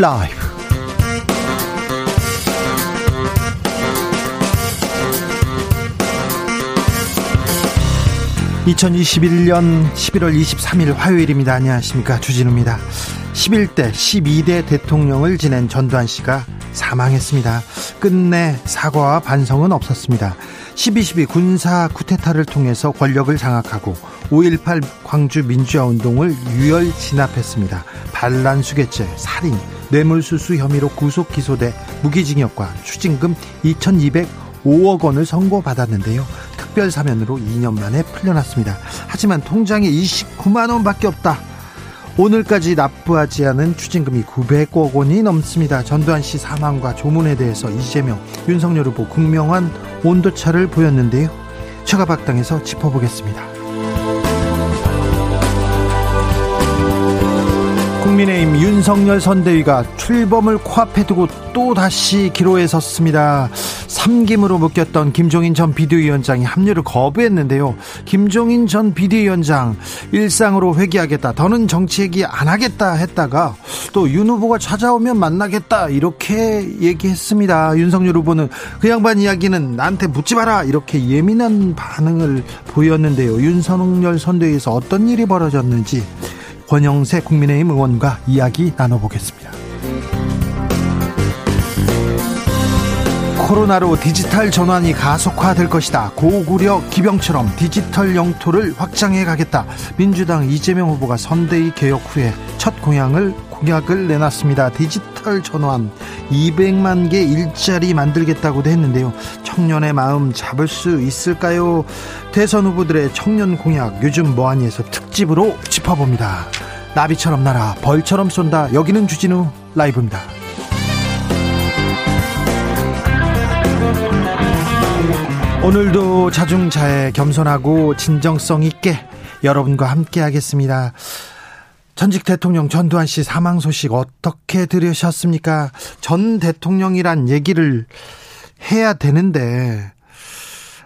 라이브. 2021년 11월 23일 화요일입니다. 안녕하십니까. 주진우입니다. 11대, 12대 대통령을 지낸 전두환 씨가 사망했습니다. 끝내 사과와 반성은 없었습니다. 12.12 군사 쿠데타를 통해서 권력을 장악하고 5.18 광주 민주화 운동을 유혈 진압했습니다. 반란 수괴죄, 살인, 뇌물수수 혐의로 구속 기소돼 무기징역과 추징금 2,205억 원을 선고받았는데요. 특별 사면으로 2년 만에 풀려났습니다. 하지만 통장에 29만 원밖에 없다. 오늘까지 납부하지 않은 추징금이 900억 원이 넘습니다. 전두환 씨 사망과 조문에 대해서 이재명, 윤석열 후보 극명한 온도차를 보였는데요. 처가박당에서 짚어보겠습니다. 국민의힘 윤석열 선대위가 출범을 코앞에 두고 또 다시 기로에 섰습니다. 삼김으로 묶였던 김종인 전 비대위원장이 합류를 거부했는데요. 김종인 전 비대위원장 일상으로 회귀하겠다. 더는 정치 얘기 안 하겠다 했다가 또 윤 후보가 찾아오면 만나겠다 이렇게 얘기했습니다. 윤석열 후보는 그 양반 이야기는 나한테 묻지 마라 이렇게 예민한 반응을 보였는데요. 윤석열 선대위에서 어떤 일이 벌어졌는지 권영세 국민의힘 의원과 이야기 나눠보겠습니다. 코로나로 디지털 전환이 가속화될 것이다. 고구려 기병처럼 디지털 영토를 확장해 가겠다. 민주당 이재명 후보가 선대위 개혁 후에 첫 공약을 공약을 내놨습니다. 디지털 전환 200만 개 일자리 만들겠다고도 했는데요. 청년의 마음 잡을 수 있을까요? 대선 후보들의 청년 공약 요즘 뭐하니에서 특집으로 짚어봅니다. 나비처럼 날아 벌처럼 쏜다. 여기는 주진우 라이브입니다. 오늘도 자중자애 겸손하고 진정성 있게 여러분과 함께 하겠습니다. 전직 대통령 전두환 씨 사망 소식 어떻게 들으셨습니까? 전 대통령이란 얘기를 해야 되는데,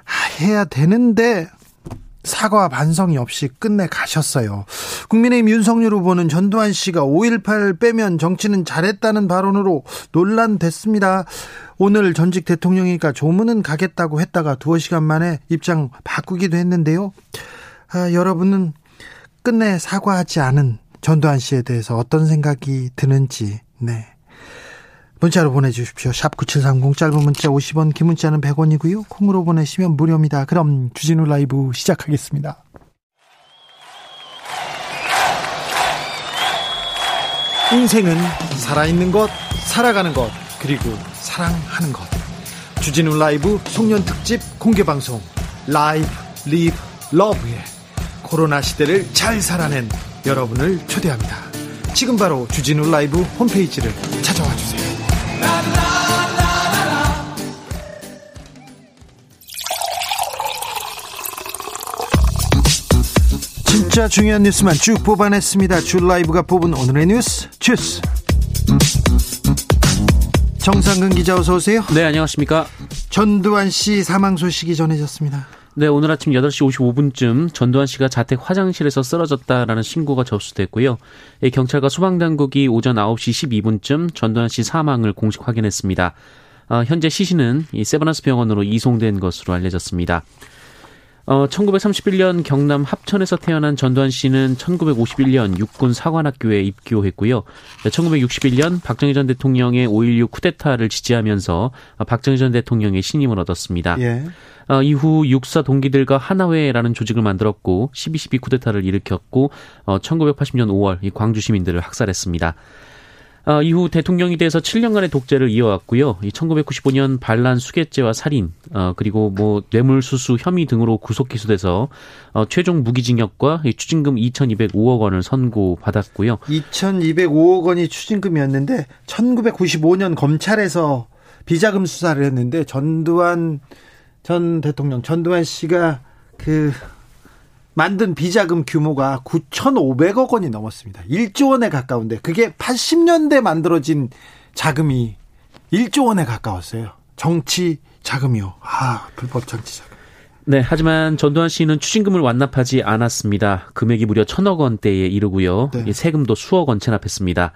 아, 해야 되는데, 사과 반성이 없이 끝내 가셨어요. 국민의힘 윤석열 후보는 전두환 씨가 5.18 빼면 정치는 잘했다는 발언으로 논란됐습니다. 오늘 전직 대통령이니까 조문은 가겠다고 했다가 두어 시간 만에 입장 바꾸기도 했는데요. 아, 여러분은 끝내 사과하지 않은 전두환 씨에 대해서 어떤 생각이 드는지, 네. 문자로 보내주십시오. 샵 9730 짧은 문자 50원 긴 문자는 100원이고요. 콩으로 보내시면 무료입니다. 그럼 주진우 라이브 시작하겠습니다. 인생은 살아있는 것, 살아가는 것, 그리고 사랑하는 것. 주진우 라이브 송년 특집 공개 방송 live live love에 코로나 시대를 잘 살아낸 여러분을 초대합니다. 지금 바로 주진우 라이브 홈페이지를 찾아와 주세요. 진짜 중요한 뉴스만 쭉 뽑아냈습니다. 줄 라이브가 뽑은 오늘의 뉴스 주스. 정상근 기자 어서 오세요. 네, 안녕하십니까. 전두환 씨 사망 소식이 전해졌습니다. 네, 오늘 아침 8시 55분쯤 전두환 씨가 자택 화장실에서 쓰러졌다라는 신고가 접수됐고요. 경찰과 소방당국이 오전 9시 12분쯤 전두환 씨 사망을 공식 확인했습니다. 어, 현재 시신은 이 세브란스 병원으로 이송된 것으로 알려졌습니다. 어, 1931년 경남 합천에서 태어난 전두환 씨는 1951년 육군 사관학교에 입교했고요. 1961년 박정희 전 대통령의 5.16 쿠데타를 지지하면서 박정희 전 대통령의 신임을 얻었습니다. 예. 어, 이후 육사 동기들과 하나회라는 조직을 만들었고 12.12 쿠데타를 일으켰고 어, 1980년 5월 이 광주 시민들을 학살했습니다. 어, 이후 대통령이 돼서 7년간의 독재를 이어왔고요. 1995년 반란 수괴죄와 살인, 어, 그리고 뭐 뇌물수수 혐의 등으로 구속 기소돼서 어, 최종 무기징역과 추징금 2,205억 원을 선고받았고요. 2,205억 원이 추징금이었는데 1995년 검찰에서 비자금 수사를 했는데 전두환 전 대통령 전두환 씨가 그 만든 비자금 규모가 9,500억 원이 넘었습니다. 1조 원에 가까운데 그게 80년대 만들어진 자금이 1조 원에 가까웠어요. 정치 자금이요. 아, 불법 정치 자금. 네, 하지만 전두환 씨는 추징금을 완납하지 않았습니다. 금액이 무려 천억 원대에 이르고요. 네. 세금도 수억 원 체납했습니다.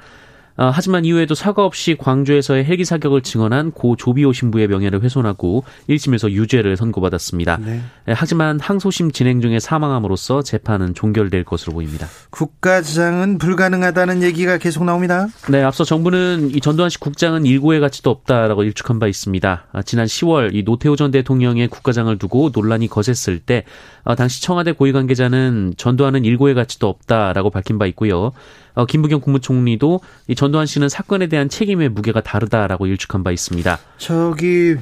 어, 하지만 이후에도 사과 없이 광주에서의 헬기 사격을 증언한 고 조비오 신부의 명예를 훼손하고 1심에서 유죄를 선고받았습니다. 네. 예, 하지만 항소심 진행 중에 사망함으로써 재판은 종결될 것으로 보입니다. 국가장은 불가능하다는 얘기가 계속 나옵니다. 네, 앞서 정부는 이 전두환 씨 국장은 일고의 가치도 없다라고 일축한 바 있습니다. 아, 지난 10월 이 노태우 전 대통령의 국가장을 두고 논란이 거셌을 때 어, 당시 청와대 고위 관계자는 전두환은 일고의 가치도 없다라고 밝힌 바 있고요. 어, 김부겸 국무총리도 이 전두환 씨는 사건에 대한 책임의 무게가 다르다라고 일축한 바 있습니다. 저기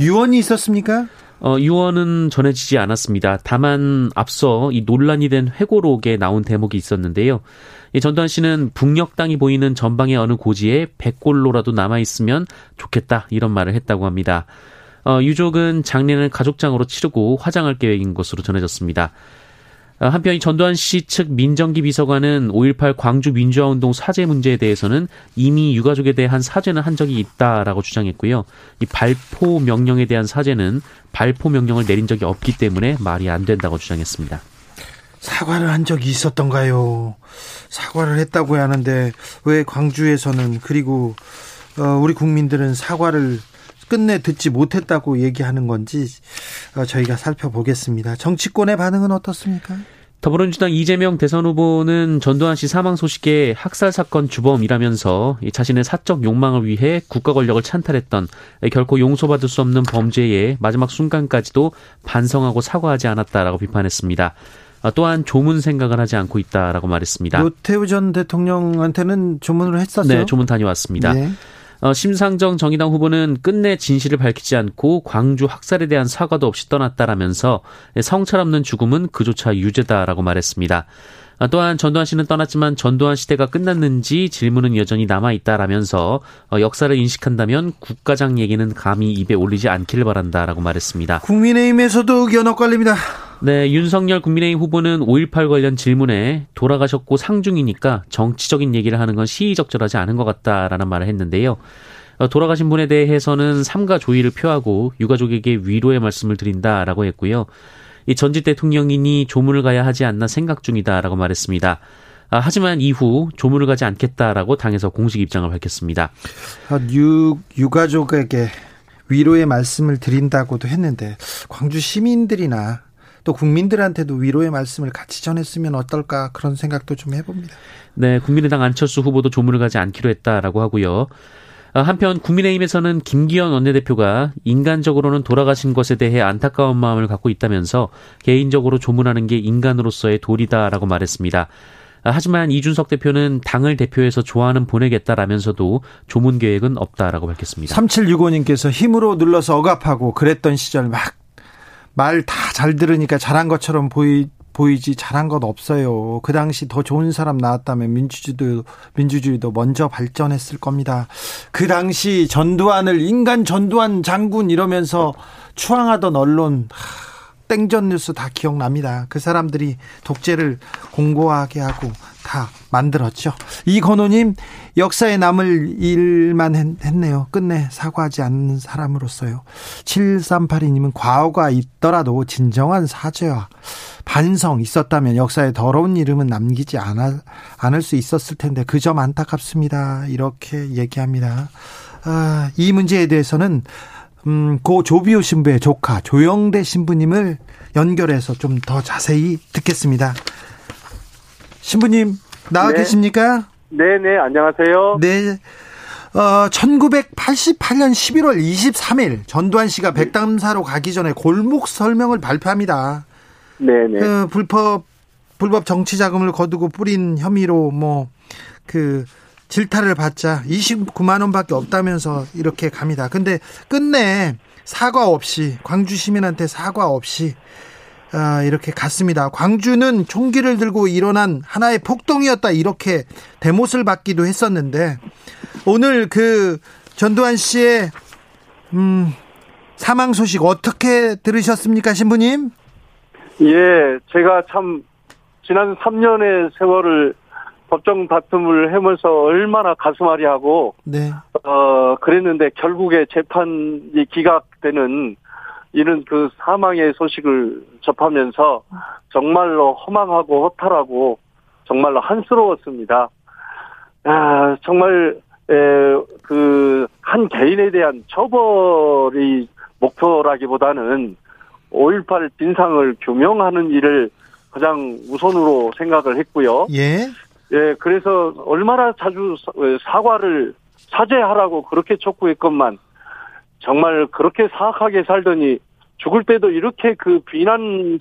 유언이 있었습니까? 어, 유언은 전해지지 않았습니다. 다만 앞서 이 논란이 된 회고록에 나온 대목이 있었는데요. 이 전두환 씨는 북녘 땅이 보이는 전방의 어느 고지에 백골로라도 남아 있으면 좋겠다 이런 말을 했다고 합니다. 어, 유족은 장례는 가족장으로 치르고 화장할 계획인 것으로 전해졌습니다. 어, 한편 이 전두환 씨 측 민정기 비서관은 5.18 광주 민주화 운동 사죄 문제에 대해서는 이미 유가족에 대한 사죄는 한 적이 있다라고 주장했고요. 이 발포 명령에 대한 사죄는 발포 명령을 내린 적이 없기 때문에 말이 안 된다고 주장했습니다. 사과를 한 적이 있었던가요? 사과를 했다고 하는데 왜 광주에서는 그리고 어, 우리 국민들은 사과를 끝내 듣지 못했다고 얘기하는 건지 어, 저희가 살펴보겠습니다. 정치권의 반응은 어떻습니까? 더불어민주당 이재명 대선 후보는 전두환 씨 사망 소식에 학살 사건 주범이라면서 자신의 사적 욕망을 위해 국가 권력을 찬탈했던 결코 용서받을 수 없는 범죄에 마지막 순간까지도 반성하고 사과하지 않았다라고 비판했습니다. 아, 또한 조문 생각을 하지 않고 있다라고 말했습니다. 노태우 전 대통령한테는 조문을 했었죠? 네, 조문 다녀왔습니다. 네. 어, 심상정 정의당 후보는 끝내 진실을 밝히지 않고 광주 학살에 대한 사과도 없이 떠났다라면서 성찰 없는 죽음은 그조차 유죄다라고 말했습니다. 아, 또한 전두환 씨는 떠났지만 전두환 시대가 끝났는지 질문은 여전히 남아 있다라면서 어, 역사를 인식한다면 국가장 얘기는 감히 입에 올리지 않기를 바란다라고 말했습니다. 국민의힘에서도 의견 엇갈립니다. 네, 윤석열 국민의힘 후보는 5.18 관련 질문에 돌아가셨고 상중이니까 정치적인 얘기를 하는 건 시의적절하지 않은 것 같다라는 말을 했는데요. 어, 돌아가신 분에 대해서는 삼가 조의를 표하고 유가족에게 위로의 말씀을 드린다라고 했고요. 이 전직 대통령이니 조문을 가야 하지 않나 생각 중이다라고 말했습니다. 아, 하지만 이후 조문을 가지 않겠다라고 당에서 공식 입장을 밝혔습니다. 아, 유, 유가족에게 위로의 말씀을 드린다고도 했는데 광주 시민들이나 또 국민들한테도 위로의 말씀을 같이 전했으면 어떨까 그런 생각도 좀 해봅니다. 네, 국민의당 안철수 후보도 조문을 가지 않기로 했다라고 하고요. 아, 한편 국민의힘에서는 김기현 원내대표가 인간적으로는 돌아가신 것에 대해 안타까운 마음을 갖고 있다면서 개인적으로 조문하는 게 인간으로서의 도리다라고 말했습니다. 아, 하지만 이준석 대표는 당을 대표해서 좋아하는 보내겠다라면서도 조문 계획은 없다라고 밝혔습니다. 3765님께서 힘으로 눌러서 억압하고 그랬던 시절 막 말 다 잘 들으니까 잘한 것처럼 보이 보이지 잘한 것 없어요. 그 당시 더 좋은 사람 나왔다면 민주주의도 민주주의도 먼저 발전했을 겁니다. 그 당시 전두환을 인간 전두환 장군 이러면서 추앙하던 언론 땡전 뉴스 다 기억납니다. 그 사람들이 독재를 공고하게 하고 다 만들었죠. 이건호님 역사에 남을 일만 했네요. 끝내 사과하지 않는 사람으로서요. 7382님은 과거가 있더라도 진정한 사죄와 반성 있었다면 역사에 더러운 이름은 남기지 않아, 않을 수 있었을 텐데 그 점 안타깝습니다. 이렇게 얘기합니다. 아, 이 문제에 대해서는 음, 고 조비오 신부의 조카 조영대 신부님을 연결해서 좀 더 자세히 듣겠습니다. 신부님 나와 네. 계십니까? 네, 네, 안녕하세요. 네. 어, 1988년 11월 23일 전두환 씨가 백담사로 가기 전에 골목 설명을 발표합니다. 네네. 그 불법 불법 정치 자금을 거두고 뿌린 혐의로 뭐 그 질타를 받자 29만 원밖에 없다면서 이렇게 갑니다. 근데 끝내 사과 없이 광주 시민한테 사과 없이 아, 이렇게 갔습니다. 광주는 총기를 들고 일어난 하나의 폭동이었다 이렇게 대못을 받기도 했었는데 오늘 그 전두환 씨의 음, 사망 소식 어떻게 들으셨습니까, 신부님? 예, 제가 참 지난 3년의 세월을 법정 다툼을 하면서 얼마나 가슴앓이 하고 네. 어 그랬는데 결국에 재판이 기각되는 이런 그 사망의 소식을 접하면서 정말로 허망하고 허탈하고 정말로 한스러웠습니다. 아, 정말 그 한 개인에 대한 처벌이 목표라기보다는 5.18 진상을 규명하는 일을 가장 우선으로 생각을 했고요. 예. 예, 그래서 얼마나 자주 사과를 사죄하라고 그렇게 촉구했건만 정말 그렇게 사악하게 살더니 죽을 때도 이렇게 그 비난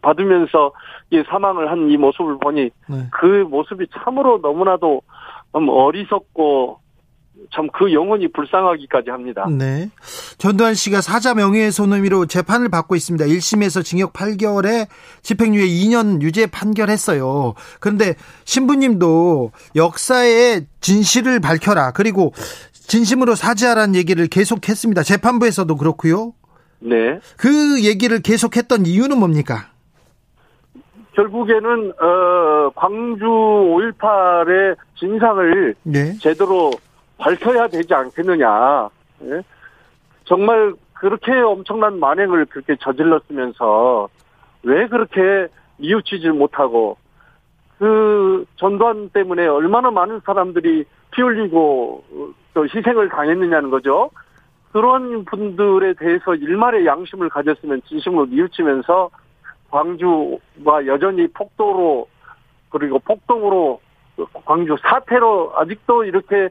받으면서 이 사망을 한 이 모습을 보니 네. 그 모습이 참으로 너무나도 어리석고 참 그 영혼이 불쌍하기까지 합니다. 네. 전두환 씨가 사자 명예훼손 혐의로 재판을 받고 있습니다. 1심에서 징역 8개월에 집행유예 2년 유죄 판결했어요. 그런데 신부님도 역사의 진실을 밝혀라. 그리고 진심으로 사죄하라는 얘기를 계속했습니다. 재판부에서도 그렇고요. 네. 그 얘기를 계속했던 이유는 뭡니까? 결국에는 어 광주 5.18의 진상을 네. 제대로 밝혀야 되지 않겠느냐. 네? 정말 그렇게 엄청난 만행을 그렇게 저질렀으면서 왜 그렇게 이웃치지 못하고 그 전두환 때문에 얼마나 많은 사람들이 피 흘리고 또 희생을 당했느냐는 거죠. 그런 분들에 대해서 일말의 양심을 가졌으면 진심으로 뉘우치면서 광주가 여전히 폭도로 그리고 폭동으로 광주 사태로 아직도 이렇게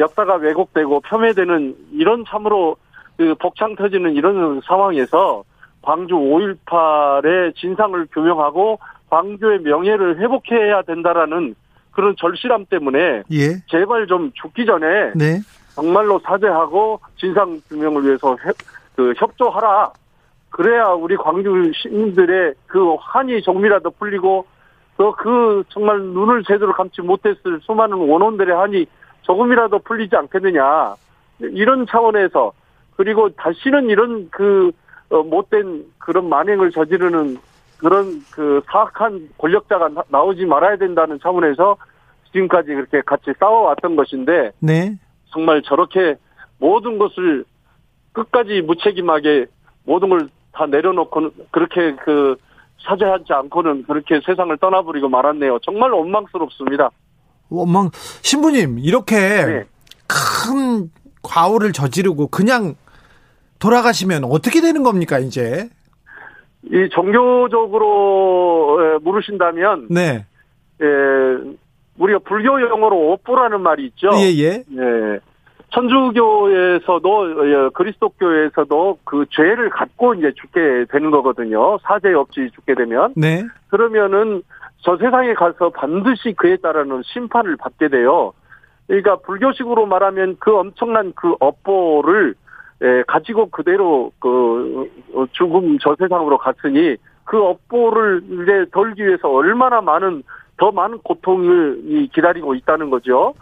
역사가 왜곡되고 폄훼되는 이런 참으로 그 복창 터지는 이런 상황에서 광주 5.18의 진상을 규명하고 광주의 명예를 회복해야 된다라는 그런 절실함 때문에 예. 제발 좀 죽기 전에 네. 정말로 사죄하고 진상 규명을 위해서 협, 그 협조하라. 그래야 우리 광주 시민들의 그 한이 조금이라도 풀리고 또 그 정말 눈을 제대로 감지 못했을 수많은 원원들의 한이 조금이라도 풀리지 않겠느냐 이런 차원에서 그리고 다시는 이런 그 어, 못된 그런 만행을 저지르는 그런 그 사악한 권력자가 나오지 말아야 된다는 차원에서 지금까지 그렇게 같이 싸워왔던 것인데 네. 정말 저렇게 모든 것을 끝까지 무책임하게 모든 걸 다 내려놓고 그렇게 그 사죄하지 않고는 그렇게 세상을 떠나버리고 말았네요. 정말 원망스럽습니다. 원망 신부님 이렇게 네. 큰 과오를 저지르고 그냥 돌아가시면 어떻게 되는 겁니까 이제? 이 종교적으로 물으신다면 네. 에, 우리가 불교 용어로 오뽀라는 말이 있죠. 예, 예. 예. 천주교에서도 예, 그리스도교에서도 그 죄를 갖고 이제 죽게 되는 거거든요. 사죄 없이 죽게 되면. 네. 그러면은 저 세상에 가서 반드시 그에 따르는 심판을 받게 돼요. 그러니까 불교식으로 말하면 그 엄청난 그 업보를 예, 가지고 그대로 그 죽음 저 세상으로 갔으니 그 업보를 이제 덜기 위해서 얼마나 많은 더 많은 고통을 기다리고 있다는 거죠.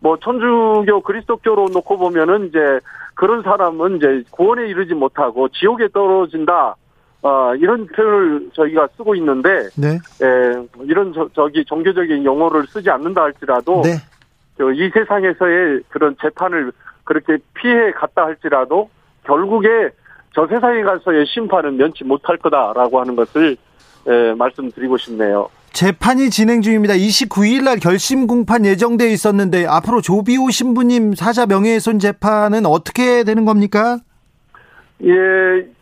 뭐 천주교 그리스도교로 놓고 보면은 이제 그런 사람은 이제 구원에 이르지 못하고 지옥에 떨어진다. 어, 이런 표현을 저희가 쓰고 있는데, 네. 에, 이런 저, 저기 종교적인 용어를 쓰지 않는다 할지라도, 네. 이 세상에서의 그런 재판을 그렇게 피해 갔다 할지라도, 결국에 저 세상에 가서의 심판은 면치 못할 거다라고 하는 것을 에, 말씀드리고 싶네요. 재판이 진행 중입니다. 29일 날 결심 공판 예정돼 있었는데 앞으로 조비오 신부님 사자 명예훼손 재판은 어떻게 되는 겁니까? 예,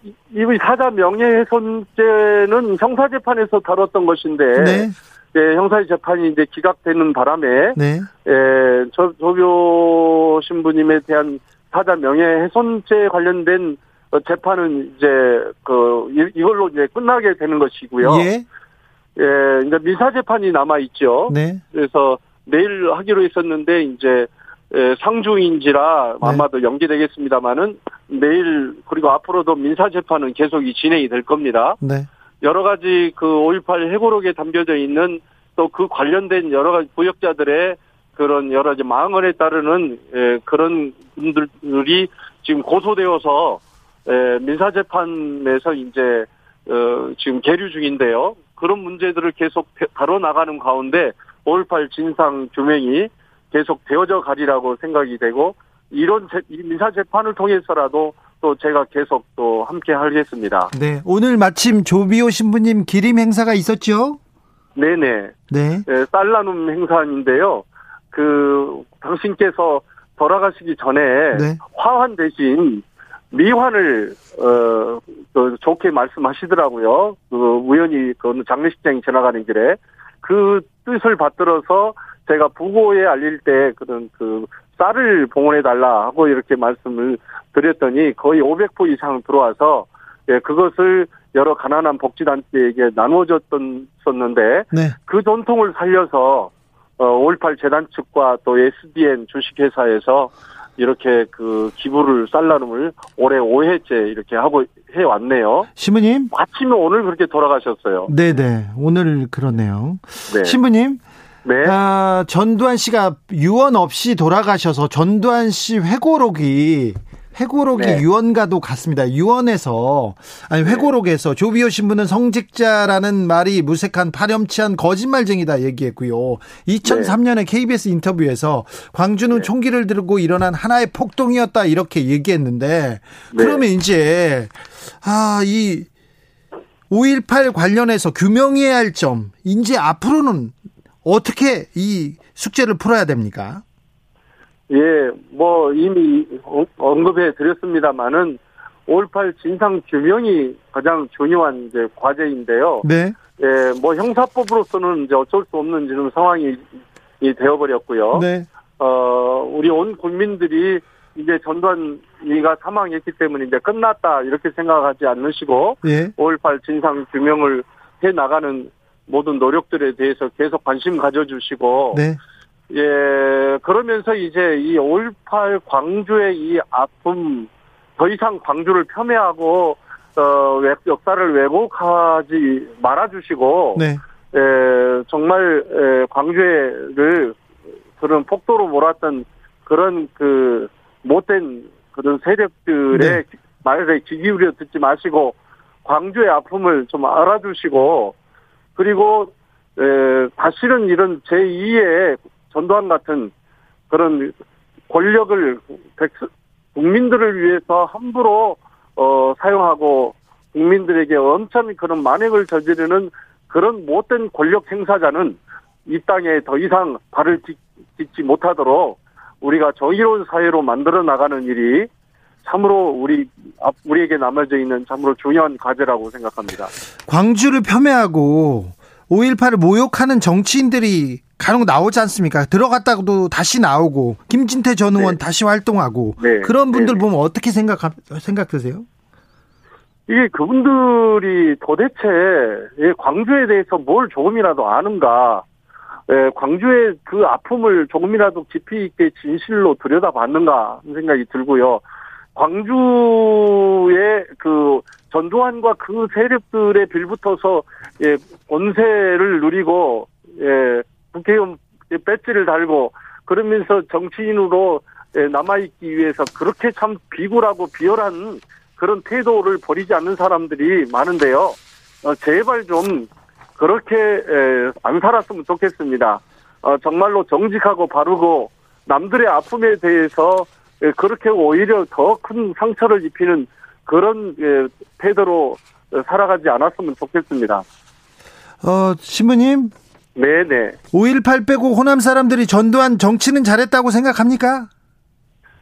이 사자 명예훼손죄는 형사 재판에서 다뤘던 것인데 네. 예, 형사 재판이 이제 기각되는 바람에 네. 예, 조, 조비오 신부님에 대한 사자 명예훼손죄 관련된 재판은 이제 그 이걸로 이제 끝나게 되는 것이고요. 예. 예, 이제 민사 재판이 남아 있죠. 네. 그래서 내일 하기로 했었는데 이제 예, 상주인지라 네. 아마도 연기되겠습니다만은 내일 그리고 앞으로도 민사 재판은 계속 이 진행이 될 겁니다. 네. 여러 가지 그 5.18 해고록에 담겨져 있는 또 그 관련된 여러 가지 부역자들의 그런 여러 가지 망언에 따르는 예, 그런 분들이 지금 고소되어서 예, 민사 재판에서 이제 어, 지금 계류 중인데요. 그런 문제들을 계속 다뤄 나가는 가운데 5.18 진상 규명이 계속 되어져 가리라고 생각이 되고 이런 제, 민사 재판을 통해서라도 또 제가 계속 또 함께 하겠습니다. 네, 오늘 마침 조비오 신부님 기림 행사가 있었죠? 네네. 네. 네쌀 나눔 행사인데요. 그 당신께서 돌아가시기 전에 네. 화환 대신 미환을 어 그 좋게 말씀하시더라고요. 그 우연히 그 장례식장이 지나가는 길에 그 뜻을 받들어서 제가 부고에 알릴 때 그런 그 쌀을 봉헌해 달라 하고 이렇게 말씀을 드렸더니 거의 500부 이상 들어와서 예 그것을 여러 가난한 복지단체에게 나누어졌던 었는데 네. 그 전통을 살려서 어5.18 재단 측과 또 SDN 주식회사에서 이렇게 그 기부를 쌀나름을 올해 5회째 이렇게 하고 해 왔네요. 신부님. 마침 오늘 그렇게 돌아가셨어요. 네네. 오늘 그러네요. 네. 신부님. 네. 아, 전두환 씨가 유언 없이 돌아가셔서 전두환 씨 회고록이 회고록이 네. 유언과도 같습니다. 유언에서 아니 네. 회고록에서 네. 조비오 신부는 성직자라는 말이 무색한 파렴치한 거짓말쟁이다 얘기했고요. 2003년에 네. KBS 인터뷰에서 광주는 네. 총기를 들고 일어난 하나의 폭동이었다 이렇게 얘기했는데 네. 그러면 이제 아이 5.18 관련해서 규명해야 할 점, 이제 앞으로는 어떻게 이 숙제를 풀어야 됩니까? 예, 뭐 이미 언급해 드렸습니다만은 5.18 진상 규명이 가장 중요한 이제 과제인데요. 네. 예, 뭐 형사법으로서는 이제 어쩔 수 없는 지금 상황이 되어버렸고요. 네. 어, 우리 온 국민들이 이제 전두환이가 사망했기 때문에 이제 끝났다 이렇게 생각하지 않으시고 예. 5.18 진상 규명을 해 나가는 모든 노력들에 대해서 계속 관심 가져주시고 네. 예, 그러면서 이제 이 5.18 광주의 이 아픔, 더 이상 광주를 폄훼하고, 어, 역사를 왜곡하지 말아주시고, 네. 예, 정말, 예, 광주를 그런 폭도로 몰았던 그런 그 못된 그런 세력들의 네. 말에 귀 기울여 듣지 마시고, 광주의 아픔을 좀 알아주시고, 그리고, 에, 다시는 이런 제2의 전두환 같은 그런 권력을 국민들을 위해서 함부로 어, 사용하고 국민들에게 엄청 그런 만행을 저지르는 그런 못된 권력 행사자는 이 땅에 더 이상 발을 딛 지 못하도록 우리가 정의로운 사회로 만들어 나가는 일이 참으로 우리 우리에게 남아져 있는 참으로 중요한 과제라고 생각합니다. 광주를 폄훼하고 5.18을 모욕하는 정치인들이 간혹 나오지 않습니까? 들어갔다고도 다시 나오고 김진태 전 의원 네. 다시 활동하고 네. 그런 분들 네. 보면 어떻게 생각 생각되세요? 이게 그분들이 도대체 광주에 대해서 뭘 조금이라도 아는가? 예, 광주의 그 아픔을 조금이라도 깊이 있게 진실로 들여다봤는가 하는 생각이 들고요. 광주의 그 전두환과 그 세력들의 빌붙어서 예, 권세를 누리고 예, 국회의원 배지를 달고 그러면서 정치인으로 예, 남아있기 위해서 그렇게 참 비굴하고 비열한 그런 태도를 버리지 않는 사람들이 많은데요. 어, 제발 좀 그렇게 예, 안 살았으면 좋겠습니다. 어, 정말로 정직하고 바르고 남들의 아픔에 대해서 예, 그렇게 오히려 더 큰 상처를 입히는 그런 태도로 살아가지 않았으면 좋겠습니다. 어, 신부님, 네네. 5.18 빼고 호남 사람들이 전두환 정치는 잘했다고 생각합니까?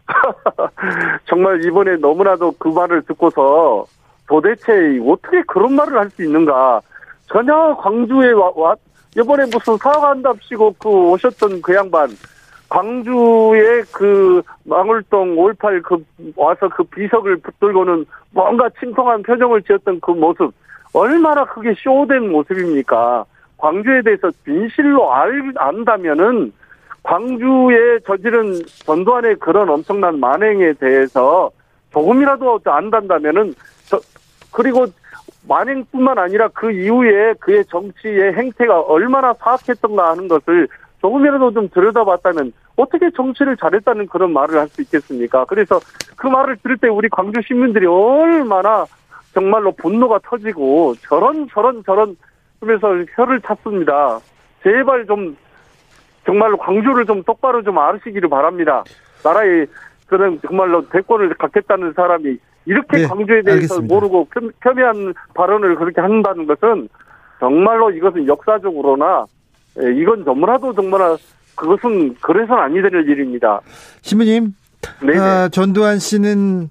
정말 이번에 너무나도 그 말을 듣고서 도대체 어떻게 그런 말을 할 수 있는가. 전혀 광주에 와, 와 이번에 무슨 사과한답시고 그 오셨던 그 양반 광주에 그 망울동 5.18그 와서 그 비석을 붙들고는 뭔가 침통한 표정을 지었던 그 모습 얼마나 그게 쇼된 모습입니까? 광주에 대해서 진실로 알, 안다면은 광주에 저지른 전두환의 그런 엄청난 만행에 대해서 조금이라도 안단다면은 저, 그리고 만행뿐만 아니라 그 이후에 그의 정치의 행태가 얼마나 사악했던가 하는 것을 조금이라도 좀 들여다봤다면 어떻게 정치를 잘했다는 그런 말을 할 수 있겠습니까? 그래서 그 말을 들을 때 우리 광주 시민들이 얼마나 정말로 분노가 터지고 저런 저런 저런 그래서 혀를 찼습니다. 제발 좀 정말로 광주를 좀 똑바로 좀 아시기를 바랍니다. 나라의 그런 정말로 대권을 갖겠다는 사람이 이렇게 네, 광주에 대해서 알겠습니다. 모르고 폄훼한 발언을 그렇게 한다는 것은 정말로 이것은 역사적으로나 예, 이건 너무나도 정말 그것은 그래서는 아니 될 일입니다. 신부님, 아, 전두환 씨는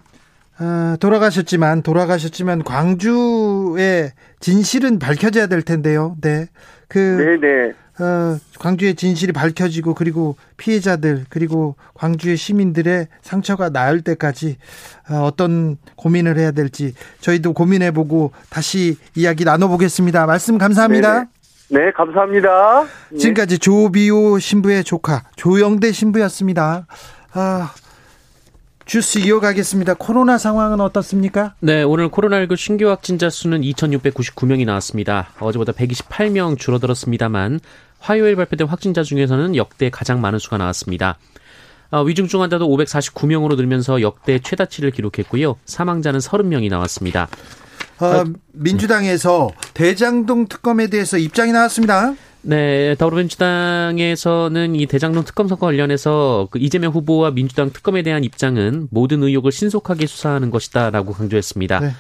아, 돌아가셨지만 돌아가셨지만 광주의 진실은 밝혀져야 될 텐데요. 네, 그 네네. 어, 광주의 진실이 밝혀지고 그리고 피해자들 그리고 광주의 시민들의 상처가 나을 때까지 어, 어떤 고민을 해야 될지 저희도 고민해보고 다시 이야기 나눠보겠습니다. 말씀 감사합니다. 네네. 네, 감사합니다. 네. 지금까지 조비오 신부의 조카 조영대 신부였습니다. 아, 주스 이어가겠습니다. 코로나 상황은 어떻습니까? 네, 오늘 코로나19 신규 확진자 수는 2,699명이 나왔습니다. 어제보다 128명 줄어들었습니다만 화요일 발표된 확진자 중에서는 역대 가장 많은 수가 나왔습니다. 어, 위중증 환자도 549명으로 늘면서 역대 최다치를 기록했고요. 사망자는 30명이 나왔습니다. 어, 민주당에서 대장동 특검에 대해서 입장이 나왔습니다. 네, 더불어민주당에서는 이 대장동 특검 사건 관련해서 그 이재명 후보와 민주당 특검에 대한 입장은 모든 의혹을 신속하게 수사하는 것이다라고 강조했습니다. 네.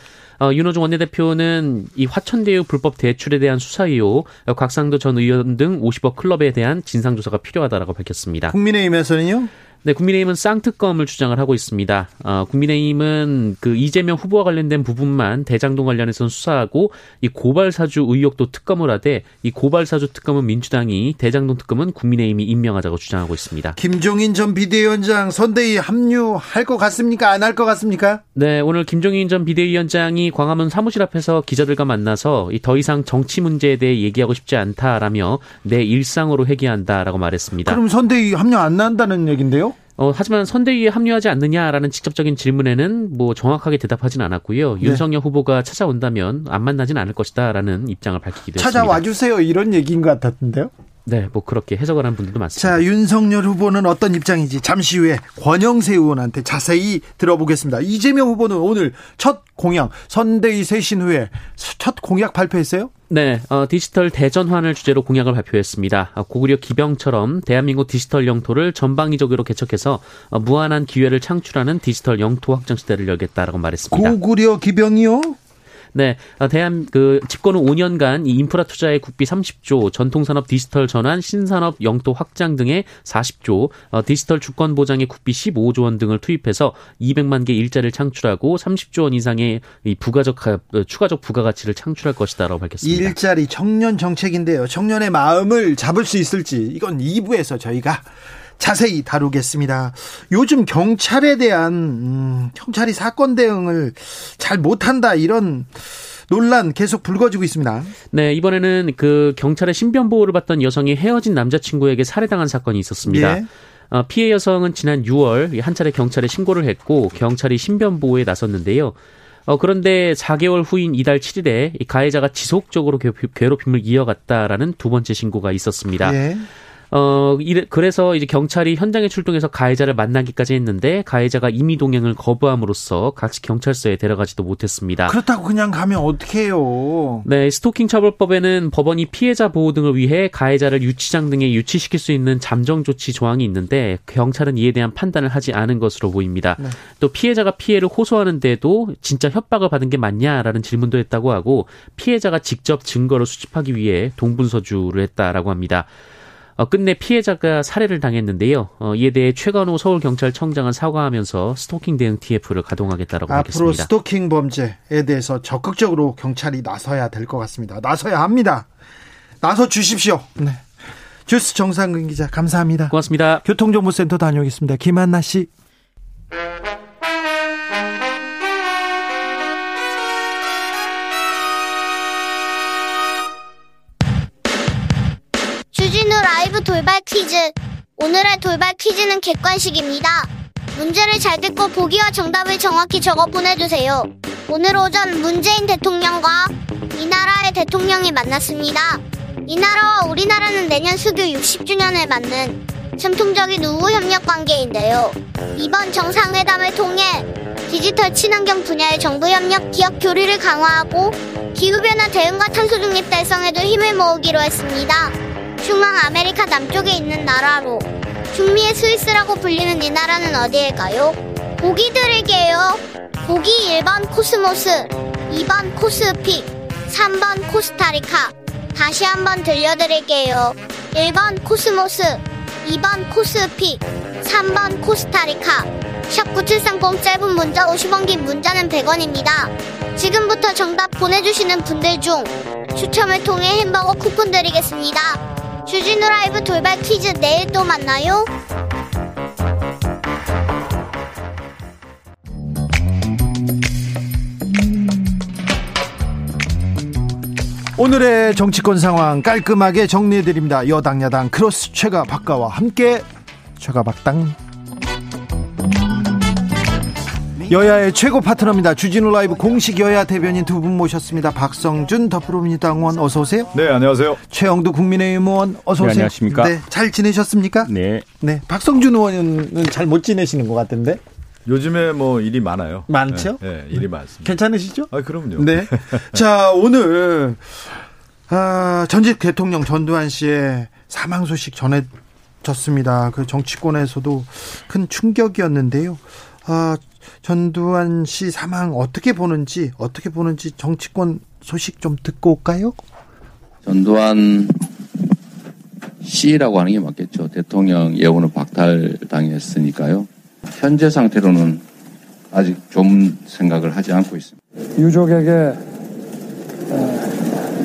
어, 윤호중 원내대표는 이 화천대유 불법 대출에 대한 수사 의혹, 곽상도 전 의원 등 50억 클럽에 대한 진상조사가 필요하다라고 밝혔습니다. 국민의힘에서는요? 네, 국민의힘은 쌍특검을 주장을 하고 있습니다. 어, 국민의힘은 그 이재명 후보와 관련된 부분만 대장동 관련해서는 수사하고 이 고발 사주 의혹도 특검을 하되 이 고발 사주 특검은 민주당이 대장동 특검은 국민의힘이 임명하자고 주장하고 있습니다. 김종인 전 비대위원장 선대위 합류할 것 같습니까? 안 할 것 같습니까? 네, 오늘 김종인 전 비대위원장이 광화문 사무실 앞에서 기자들과 만나서 더 이상 정치 문제에 대해 얘기하고 싶지 않다라며 내 일상으로 회귀한다라고 말했습니다. 그럼 선대위 합류 안 한다는 얘긴데요? 어, 하지만 선대위에 합류하지 않느냐라는 직접적인 질문에는 뭐 정확하게 대답하진 않았고요. 네. 윤석열 후보가 찾아온다면 안 만나진 않을 것이다라는 입장을 밝히기도 했습니다. 찾아와 주세요 이런 얘기인 것 같았는데요. 네, 뭐 그렇게 해석을 하는 분들도 많습니다. 자, 윤석열 후보는 어떤 입장인지 잠시 후에 권영세 의원한테 자세히 들어보겠습니다. 이재명 후보는 오늘 첫 공약 선대위 쇄신 후에 첫 공약 발표했어요? 네, 어, 디지털 대전환을 주제로 공약을 발표했습니다. 어, 고구려 기병처럼 대한민국 디지털 영토를 전방위적으로 개척해서 어, 무한한 기회를 창출하는 디지털 영토 확장 시대를 열겠다라고 말했습니다. 고구려 기병이요? 네, 어, 대한 그 집권 후 5년간 이 인프라 투자의 국비 30조, 전통산업 디지털 전환, 신산업 영토 확장 등의 40조, 어, 디지털 주권 보장의 국비 15조 원 등을 투입해서 200만 개 일자리를 창출하고 30조 원 이상의 이 부가적 어, 추가적 부가가치를 창출할 것이다라고 밝혔습니다. 일자리 청년 정책인데요. 청년의 마음을 잡을 수 있을지 이건 2부에서 저희가 자세히 다루겠습니다. 요즘 경찰에 대한 음, 경찰이 사건 대응을 잘 못한다 이런 논란 계속 불거지고 있습니다. 네, 이번에는 그 경찰의 신변 보호를 받던 여성이 헤어진 남자친구에게 살해당한 사건이 있었습니다. 예. 어, 피해 여성은 지난 6월 한 차례 경찰에 신고를 했고 경찰이 신변 보호에 나섰는데요. 어, 그런데 4개월 후인 이달 7일에 가해자가 지속적으로 괴롭힘을 이어갔다라는 두 번째 신고가 있었습니다. 예. 어, 이래, 그래서 이제 경찰이 현장에 출동해서 가해자를 만나기까지 했는데 가해자가 임의 동행을 거부함으로써 같이 경찰서에 데려가지도 못했습니다. 그렇다고 그냥 가면 어떡해요? 네, 스토킹 처벌법에는 법원이 피해자 보호 등을 위해 가해자를 유치장 등에 유치시킬 수 있는 잠정 조치 조항이 있는데 경찰은 이에 대한 판단을 하지 않은 것으로 보입니다. 네. 또 피해자가 피해를 호소하는데도 진짜 협박을 받은 게 맞냐라는 질문도 했다고 하고 피해자가 직접 증거를 수집하기 위해 동분서주를 했다라고 합니다. 어, 끝내 피해자가 살해를 당했는데요. 어, 이에 대해 최건호 서울경찰청장은 사과하면서 스토킹 대응 TF를 가동하겠다라고 앞으로 밝혔습니다. 앞으로 스토킹 범죄에 대해서 적극적으로 경찰이 나서야 될 것 같습니다. 나서야 합니다. 나서 주십시오. 네. 주스 정상근 기자 감사합니다. 고맙습니다. 교통정보센터 다녀오겠습니다. 김한나 씨. 돌발 퀴즈. 오늘의 돌발 퀴즈는 객관식입니다. 문제를 잘 듣고 보기와 정답을 정확히 적어 보내주세요. 오늘 오전 문재인 대통령과 이 나라의 대통령이 만났습니다. 이 나라와 우리나라는 내년 수교 60주년을 맞는 전통적인 우호 협력 관계인데요. 이번 정상회담을 통해 디지털 친환경 분야의 정부 협력, 기업 교류를 강화하고 기후변화 대응과 탄소 중립 달성에도 힘을 모으기로 했습니다. 중앙 아메리카 남쪽에 있는 나라로 중미의 스위스라고 불리는 이 나라는 어디일까요? 보기 드릴게요. 보기 1번 코스모스, 2번 코스피, 3번 코스타리카. 다시 한번 들려드릴게요. 1번 코스모스, 2번 코스피 3번 코스타리카 샵9730 짧은 문자 50원 긴 문자는 100원입니다. 지금부터 정답 보내주시는 분들 중 추첨을 통해 햄버거 쿠폰 드리겠습니다. 주진우 라이브 돌발 퀴즈 내일 또 만나요. 오늘의 정치권 상황 깔끔하게 정리해드립니다. 여당 야당 크로스 최가 박가와 함께 최가 박당 여야의 최고 파트너입니다. 주진우 라이브 공식 여야 대변인 두 분 모셨습니다. 박성준 더불어민주당 의원 어서 오세요. 네, 안녕하세요. 최영두 국민의힘 의원 어서 오세요. 네, 안녕하십니까? 네, 잘 지내셨습니까? 네. 네, 박성준 의원은 잘 못 지내시는 것 같은데. 요즘에 뭐 일이 많아요. 많죠? 네, 네 일이 많습니다. 괜찮으시죠? 아, 그럼요. 네. 자, 오늘 아, 전직 대통령 전두환 씨의 사망 소식 전해졌습니다. 그 정치권에서도 큰 충격이었는데요. 아, 전두환 씨 사망 어떻게 보는지 어떻게 보는지 정치권 소식 좀 듣고 올까요? 전두환 씨라고 하는 게 맞겠죠. 대통령 예우는 박탈당했으니까요. 현재 상태로는 아직 좋은 생각을 하지 않고 있습니다. 유족에게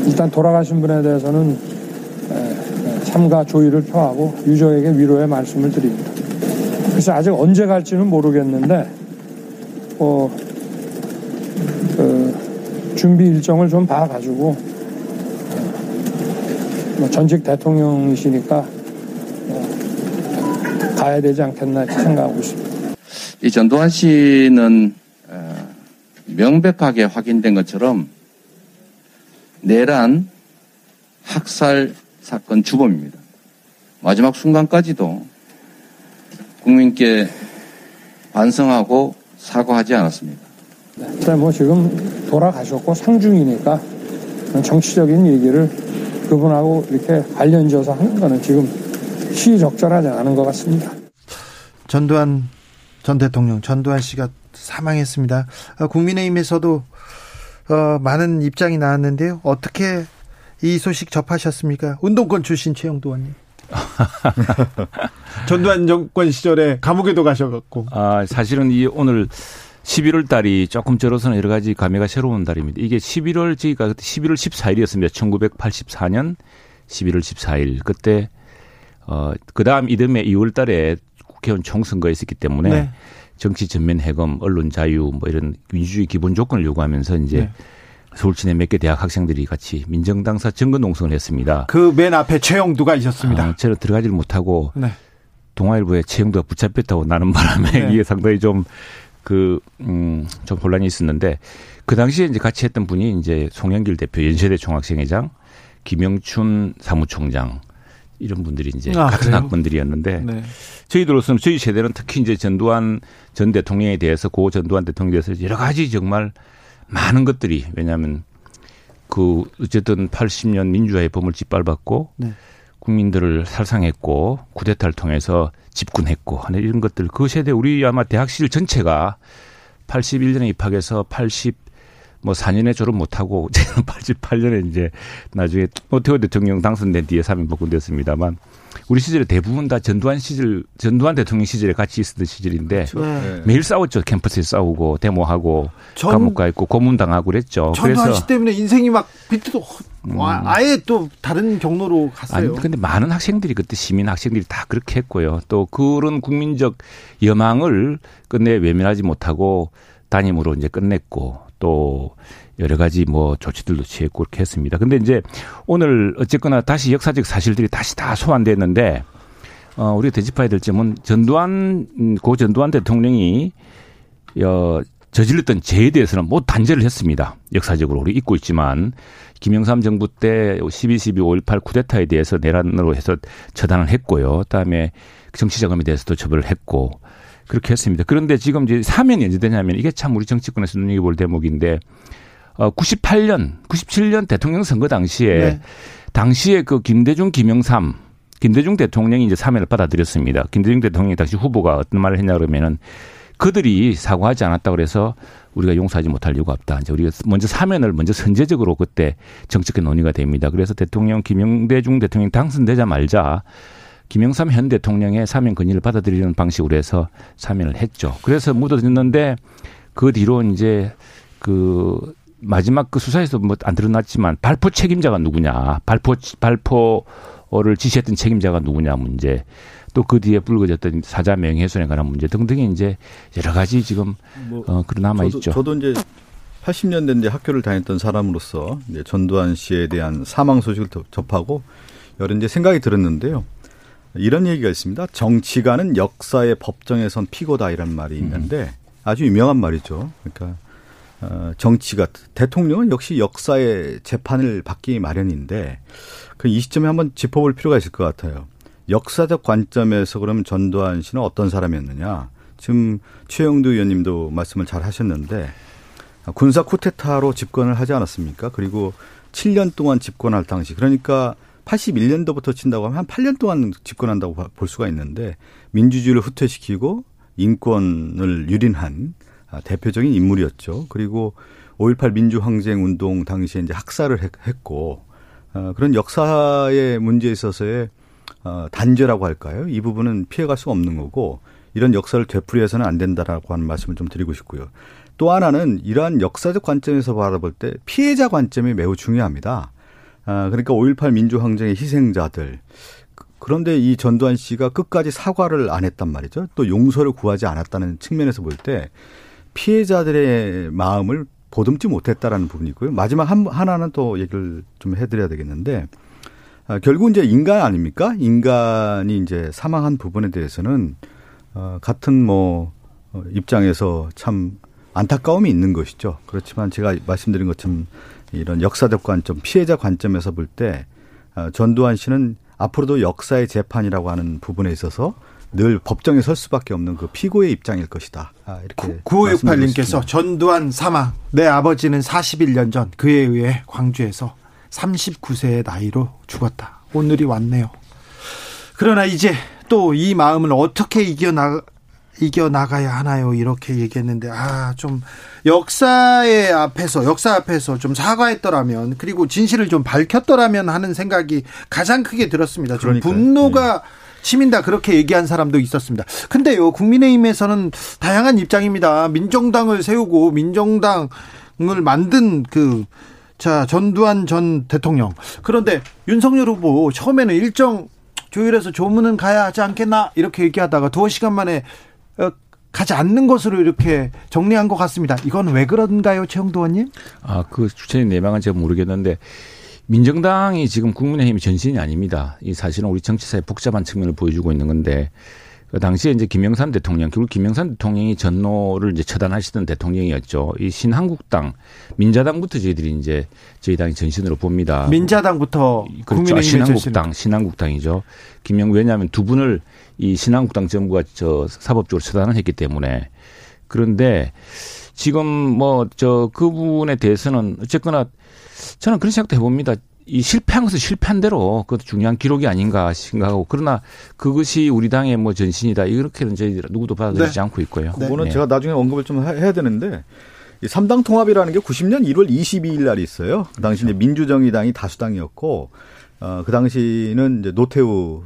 일단 돌아가신 분에 대해서는 참가 조의를 표하고 유족에게 위로의 말씀을 드립니다. 그래서 아직 언제 갈지는 모르겠는데 어, 그 준비 일정을 좀 봐가지고 뭐 전직 대통령이시니까 어, 가야 되지 않겠나 생각하고 있습니다. 이 전두환 씨는 어, 명백하게 확인된 것처럼 내란 학살 사건 주범입니다. 마지막 순간까지도 국민께 반성하고 사과하지 않았습니다. 네, 뭐 지금 돌아가셨고 상중이니까 정치적인 얘기를 그분하고 이렇게 관련지어서 하는 거는 지금 시적절하지 않은 것 같습니다. 전두환 전 대통령 전두환 씨가 사망했습니다. 아, 국민의힘에서도 어, 많은 입장이 나왔는데요. 어떻게 이 소식 접하셨습니까? 운동권 출신 최영도 의원님. 전두환 정권 시절에 감옥에도 가셔갖고. 아, 사실은 이 오늘 11월 달이 조금 저로서는 여러 가지 감회가 새로운 달입니다. 이게 11월, 저희가 11월 14일이었습니다. 1984년 11월 14일. 그때, 어, 그 다음 이듬해 2월 달에 국회의원 총선거가 있었기 때문에 네. 정치 전면 해검, 언론 자유 뭐 이런 민주주의 기본 조건을 요구하면서 이제 네. 서울 시내 몇 개 대학 학생들이 같이 민정당사 정권 농성을 했습니다. 그 맨 앞에 최영두가 있었습니다. 아, 저는 들어가지를 못하고 네. 동아일보에 최영두가 붙잡혔다고 나는 바람에 네. 이게 상당히 좀 그, 음, 좀 혼란이 있었는데 그 당시에 이제 같이 했던 분이 이제 송영길 대표 연세대 총학생회장 김영춘 사무총장 이런 분들이 이제 아, 같은 그래요? 학번들이었는데 네. 저희들로서는 저희 세대는 특히 이제 전두환 전 대통령에 대해서 고 전두환 대통령에 대해서 여러 가지 정말 많은 것들이 왜냐하면 그 어쨌든 80년 민주화의 봄을 짓밟았고 네. 국민들을 살상했고 쿠데타를 통해서 집군했고 하는 이런 것들 그 세대 우리 아마 대학 시절 전체가 81년에 입학해서 80 뭐 4년에 졸업 못하고 제가 88년에 이제 나중에 오태호 대통령 당선된 뒤에 사면 복권됐습니다만 우리 시절에 대부분 다 전두환 시절, 전두환 대통령 시절에 같이 있었던 시절인데 그렇죠. 네. 매일 싸웠죠. 캠퍼스에 싸우고 데모하고 전, 감옥 가 있고 고문당하고 그랬죠. 전두환 씨 때문에 인생이 막 비트도 음. 아예 또 다른 경로로 갔어요. 아니 근데 많은 학생들이 그때 시민 학생들이 다 그렇게 했고요. 또 그런 국민적 여망을 끝내 외면하지 못하고 담임으로 이제 끝냈고 또 여러 가지 뭐 조치들도 취했고 그렇게 했습니다. 근데 이제 오늘 어쨌거나 다시 역사적 사실들이 다시 다 소환됐는데 어 우리가 되짚어야 될 점은 전두환 음, 고 전두환 대통령이 어 저질렀던 죄에 대해서는 뭐 단죄를 했습니다. 역사적으로 우리 잊고 있지만 김영삼 정부 때 12.12 5.18 쿠데타에 대해서 내란으로 해서 처단을 했고요. 그다음에 정치자금에 대해서도 처벌을 했고 그렇게 했습니다. 그런데 지금 이제 사면이 언제 되냐면 이게 참 우리 정치권에서 눈여겨볼 대목인데 어 98년, 97년 대통령 선거 당시에 네. 당시에 그 김대중, 김영삼 김대중 대통령이 이제 사면을 받아들였습니다. 김대중 대통령이 당시 후보가 어떤 말을 했냐 그러면은 그들이 사과하지 않았다 그래서 우리가 용서하지 못할 이유가 없다. 이제 우리가 먼저 사면을 먼저 선제적으로 그때 정책의 논의가 됩니다. 그래서 대통령 김영대중 대통령 당선되자 말자 김영삼 현 대통령의 사면 건의를 받아들이는 방식으로 해서 사면을 했죠. 그래서 묻어졌는데 그 뒤로 이제 그 마지막 그 수사에서 뭐 안 드러났지만 발포 책임자가 누구냐, 발포 발포를 지시했던 책임자가 누구냐 문제, 또 그 뒤에 불거졌던 사자 명예훼손에 관한 문제 등등이 이제 여러 가지 지금 뭐 어, 그런 남아 있죠. 저도, 이제 80년대 이제 학교를 다녔던 사람으로서 이제 전두환 씨에 대한 사망 소식을 접하고 여러 이제 생각이 들었는데요. 이런 얘기가 있습니다. 정치가는 역사의 법정에선 피고다 이런 말이 있는데 음. 아주 유명한 말이죠. 그러니까 어, 정치가 대통령은 역시 역사의 재판을 받기 마련인데 그 이 시점에 한번 짚어볼 필요가 있을 것 같아요. 역사적 관점에서 그러면 전두환 씨는 어떤 사람이었느냐? 지금 최영두 의원님도 말씀을 잘 하셨는데 군사 쿠데타로 집권을 하지 않았습니까? 그리고 7년 동안 집권할 당시 그러니까 81년도부터 친다고 하면 한 8년 동안 집권한다고 볼 수가 있는데 민주주의를 후퇴시키고 인권을 유린한 아, 대표적인 인물이었죠. 그리고 5.18 민주항쟁 운동 당시에 이제 학살을 했고 어, 그런 역사의 문제에 있어서의 어, 단죄라고 할까요? 이 부분은 피해갈 수 없는 거고 이런 역사를 되풀이해서는 안 된다라고 하는 말씀을 좀 드리고 싶고요. 또 하나는 이러한 역사적 관점에서 바라볼 때 피해자 관점이 매우 중요합니다. 아, 그러니까 5.18 민주항쟁의 희생자들. 그런데 이 전두환 씨가 끝까지 사과를 안 했단 말이죠. 또 용서를 구하지 않았다는 측면에서 볼 때 피해자들의 마음을 보듬지 못했다라는 부분이 있고요. 마지막 한, 하나는 또 얘기를 좀 해드려야 되겠는데, 아, 결국 이제 인간 아닙니까? 인간이 이제 사망한 부분에 대해서는, 어, 같은 뭐, 어, 입장에서 참 안타까움이 있는 것이죠. 그렇지만 제가 말씀드린 것처럼 이런 역사적 관점, 피해자 관점에서 볼때 어, 전두환 씨는 앞으로도 역사의 재판이라고 하는 부분에 있어서 늘 법정에 설 수밖에 없는 그 피고의 입장일 것이다. 아, 이렇게 9568님께서 전두환 사망. 내 아버지는 41년 전 그에 의해 광주에서 39세의 나이로 죽었다. 오늘이 왔네요. 그러나 이제 또 이 마음을 어떻게 이겨나 이겨 나가야 하나요? 이렇게 얘기했는데 아 좀 역사의 앞에서 역사 앞에서 좀 사과했더라면 그리고 진실을 좀 밝혔더라면 하는 생각이 가장 크게 들었습니다. 좀 분노가 네. 치민다 그렇게 얘기한 사람도 있었습니다. 근데요 국민의힘에서는 다양한 입장입니다. 민정당을 세우고 민정당을 만든 그 자, 전두환 전 대통령. 그런데 윤석열 후보 처음에는 일정 조율해서 조문은 가야 하지 않겠나 이렇게 얘기하다가 두어 시간 만에 어, 가지 않는 것으로 이렇게 정리한 것 같습니다. 이건 왜 그런가요, 최영도 의원님? 아, 그 주체적 내막은 제가 모르겠는데 민정당이 지금 국민의힘이 전신이 아닙니다. 이 사실은 우리 정치사의 복잡한 측면을 보여주고 있는 건데 그 당시에 이제 김영삼 대통령, 결국 김영삼 대통령이 전노를 이제 처단하시던 대통령이었죠. 이 신한국당, 민자당부터 저희들이 이제 저희 당이 전신으로 봅니다. 민자당부터 그렇죠. 신한국당, 신한국당이죠. 김영 왜냐하면 두 분을 이 신한국당 정부가 저 사법적으로 처단을 했기 때문에 그런데 지금 뭐 저 그분에 대해서는 어쨌거나 저는 그런 생각도 해봅니다. 이 실패한 것은 실패한 대로 그것도 중요한 기록이 아닌가 생각하고 그러나 그것이 우리 당의 뭐 전신이다 이렇게는 저희 누구도 받아들이지 네. 않고 있고요. 그거는 네. 제가 나중에 언급을 좀 해야 되는데 이 3당 통합이라는 게 90년 1월 22일 날이 있어요. 그 당시 그렇죠. 이제 민주정의당이 다수당이었고 어, 그 당시는 이제 노태우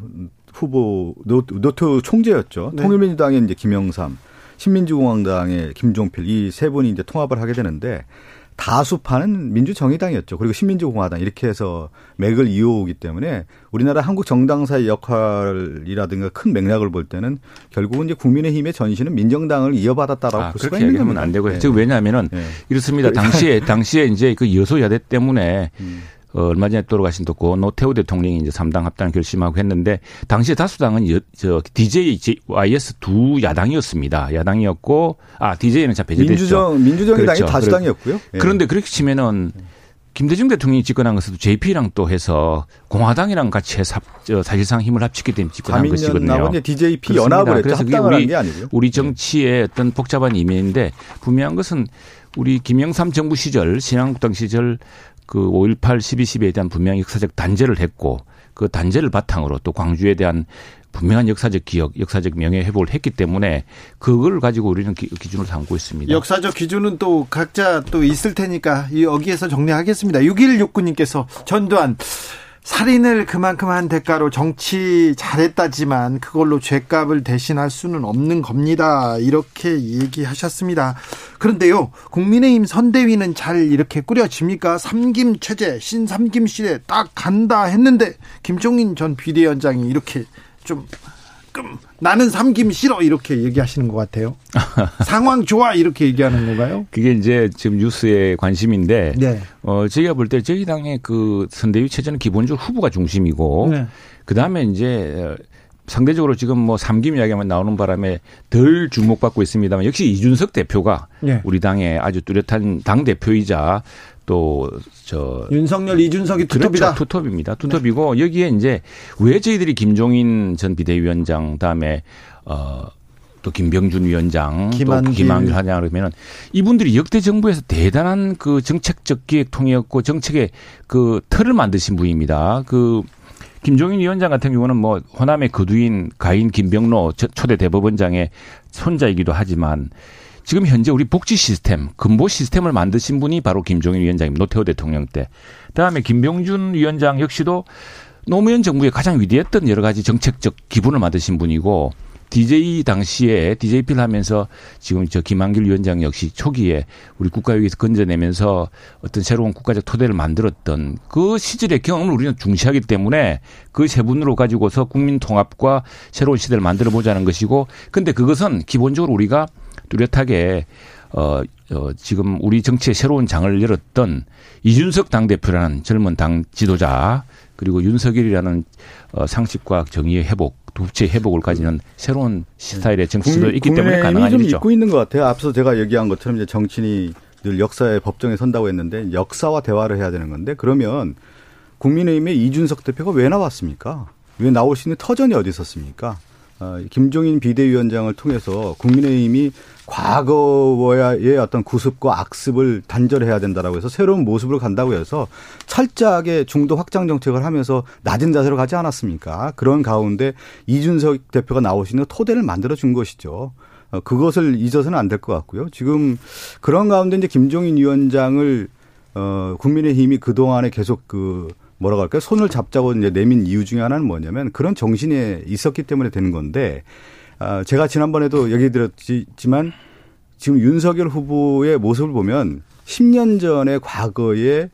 후보 노, 노태우 총재였죠. 네. 통일민주당의 이제 김영삼, 신민주공화당의 김종필 이 세 분이 이제 통합을 하게 되는데 다수파는 민주정의당이었죠. 그리고 신민주공화당 이렇게 해서 맥을 이어오기 때문에 우리나라 한국 정당사의 역할이라든가 큰 맥락을 볼 때는 결국은 이제 국민의힘의 전신은 민정당을 이어받았다라고 아, 볼 수가 있는 겁니다. 안 되고요. 네. 즉 왜냐하면은 네. 이렇습니다. 당시에 당시에 이제 그 여소야대 때문에 음. 어, 얼마 전에 돌아가신 또고 노태우 대통령이 이제 3당 합당을 결심하고 했는데 당시에 다수당은 여, 저 DJ, YS 두 야당이었습니다. 야당이었고 아 DJ는 참 배제됐죠. 민주정 민주정당이 그렇죠. 다수당이었고요. 예. 그런데 그렇게 치면은 김대중 대통령이 집권한 것도 JP랑 또 해서 공화당이랑 같이 해서 사실상 힘을 합치게 된 집권한 것이거든요. DJP 연합을 했죠. 그래서 그게 우리, 게 아니고요. 우리 예. 정치의 어떤 복잡한 이면인데 분명한 것은 우리 김영삼 정부 시절 신한국당 시절 그 5.18 12.12에 대한 분명히 역사적 단죄를 했고 그 단죄를 바탕으로 또 광주에 대한 분명한 역사적 기억, 역사적 명예 회복을 했기 때문에 그걸 가지고 우리는 기, 준을 삼고 있습니다. 역사적 기준은 또 각자 또 있을 테니까 여기에서 정리하겠습니다. 6169님께서 전두환 살인을 그만큼 한 대가로 정치 잘했다지만 그걸로 죄값을 대신할 수는 없는 겁니다. 이렇게 얘기하셨습니다. 그런데요, 국민의힘 선대위는 잘 이렇게 꾸려집니까? 삼김 체제, 신삼김 시대 딱 간다 했는데 김종인 전 비대위원장이 이렇게 좀 끔, 나는 삼김 싫어 이렇게 얘기하시는 것 같아요. 상황 좋아 이렇게 얘기하는 건가요? 그게 이제 지금 뉴스의 관심인데, 네. 어 저희가 볼 때 저희 당의 그 선대위 체제는 기본적으로 후보가 중심이고, 네. 그 다음에 이제 상대적으로 지금 뭐 삼김 이야기만 나오는 바람에 덜 주목받고 있습니다만 역시 이준석 대표가 네. 우리 당의 아주 뚜렷한 당 대표이자 또 저 윤석열 이준석이 투톱이다. 그렇죠. 투톱입니다. 투톱이고 네. 여기에 이제 왜 저희들이 김종인 전 비대위원장 다음에 어. 또 김병준 위원장, 김한길. 또 김한길 하냐 그러면은 이분들이 역대 정부에서 대단한 그 정책적 기획 통이었고 정책의 그 틀을 만드신 분입니다. 그 김종인 위원장 같은 경우는 뭐 호남의 거두인 가인 김병로 초대 대법원장의 손자이기도 하지만 지금 현재 우리 복지 시스템, 근보 시스템을 만드신 분이 바로 김종인 위원장입니다. 노태우 대통령 때. 그다음에 김병준 위원장 역시도 노무현 정부의 가장 위대했던 여러 가지 정책적 기분을 만드신 분이고 DJ 당시에 DJP를 하면서 지금 저 김한길 위원장 역시 초기에 우리 국가위에서 건져내면서 어떤 새로운 국가적 토대를 만들었던 그 시절의 경험을 우리는 중시하기 때문에 그 세 분으로 가지고서 국민 통합과 새로운 시대를 만들어 보자는 것이고 근데 그것은 기본적으로 우리가 뚜렷하게 어, 어, 지금 우리 정치의 새로운 장을 열었던 이준석 당대표라는 젊은 당 지도자 그리고 윤석열이라는 어, 상식과 정의의 회복, 도체 회복을 가지는 새로운 스타일의 정치도 있기 때문에 가능한 좀 일이죠. 있고 있는 것 같아요. 앞서 제가 얘기한 것처럼 이제 정치인이 늘 역사의 법정에 선다고 했는데 역사와 대화를 해야 되는 건데 그러면 국민의힘의 이준석 대표가 왜 나왔습니까? 왜 나올 수 있는 터전이 어디 있었습니까? 어, 김종인 비대위원장을 통해서 국민의힘이 과거의 어떤 구습과 악습을 단절해야 된다라고 해서 새로운 모습으로 간다고 해서 철저하게 중도 확장 정책을 하면서 낮은 자세로 가지 않았습니까? 그런 가운데 이준석 대표가 나오시는 토대를 만들어 준 것이죠. 어, 그것을 잊어서는 안 될 것 같고요. 지금 그런 가운데 이제 김종인 위원장을 어 국민의힘이 그 동안에 계속 그 뭐라고 할까요? 손을 잡자고 이제 내민 이유 중에 하나는 뭐냐면 그런 정신이 있었기 때문에 되는 건데 아, 제가 지난번에도 얘기 드렸지만 지금 윤석열 후보의 모습을 보면 10년 전의 과거의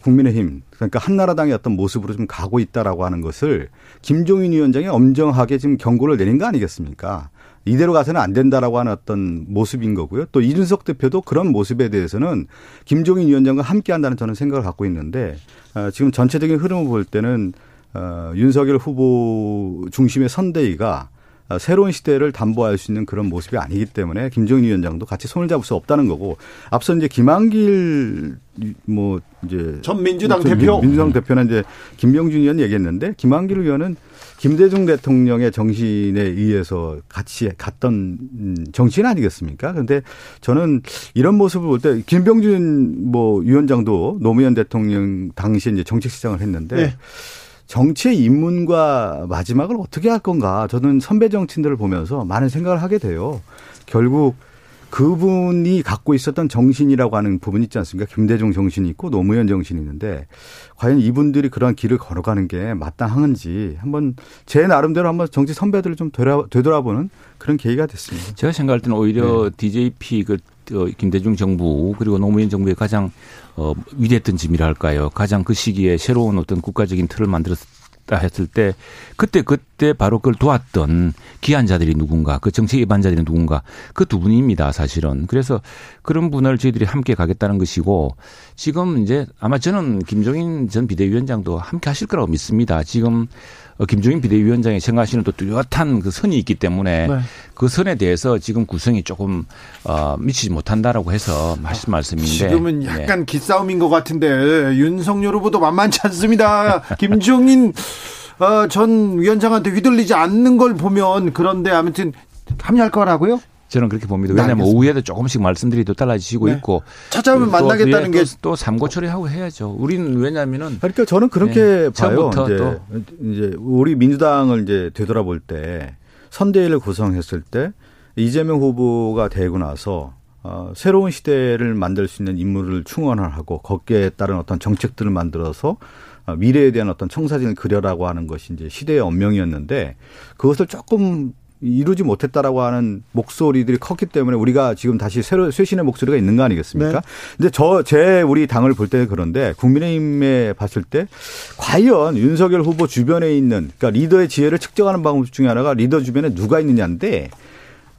국민의힘 그러니까 한나라당의 어떤 모습으로 좀 가고 있다라고 하는 것을 김종인 위원장이 엄정하게 지금 경고를 내린 거 아니겠습니까? 이대로 가서는 안 된다라고 하는 어떤 모습인 거고요. 또 이준석 대표도 그런 모습에 대해서는 김종인 위원장과 함께 한다는 저는 생각을 갖고 있는데 어, 지금 전체적인 흐름을 볼 때는 어, 윤석열 후보 중심의 선대위가 어, 새로운 시대를 담보할 수 있는 그런 모습이 아니기 때문에 김종인 위원장도 같이 손을 잡을 수 없다는 거고 앞서 이제 김한길 뭐 이제 전 민주당 대표 민주당 대표는 이제 김병준 의원 얘기했는데 김한길 의원은 김대중 대통령의 정신에 의해서 같이 갔던 정치인 아니겠습니까? 그런데 저는 이런 모습을 볼 때 김병준 뭐 위원장도 노무현 대통령 당시에 이제 정책 시장을 했는데 네. 정치의 입문과 마지막을 어떻게 할 건가 저는 선배 정치인들을 보면서 많은 생각을 하게 돼요. 결국 그분이 갖고 있었던 정신이라고 하는 부분이 있지 않습니까? 김대중 정신이 있고 노무현 정신이 있는데 과연 이분들이 그런 길을 걸어가는 게 마땅한지 한번 제 나름대로 한번 정치 선배들을 좀 되돌아, 되돌아보는 그런 계기가 됐습니다. 제가 생각할 때는 오히려 네. DJP 그 어, 김대중 정부 그리고 노무현 정부의 가장 어, 위대했던 짐이라 할까요? 가장 그 시기에 새로운 어떤 국가적인 틀을 만들었 있다 했을 때 그때 그때 바로 그걸 도왔던 기한자들이 누군가 그 정책 위반자들이 누군가 그 두 분입니다 사실은. 그래서 그런 분을 저희들이 함께 가겠다는 것이고 지금 이제 아마 저는 김종인 전 비대위원장도 함께 하실 거라고 믿습니다 지금 어, 김종인 비대위원장이 생각하시는 또 뚜렷한 그 선이 있기 때문에 네. 그 선에 대해서 지금 구성이 조금 어, 미치지 못한다라고 해서 하신 말씀인데 지금은 네. 약간 네. 기싸움인 것 같은데 윤석열 후보도 만만치 않습니다. 김종인 어, 전 위원장한테 휘둘리지 않는 걸 보면 그런데 아무튼 합류할 거라고요? 저는 그렇게 봅니다. 왜냐하면 네, 오후에도 조금씩 말씀들이 또 달라지시고 네. 있고 찾아오면 만나겠다는 게또 삼고 처리하고 해야죠. 우리는 왜냐하면은 그러니까 저는 그렇게 네, 봐요. 이제, 또. 이제 우리 민주당을 이제 되돌아볼 때 선대위를 구성했을 때 이재명 후보가 되고 나서 어, 새로운 시대를 만들 수 있는 인물을 충원을 하고 거기에 따른 어떤 정책들을 만들어서 어, 미래에 대한 어떤 청사진을 그려라고 하는 것이 이제 시대의 언명이었는데 그것을 조금 이루지 못했다라고 하는 목소리들이 컸기 때문에 우리가 지금 다시 새로 쇄신의 목소리가 있는 거 아니겠습니까? 네. 근데 저 제 우리 당을 볼 때는 그런데 국민의힘에 봤을 때 과연 윤석열 후보 주변에 있는 그러니까 리더의 지혜를 측정하는 방법 중에 하나가 리더 주변에 누가 있느냐인데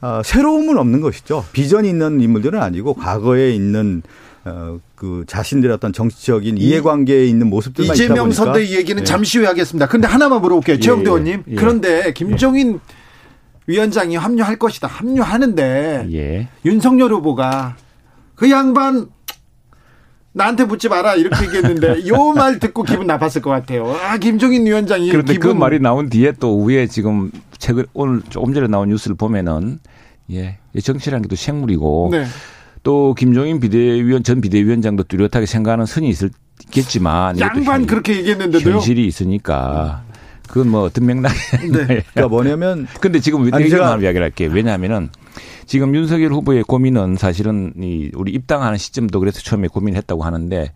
어, 새로움은 없는 것이죠. 비전이 있는 인물들은 아니고 과거에 있는 어, 그 자신들의 어떤 정치적인 이해관계에 있는 모습들만 이재명 선대 얘기는 예. 잠시 후에 하겠습니다. 근데 하나만 물어볼게요. 예, 최영도 의원님. 예, 예. 그런데 김종인 예. 위원장이 합류할 것이다. 합류하는데 예. 윤석열 후보가 그 양반 나한테 묻지 마라 이렇게 얘기했는데 요 말 듣고 기분 나빴을 것 같아요. 아 김종인 위원장이 그런데 그 기분... 그 말이 나온 뒤에 또 위에 지금 최근 오늘 조금 전에 나온 뉴스를 보면은 예 정치라는 게 또 생물이고 네. 또 김종인 비대위원 전 비대위원장도 뚜렷하게 생각하는 선이 있겠지만 양반 그렇게 얘기했는데도 현실이 있으니까 그건 뭐 어떤 맥락이 네. 그러니까 뭐냐면 근데 지금 아니 제가 이야기를 할게요. 왜냐하면은 지금 윤석열 후보의 고민은 사실은 이 우리 입당하는 시점도 그래서 처음에 고민했다고 하는데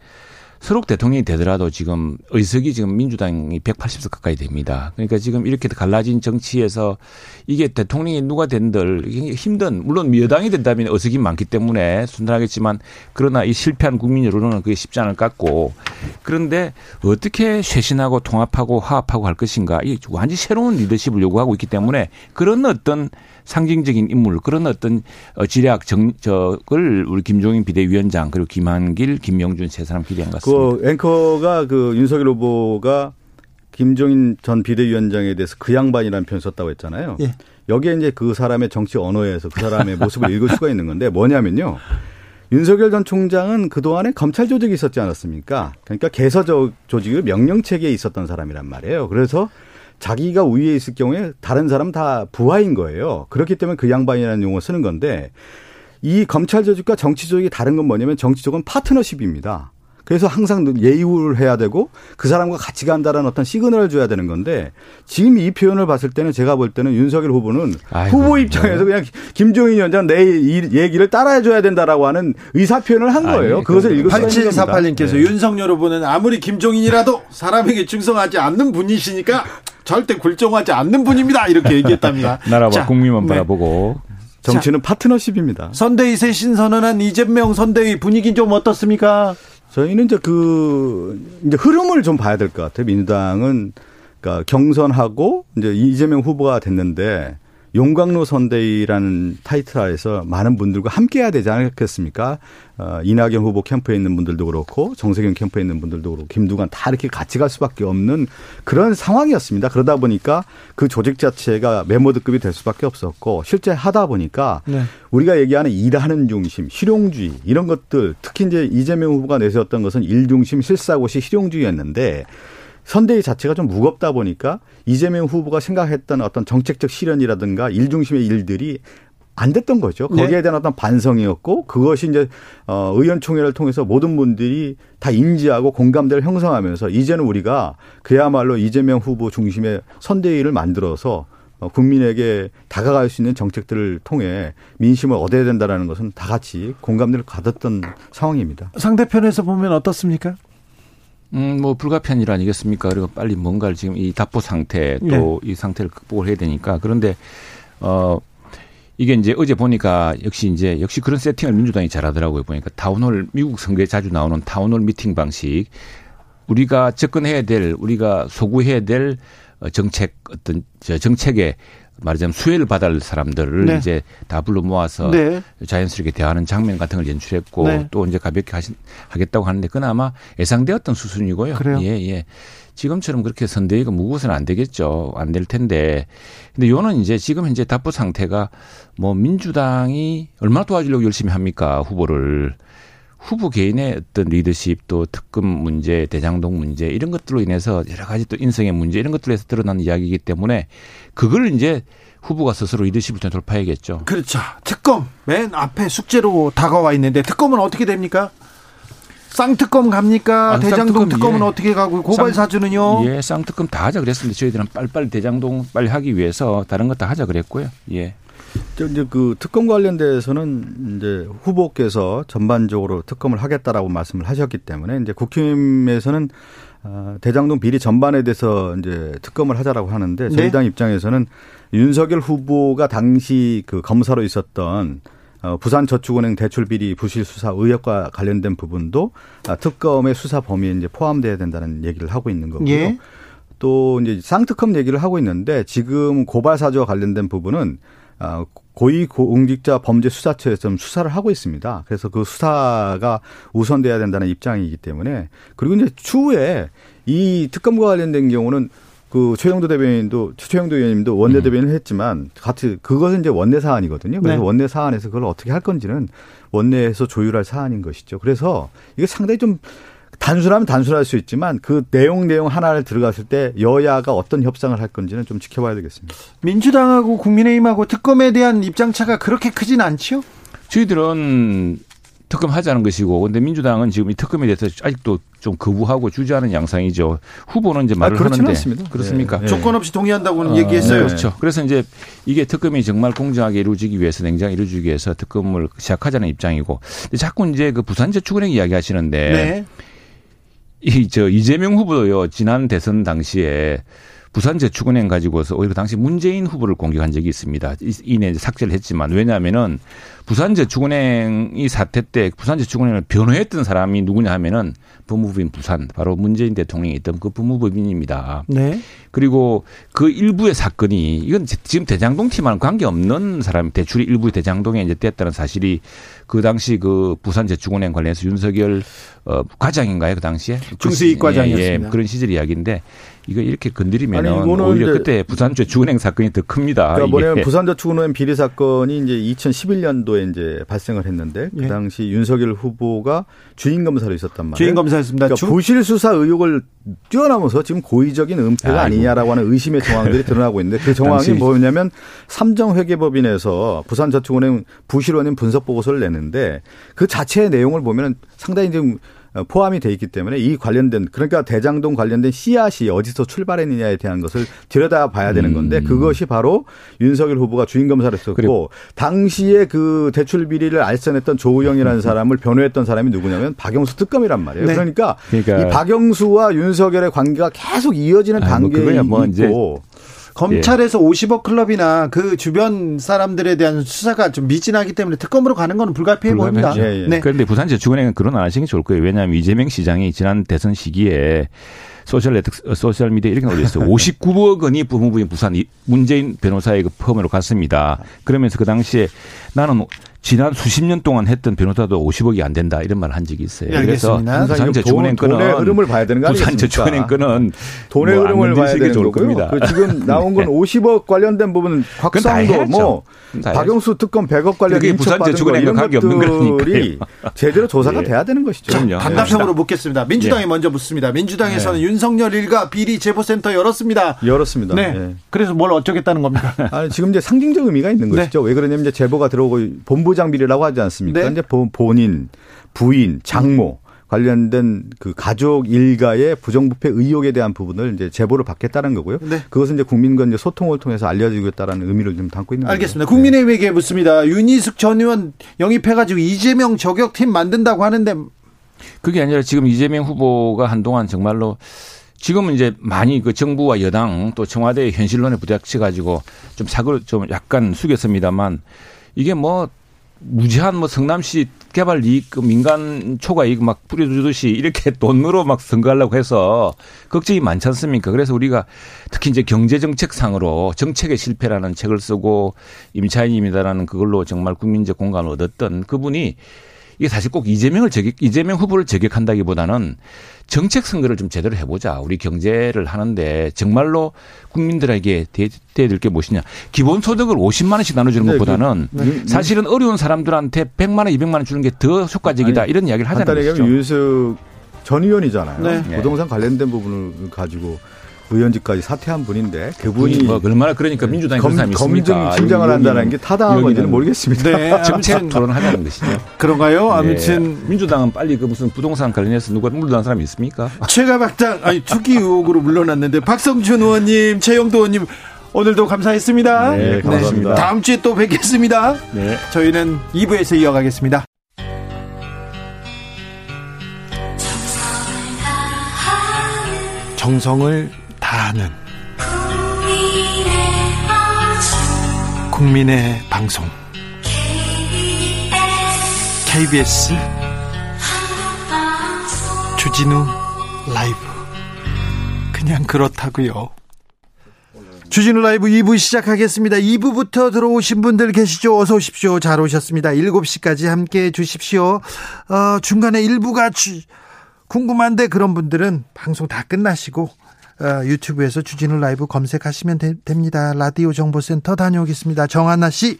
서록 대통령이 되더라도 지금 의석이 지금 민주당이 180석 가까이 됩니다. 그러니까 지금 이렇게 갈라진 정치에서 이게 대통령이 누가 된들 힘든 물론 여당이 된다면 의석이 많기 때문에 순탄하겠지만 그러나 이 실패한 국민 여론은 그게 쉽지 않을 것 같고 그런데 어떻게 쇄신하고 통합하고 화합하고 할 것인가 이 완전히 새로운 리더십을 요구하고 있기 때문에 그런 어떤 상징적인 인물 그런 어떤 어, 지략 정적을 우리 김종인 비대위원장 그리고 김한길, 김영준 세 사람 기대한 것 같습니다. 그 앵커가 그 윤석열 후보가 김종인 전 비대위원장에 대해서 그 양반이라는 표현 썼다고 했잖아요. 예. 여기에 이제 그 사람의 정치 언어에서 그 사람의 모습을 읽을 수가 있는 건데 뭐냐면요. 윤석열 전 총장은 그동안에 검찰 조직이 있었지 않았습니까? 그러니까 개서 조직의 명령 체계에 있었던 사람이란 말이에요. 그래서 자기가 우위에 있을 경우에 다른 사람 다 부하인 거예요. 그렇기 때문에 그 양반이라는 용어 쓰는 건데 이 검찰 조직과 정치 조직이 다른 건 뭐냐면 정치 조직은 파트너십입니다. 그래서 항상 예우를 해야 되고 그 사람과 같이 간다라는 어떤 시그널을 줘야 되는 건데 지금 이 표현을 봤을 때는 제가 볼 때는 윤석열 후보는 아이고, 후보 입장에서 네. 그냥 김종인 위원장 내 얘기를 따라줘야 된다라고 하는 의사 표현을 한 거예요. 아니, 그것을 읽을 8748님께서 네. 윤석열 후보는 아무리 김종인이라도 사람에게 충성하지 않는 분이시니까 절대 굴종하지 않는 분입니다. 이렇게 얘기했답니다. 나라와 자, 국민만 네. 바라보고 정치는 자, 파트너십입니다. 선대위 새 신선언한 이재명 선대위 분위기 좀 어떻습니까? 저희는 이제 그 이제 흐름을 좀 봐야 될 것 같아요. 민주당은 그러니까 경선하고 이제 이재명 후보가 됐는데 용광로 선대위라는 타이틀 하에서 많은 분들과 함께 해야 되지 않겠습니까? 어, 이낙연 후보 캠프에 있는 분들도 그렇고 정세균 캠프에 있는 분들도 그렇고 김두관 다 이렇게 같이 갈 수밖에 없는 그런 상황이었습니다. 그러다 보니까 그 조직 자체가 메모드급이 될 수밖에 없었고 실제 하다 보니까 네. 우리가 얘기하는 일하는 중심, 실용주의 이런 것들 특히 이제 이재명 후보가 내세웠던 것은 일중심, 실사고시, 실용주의였는데 선대위 자체가 좀 무겁다 보니까 이재명 후보가 생각했던 어떤 정책적 실현이라든가 일중심의 일들이 안 됐던 거죠. 네. 거기에 대한 어떤 반성이었고 그것이 이제 어 의원총회를 통해서 모든 분들이 다 인지하고 공감대를 형성하면서 이제는 우리가 그야말로 이재명 후보 중심의 선대위를 만들어서 어, 국민에게 다가갈 수 있는 정책들을 통해 민심을 얻어야 된다라는 것은 다 같이 공감대를 가졌던 상황입니다. 상대편에서 보면 어떻습니까? 음, 뭐 불가피한 일 아니겠습니까? 그리고 빨리 뭔가를 지금 이 답보 상태 또이 네. 상태를 극복을 해야 되니까 그런데 어 이게 이제 어제 보니까 역시 이제 역시 그런 세팅을 민주당이 잘하더라고요. 보니까 town hall 미국 선거에 자주 나오는 town hall meeting 방식 우리가 접근해야 될 우리가 소구해야 될 어, 정책 어떤 저 정책에 말하자면 수혜를 받을 사람들을 네. 이제 다 불러 모아서 네. 자연스럽게 대화하는 장면 같은 걸 연출했고 네. 또 이제 가볍게 하신, 하겠다고 하는데 그나마 예상되었던 수순이고요. 그래요? 예, 예. 지금처럼 그렇게 선대위가 무거워서는 안 되겠죠. 안 될 텐데. 근데 요는 이제 지금 현재 답보 상태가 뭐 민주당이 얼마나 도와주려고 열심히 합니까? 후보를. 후보 개인의 어떤 리더십 또 특금 문제, 대장동 문제 이런 것들로 인해서 여러 가지 또 인성의 문제 이런 것들에서 드러난 이야기이기 때문에 그걸 이제 후보가 스스로 리더십을 좀 돌파해야겠죠. 그렇죠. 특검 맨 앞에 숙제로 다가와 있는데 특검은 어떻게 됩니까? 쌍특검 갑니까? 아, 대장동 쌍특검, 특검 은 예. 어떻게 가고 고발 사주는요? 예, 쌍특검 다 하자 그랬습니다. 저희들은 빨리빨리 대장동 빨리 하기 위해서 다른 것 다 하자 그랬고요. 예. 이제 그 특검 관련돼서는 이제 후보께서 전반적으로 특검을 하겠다라고 말씀을 하셨기 때문에 이제 국힘에서는 어, 대장동 비리 전반에 대해서 이제 특검을 하자라고 하는데 저희 네. 당 입장에서는 윤석열 후보가 당시 그 검사로 있었던 어, 부산저축은행 대출 비리 부실 수사 의혹과 관련된 부분도 아, 특검의 수사 범위에 이제 포함돼야 된다는 얘기를 하고 있는 거고요. 예. 또 이제 쌍특검 얘기를 하고 있는데 지금 고발 사주와 관련된 부분은 아, 고위 공직자 범죄 수사처에서 좀 수사를 하고 있습니다. 그래서 그 수사가 우선돼야 된다는 입장이기 때문에 그리고 이제 추후에 이 특검과 관련된 경우는 그 최영도 대변인도 최영도 의원님도 원내 음. 대변인을 했지만 같이 그것은 이제 원내 사안이거든요. 그래서 네. 원내 사안에서 그걸 어떻게 할 건지는 원내에서 조율할 사안인 것이죠. 그래서 이게 상당히 좀 단순하면 단순할 수 있지만 그 내용 내용 하나를 들어갔을 때 여야가 어떤 협상을 할 건지는 좀 지켜봐야 되겠습니다. 민주당하고 국민의힘하고 특검에 대한 입장차가 그렇게 크진 않죠? 저희들은 특검 하자는 것이고 근데 민주당은 지금 이 특검에 대해서 아직도 좀 거부하고 주저하는 양상이죠. 후보는 이제 말을 아, 하는데 않습니다. 그렇습니까? 네. 조건 없이 동의한다고는 아, 얘기했어요. 네. 그렇죠. 그래서 이제 이게 특검이 정말 공정하게 이루어지기 위해서 냉정하게 이루어지기 위해서 특검을 시작하자는 입장이고 근데 자꾸 이제 그 부산저축은행 이야기 하시는데 네. 이 저 이재명 후보도요 지난 대선 당시에 부산저축은행 가지고서 오히려 당시 문재인 후보를 공격한 적이 있습니다. 이내 삭제를 했지만 왜냐하면은 부산저축은행이 사태 때 부산저축은행을 변호했던 사람이 누구냐 하면은 법무부인 부산 바로 문재인 대통령이 있던 그 법무부인입니다. 네. 그리고 그 일부의 사건이 이건 지금 대장동 팀과는 관계 없는 사람 대출이 일부 대장동에 이제 됐다는 사실이 그 당시 그 부산저축은행 관련해서 윤석열 어 과장인가요 그 당시에 중수익 과장이었습니다. 예, 그런 시절 이야기인데 이거 이렇게 건드리면 오히려 그때 부산저축은행 사건이 더 큽니다. 그러니까 뭐냐면 부산저축은행 비리 사건이 이제 2011년도에 이제 발생을 했는데 그 예. 당시 윤석열 후보가 주인 검사로 있었단 말이에요. 주인 검사였습니다. 그러니까 부실 수사 의혹을 뛰어넘어서 지금 고의적인 은폐가 아이고. 아니냐라고 하는 의심의 정황들이 드러나고 있는데 그 정황이 뭐냐면 삼정회계법인에서 부산저축은행 부실원인 분석 보고서를 내는데 그 자체의 내용을 보면 상당히 좀 어, 포함이 돼 있기 때문에 이 관련된 그러니까 대장동 관련된 씨앗이 어디서 출발했느냐에 대한 것을 들여다봐야 되는 건데 음. 그것이 바로 윤석열 후보가 주인 검사를 했었고. 당시에 그 대출 비리를 알선했던 조우영이라는 음. 사람을 변호했던 사람이 누구냐면 박영수 특검이란 말이에요. 네. 그러니까, 그러니까, 이 박영수와 윤석열의 관계가 계속 이어지는 뭐, 뭐 있고 검찰에서 예. 50억 클럽이나 그 주변 사람들에 대한 수사가 좀 미진하기 때문에 특검으로 가는 건 불가피해 보입니다. 예, 예. 네. 그런데 부산저축은행은 그런 안 하시는 게 좋을 거예요. 왜냐하면 이재명 시장이 지난 대선 시기에 social network, social media 이렇게 올렸어요. 59억 원이 법무법인 부산 문재인 변호사의 그 firm으로 갔습니다. 그러면서 그 당시에 나는 지난 수십 년 동안 했던 변호사도 50억이 안 된다 이런 말을 한 적이 있어요. 네, 그래서 부산저축은행 건은 돈의 흐름을 봐야 되는 거 아니겠습니까? 부산저축은행 건은 돈의 뭐 흐름을 봐야 되는 거고요. 겁니다. 그 지금 나온 건 네. 50억 관련된 부분은 곽상도 뭐 박영수 특검 100억 관련 부산저축은행과 관계 없는 거들이 제대로 조사가 네. 돼야 되는 것이죠. 자, 반답형으로 묻겠습니다. 민주당이 네. 먼저 묻습니다. 민주당에서는 네. 윤석열 일가 비리 제보센터 열었습니다. 열었습니다. 네. 네. 그래서 뭘 어쩌겠다는 겁니까? 아니, 지금 이제 상징적 의미가 있는 것이죠. 왜 그러냐면 이제 제보가 들어오고 본부 부장 비리라고 하지 않습니까? 네. 이제 본인, 부인, 장모 관련된 그 가족 일가의 부정부패 의혹에 대한 부분을 이제 제보를 받겠다는 거고요. 네. 그것은 이제 국민과 이제 소통을 통해서 알려주겠다라는 의미를 좀 담고 있는 거죠. 알겠습니다. 국민의힘에게 네. 묻습니다. 윤희숙 전 의원 영입해가지고 이재명 저격팀 만든다고 하는데 그게 아니라 지금 이재명 후보가 한동안 정말로 지금은 이제 많이 그 정부와 여당 또 청와대의 현실론에 부닥쳐 가지고 좀 사고를 좀 약간 숙였습니다만 이게 뭐 무제한 뭐 성남시 개발 이익 그 민간 초과 이익 막 뿌려주듯이 이렇게 돈으로 막 선거하려고 해서 걱정이 많지 않습니까? 그래서 우리가 특히 이제 경제 정책상으로 정책의 실패라는 책을 쓰고 임차인입니다라는 그걸로 정말 국민적 공감을 얻었던 그분이 이게 사실 꼭 이재명을 저격, 이재명 후보를 저격한다기보다는 정책 선거를 좀 제대로 해보자. 우리 경제를 하는데 정말로 국민들에게 대야 될 게 무엇이냐. 기본소득을 50만 원씩 나눠주는 네, 것보다는 그, 네. 사실은 어려운 사람들한테 100만 원, 200만 원 주는 게 더 효과적이다. 아니, 이런 이야기를 하자는 거죠. 윤석 전 의원이잖아요. 네. 부동산 관련된 부분을 가지고 의원직까지 사퇴한 분인데 그분이 뭐 얼마나 그러니까 민주당이 검, 그런 사람이 있습니까? 검증 팀장을 한다는 게 타당한 건지는 모르겠습니다. 네, 정책 토론하자는 것이죠. 그런가요? 네. 아무튼 민주당은 빨리 그 무슨 부동산 관련해서 누가 물러난 사람이 있습니까? 최가박당 아니 투기 의혹으로 물러났는데 박성준 의원님, 최영도 의원님 오늘도 감사했습니다. 네, 감사합니다. 네. 다음 주에 또 뵙겠습니다. 네. 저희는 2부에서 이어가겠습니다. 정성을 다하는 국민의 방송 KBS 주진우 라이브 그냥 그렇다고요. 주진우 라이브 2부 시작하겠습니다. 2부부터 들어오신 분들 계시죠? 어서 오십시오. 잘 오셨습니다. 7시까지 함께 해 주십시오. 어, 중간에 1부가 주, 궁금한데 그런 분들은 방송 다 끝나시고 어, 유튜브에서 주진우 라이브 검색하시면 되, 됩니다. 라디오 정보센터 다녀오겠습니다. 정한나 씨.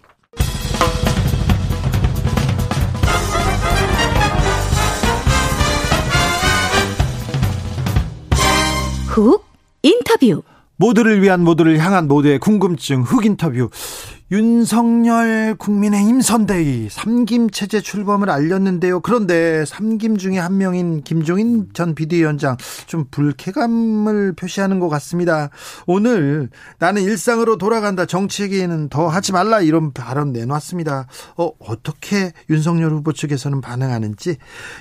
훅 인터뷰. 모두를 위한 모두를 향한 모두의 궁금증 흑 인터뷰 윤석열 국민의힘 선대위 삼김 체제 출범을 알렸는데요. 그런데 삼김 중에 한 명인 김종인 전 비대위원장 좀 불쾌감을 표시하는 것 같습니다. 오늘 나는 일상으로 돌아간다. 정치에게는 더 하지 말라 이런 발언 내놨습니다. 어, 어떻게 윤석열 후보 측에서는 반응하는지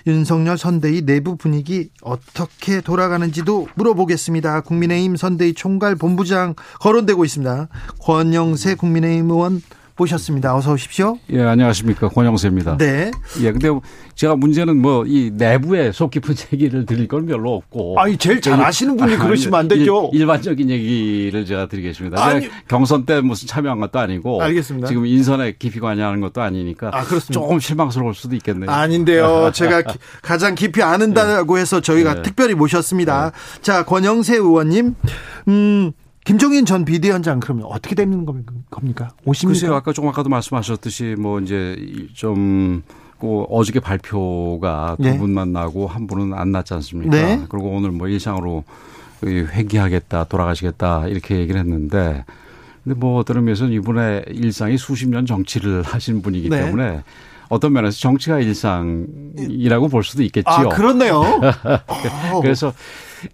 윤석열 선대위 내부 분위기 어떻게 돌아가는지도 물어보겠습니다. 국민의힘 선대위 총괄 본부장 거론되고 있습니다. 권영세 국민의힘 의원 의원 모셨습니다. 어서 오십시오. 예, 안녕하십니까. 권영세입니다. 네. 예, 근데 제가 문제는 뭐 이 내부에 속 깊은 얘기를 드릴 건 별로 없고. 아니, 제일 잘 아시는 분이 그러시면 안 되죠. 일, 반적인 얘기를 제가 드리겠습니다. 아니, 경선 때 무슨 참여한 것도 아니고. 알겠습니다. 지금 인선에 깊이 관여하는 것도 아니니까. 아, 그렇습니다. 조금 실망스러울 수도 있겠네요. 아닌데요. 제가 가장 깊이 아는다고 해서 저희가 네. 특별히 모셨습니다. 네. 자, 권영세 의원님. 음, 김종인 전 비대위원장 그러면 어떻게 되는 겁니까? 오십니까? 글쎄요, 아까 조금 아까도 말씀하셨듯이 뭐 이제 좀그 어저께 발표가 두 네. 분만 나고 한 분은 안 났지 않습니까? 네. 그리고 오늘 뭐 일상으로 회귀하겠다, 돌아가시겠다 이렇게 얘기를 했는데 근데 뭐 어떤 의미에서는 이분의 일상이 수십 년 정치를 하신 분이기 네. 때문에 어떤 면에서 정치가 일상이라고 볼 수도 있겠지요. 아, 그렇네요. 그래서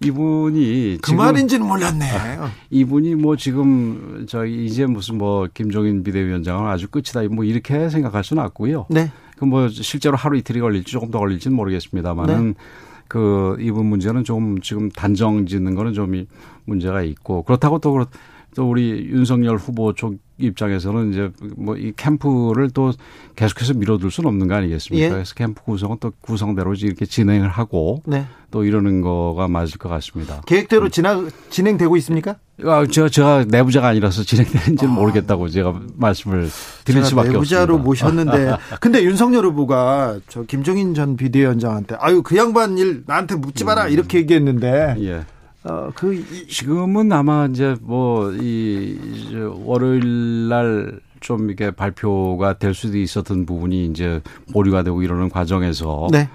이분이 그 말인지는 몰랐네. 이분이 뭐 지금 저희 이제 무슨 뭐 김종인 비대위원장은 아주 끝이다 뭐 이렇게 생각할 수는 없고요. 네. 그 뭐 실제로 하루 이틀이 걸릴지 조금 더 걸릴지는 모르겠습니다만은 네. 그 이분 문제는 좀 지금 단정 짓는 거는 좀 문제가 있고 그렇다고 또, 또 우리 윤석열 후보 쪽 입장에서는 이제 뭐 이 캠프를 또 계속해서 밀어둘 수는 없는 거 아니겠습니까? 예. 그래서 캠프 구성은 또 구성대로 이렇게 진행을 하고 네. 또 이러는 거가 맞을 것 같습니다. 계획대로 음. 진행, 진행되고 있습니까? 아, 제가, 제가 내부자가 아니라서 진행되는지는 아. 모르겠다고 제가 말씀을 드릴 수밖에 내부자로 없습니다. 모셨는데 근데 윤석열 후보가 저 김종인 전 비대위원장한테 아유 그 양반 일 나한테 묻지 마라 음. 이렇게 얘기했는데 예. 어, 그 지금은 아마 이제 뭐 이 월요일 날 좀 이게 발표가 될 수도 있었던 부분이 이제 보류가 되고 이러는 과정에서 네.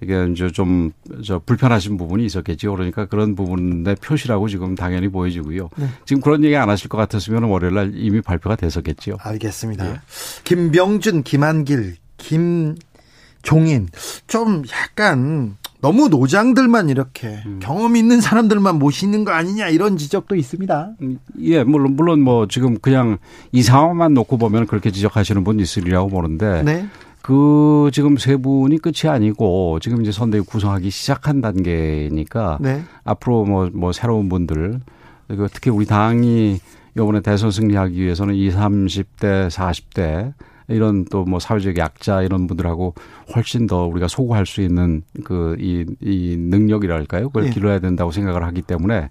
이게 이제 좀 저 불편하신 부분이 있었겠지요. 그러니까 그런 부분의 표시라고 지금 당연히 보여지고요. 네. 지금 그런 얘기 안 하실 것 같았으면 월요일 날 이미 발표가 됐었겠지요. 알겠습니다. 예. 김병준, 김한길, 김종인 좀 약간 너무 노장들만 이렇게 음. 경험 있는 사람들만 모시는 거 아니냐 이런 지적도 있습니다. 음, 예, 물론 물론 뭐 지금 그냥 이 상황만 놓고 보면 그렇게 지적하시는 분 있으리라고 보는데 네. 그 지금 세 분이 끝이 아니고 지금 이제 선대위 구성하기 시작한 단계니까 네. 앞으로 뭐뭐 뭐 새로운 분들 그 특히 우리 당이 이번에 대선 승리하기 위해서는 20, 30대, 40대 이런 또 뭐 사회적 약자 이런 분들하고 훨씬 더 우리가 소구할 수 있는 그이이 능력이랄까요? 그걸 네. 길러야 된다고 생각을 하기 때문에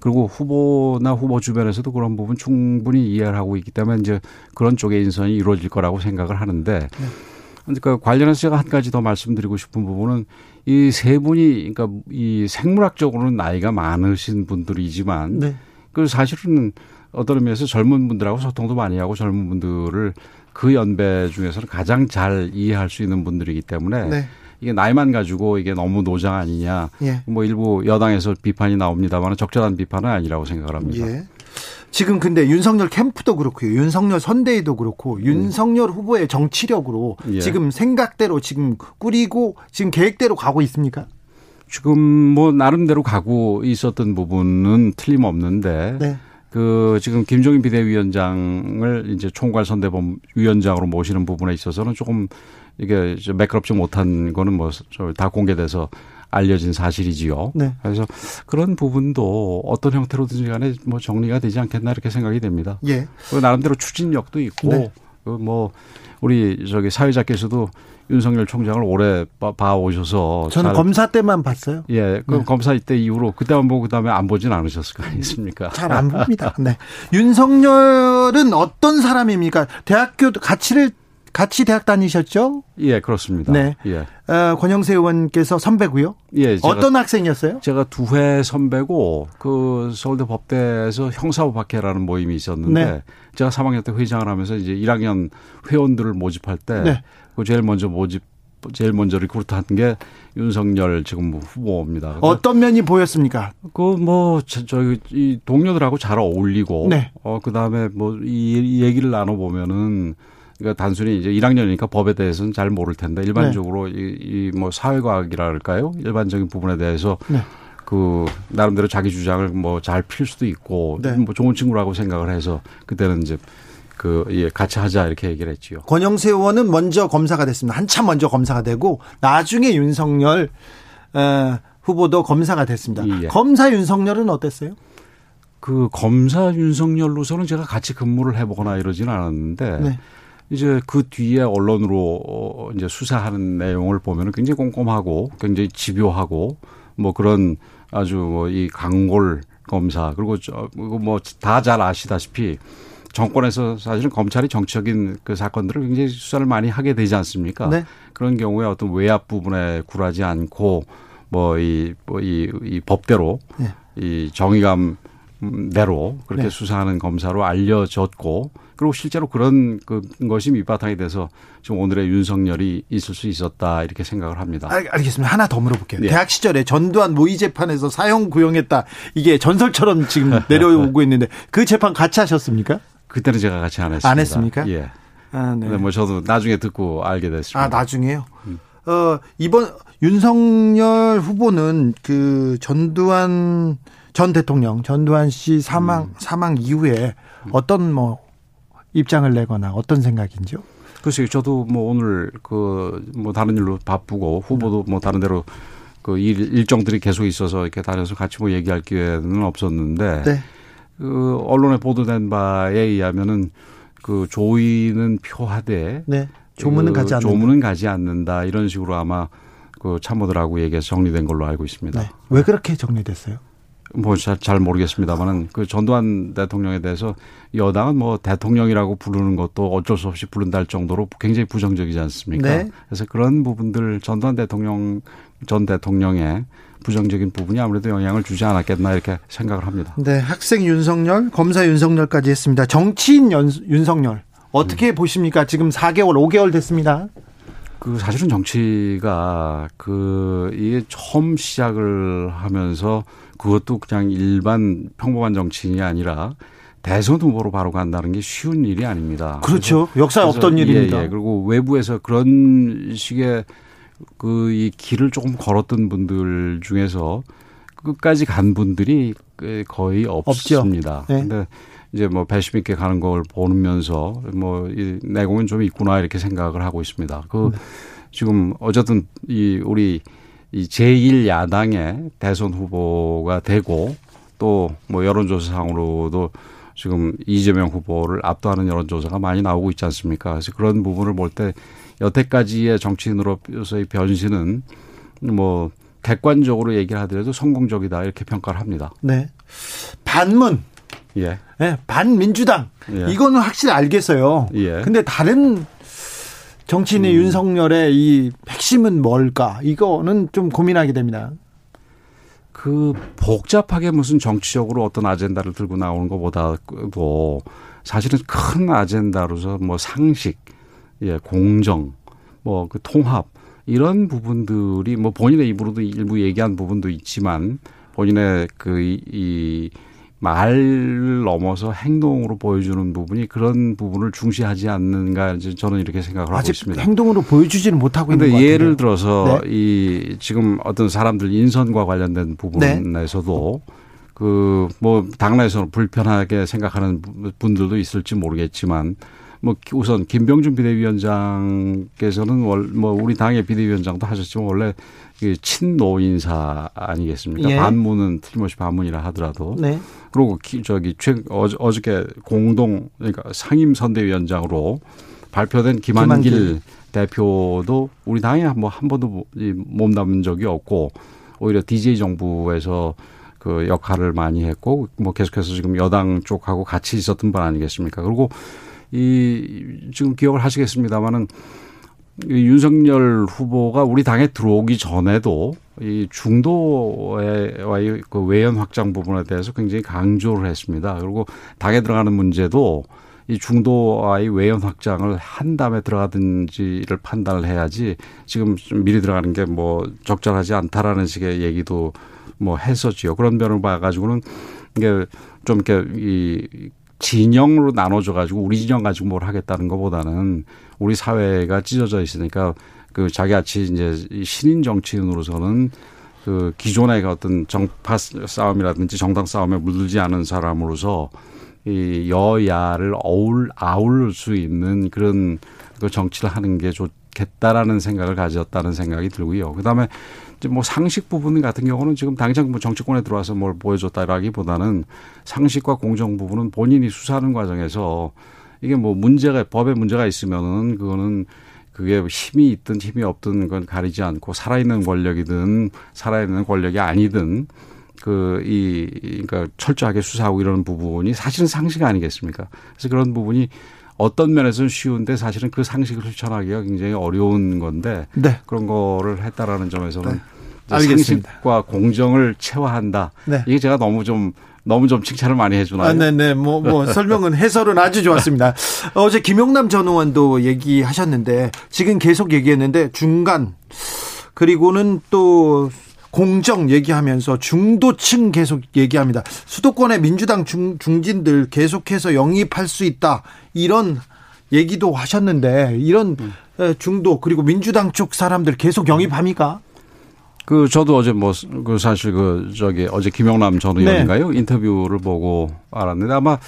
그리고 후보나 후보 주변에서도 그런 부분 충분히 이해를 하고 있기 때문에 이제 그런 쪽의 인선이 이루어질 거라고 생각을 하는데 네. 그러니까 관련해서 제가 한 가지 더 말씀드리고 싶은 부분은 이 세 분이 그러니까 이 생물학적으로는 나이가 많으신 분들이지만 네. 그 사실은 어떤 의미에서 젊은 분들하고 소통도 많이 하고 젊은 분들을 그 연배 중에서는 가장 잘 이해할 수 있는 분들이기 때문에 네. 이게 나이만 가지고 이게 너무 노장 아니냐. 예. 뭐 일부 여당에서 비판이 나옵니다만 적절한 비판은 아니라고 생각을 합니다. 예. 지금 근데 윤석열 캠프도 그렇고요. 윤석열 선대위도 그렇고 윤석열 음. 후보의 정치력으로 예. 지금 생각대로 지금 꾸리고 지금 계획대로 가고 있습니까? 지금 뭐 나름대로 가고 있었던 부분은 틀림없는데 네. 그 지금 김종인 비대위원장을 이제 총괄 선대본 위원장으로 모시는 부분에 있어서는 조금 이게 매끄럽지 못한 거는 뭐 다 공개돼서 알려진 사실이지요. 네. 그래서 그런 부분도 어떤 형태로든지 간에 뭐 정리가 되지 않겠나 이렇게 생각이 됩니다. 예. 그 나름대로 추진력도 있고 네. 그뭐 우리 저기 사회자께서도 윤석열 총장을 오래 봐 오셔서 저는 검사 때만 봤어요. 예, 그 네. 검사 때 이후로 그때만 보고 그다음에 안 보진 않으셨을 거 아니겠습니까? 잘 안 봅니다. 네. 윤석열은 어떤 사람입니까? 대학교 가치를 같이 대학 다니셨죠? 예, 그렇습니다. 네. 예. 어, 권영세 의원께서 선배고요. 예. 어떤 학생이었어요? 제가 두 회 선배고 그 서울대 법대에서 형사법학회라는 모임이 있었는데 네. 제가 3학년 때 회장을 하면서 이제 1학년 회원들을 모집할 때 네. 그 제일 먼저 모집 제일 먼저 리크루트한 게 윤석열 지금 뭐 후보입니다. 어떤 면이 보였습니까? 그 뭐 저희 이 동료들하고 잘 어울리고 네. 어 그다음에 뭐 이 얘기를 나눠 보면은 그러니까 단순히 이제 1학년이니까 법에 대해서는 잘 모를 텐데 일반적으로 네. 이뭐 사회과학이랄까요? 일반적인 부분에 대해서 네. 그 나름대로 자기 주장을 뭐 잘 필 수도 있고 네. 뭐 좋은 친구라고 생각을 해서 그때는 이제 그, 예, 같이 하자 이렇게 얘기를 했지요. 권영세 의원은 먼저 검사가 됐습니다. 한참 먼저 검사가 되고 나중에 윤석열 어, 후보도 검사가 됐습니다. 예. 검사 윤석열은 어땠어요? 그 검사 윤석열로서는 제가 같이 근무를 해보거나 이러지는 않았는데 네. 이제 그 뒤에 언론으로 어, 이제 수사하는 내용을 보면은 굉장히 꼼꼼하고 굉장히 집요하고 뭐 그런 아주 뭐 이 강골 검사 그리고 저 뭐 다 잘 아시다시피 정권에서 사실은 검찰이 정치적인 그 사건들을 굉장히 수사를 많이 하게 되지 않습니까? 네. 그런 경우에 어떤 외압 부분에 굴하지 않고 뭐이 뭐 이 이 법대로 네. 이 정의감 대로 그렇게 네. 수사하는 검사로 알려졌고 그리고 실제로 그런 그 것이 밑바탕이 돼서 지금 오늘의 윤석열이 있을 수 있었다 이렇게 생각을 합니다. 알, 겠습니다 하나 더 물어볼게요. 네. 대학 시절에 전두환 모의 재판에서 사형 구형했다 이게 전설처럼 지금 내려오고 있는데 그 재판 같이 하셨습니까? 그때는 제가 같이 안 했습니다. 안 했습니까? 예. 아, 네. 뭐 저도 나중에 듣고 알게 됐습니다. 아, 나중에요? 음. 어, 이번 윤석열 후보는 그 전두환 전 대통령, 전두환 씨 사망, 음. 사망 이후에 어떤 뭐 입장을 내거나 어떤 생각인지요? 글쎄요, 저도 뭐 오늘 그 뭐 다른 일로 바쁘고 후보도 뭐 다른 데로 그 일, 일정들이 계속 있어서 이렇게 다녀서 같이 뭐 얘기할 기회는 없었는데 네. 그 언론에 보도된 바에 의하면은 그 조의는 표하되 네. 조문은 그 가지 않는다. 조문은 가지 않는다 이런 식으로 아마 그 참모들하고 얘기해서 정리된 걸로 알고 있습니다. 네. 왜 그렇게 정리됐어요? 뭐잘 잘 모르겠습니다만은 그 전두환 대통령에 대해서 여당은 뭐 대통령이라고 부르는 것도 어쩔 수 없이 부른다 할 정도로 굉장히 부정적이지 않습니까? 네. 그래서 그런 부분들 전두환 대통령 전 대통령의 부정적인 부분이 아무래도 영향을 주지 않았겠나 이렇게 생각을 합니다. 네, 학생 윤석열, 검사 윤석열까지 했습니다. 정치인 연, 윤석열 어떻게 음. 보십니까? 지금 4개월, 5개월 됐습니다. 그 사실은 정치가 그 이게 처음 시작을 하면서 그것도 그냥 일반 평범한 정치인이 아니라 대선 후보로 바로 간다는 게 쉬운 일이 아닙니다. 그렇죠. 역사에 없던 일입니다. 예, 예. 그리고 외부에서 그런 식의 그 이 길을 조금 걸었던 분들 중에서 끝까지 간 분들이 거의 없습니다. 없죠. 네. 근데 이제 뭐 배심 있게 가는 걸 보면서 뭐이 내공은 좀 있구나 이렇게 생각을 하고 있습니다. 그 네. 지금 어쨌든 이 우리 이 제1 야당의 대선 후보가 되고 또 뭐 여론조사상으로도 지금 이재명 후보를 압도하는 여론조사가 많이 나오고 있지 않습니까? 그래서 그런 부분을 볼때 여태까지의 정치인으로서의 변신은 뭐 객관적으로 얘기를 하더라도 성공적이다 이렇게 평가를 합니다. 네. 반문. 예. 네, 반민주당. 예. 이거는 확실히 알겠어요. 예. 근데 다른 정치인의 음. 윤석열의 이 핵심은 뭘까? 이거는 좀 고민하게 됩니다. 그 복잡하게 무슨 정치적으로 어떤 아젠다를 들고 나오는 것보다도 사실은 큰 아젠다로서 뭐 상식, 예, 공정, 뭐 그 통합 이런 부분들이 뭐 본인의 입으로도 일부 얘기한 부분도 있지만 본인의 그이 말 넘어서 행동으로 보여주는 부분이 그런 부분을 중시하지 않는가 저는 이렇게 생각을 하고 있습니다. 행동으로 보여주지는 못하고 있는 것 같은데 예를 들어서 네. 이 지금 어떤 사람들 인선과 관련된 부분에서도 네. 그뭐 당내에서는 불편하게 생각하는 분들도 있을지 모르겠지만 뭐 우선 김병준 비대위원장께서는 뭐 우리 당의 비대위원장도 하셨지만 원래 친노 인사 아니겠습니까? 예. 반문은 틀림없이 반문이라 하더라도. 네. 그리고 저기 최 어저, 어저께 공동 그러니까 상임 선대위원장으로 발표된 김한길, 김한길. 대표도 우리 당에 뭐한 번도 몸담은 적이 없고 오히려 DJ 정부에서 그 역할을 많이 했고 뭐 계속해서 지금 여당 쪽하고 같이 있었던 분 아니겠습니까? 그리고 이 지금 기억을 하시겠습니다마는 윤석열 후보가 우리 당에 들어오기 전에도 이 중도와의 그 외연 확장 부분에 대해서 굉장히 강조를 했습니다. 그리고 당에 들어가는 문제도 이 중도와의 외연 확장을 한 다음에 들어가든지를 판단을 해야지 지금 좀 미리 들어가는 게 뭐 적절하지 않다라는 식의 얘기도 뭐 했었지요. 그런 면을 봐가지고는 이게 좀 이렇게 이 진영으로 나눠져 가지고 우리 진영 가지고 뭘 하겠다는 것보다는 우리 사회가 찢어져 있으니까 그 자기같이 이제 신인 정치인으로서는 그 기존의 어떤 정파 싸움이라든지 정당 싸움에 물들지 않은 사람으로서 이 여야를 어울 아울릴 수 있는 그런 그 정치를 하는 게 좋 겠다라는 생각을 가졌다는 생각이 들고요. 그다음에 이제 뭐 상식 부분 같은 경우는 지금 당장 뭐 정치권에 들어와서 뭘 보여줬다라기보다는 상식과 공정 부분은 본인이 수사하는 과정에서 이게 뭐 문제가 법에 문제가 있으면은 그거는 그게 힘이 있든 힘이 없든 그건 가리지 않고 살아있는 권력이든 살아있는 권력이 아니든 그, 이, 그러니까 철저하게 수사하고 이러는 부분이 사실은 상식 아니겠습니까? 그래서 그런 부분이 어떤 면에서는 쉬운데 사실은 그 상식을 실천하기가 굉장히 어려운 건데 네. 그런 거를 했다라는 점에서는 네. 알겠습니다. 상식과 공정을 체화한다. 네. 이게 제가 너무 좀 너무 좀 칭찬을 많이 해주나요? 아, 네네. 뭐, 뭐, 설명은, 해설은 아주 좋았습니다. 어제 김용남 전 의원도 얘기하셨는데, 지금 계속 얘기했는데, 중간, 그리고는 또, 공정 얘기하면서 중도층 계속 얘기합니다. 수도권의 민주당 중, 중진들 계속해서 영입할 수 있다. 이런 얘기도 하셨는데, 이런 음. 중도, 그리고 민주당 쪽 사람들 계속 영입합니까? 그 저도 어제 뭐 그 사실 그 저기 어제 김영남 전 의원인가요 네. 인터뷰를 보고 알았는데 아마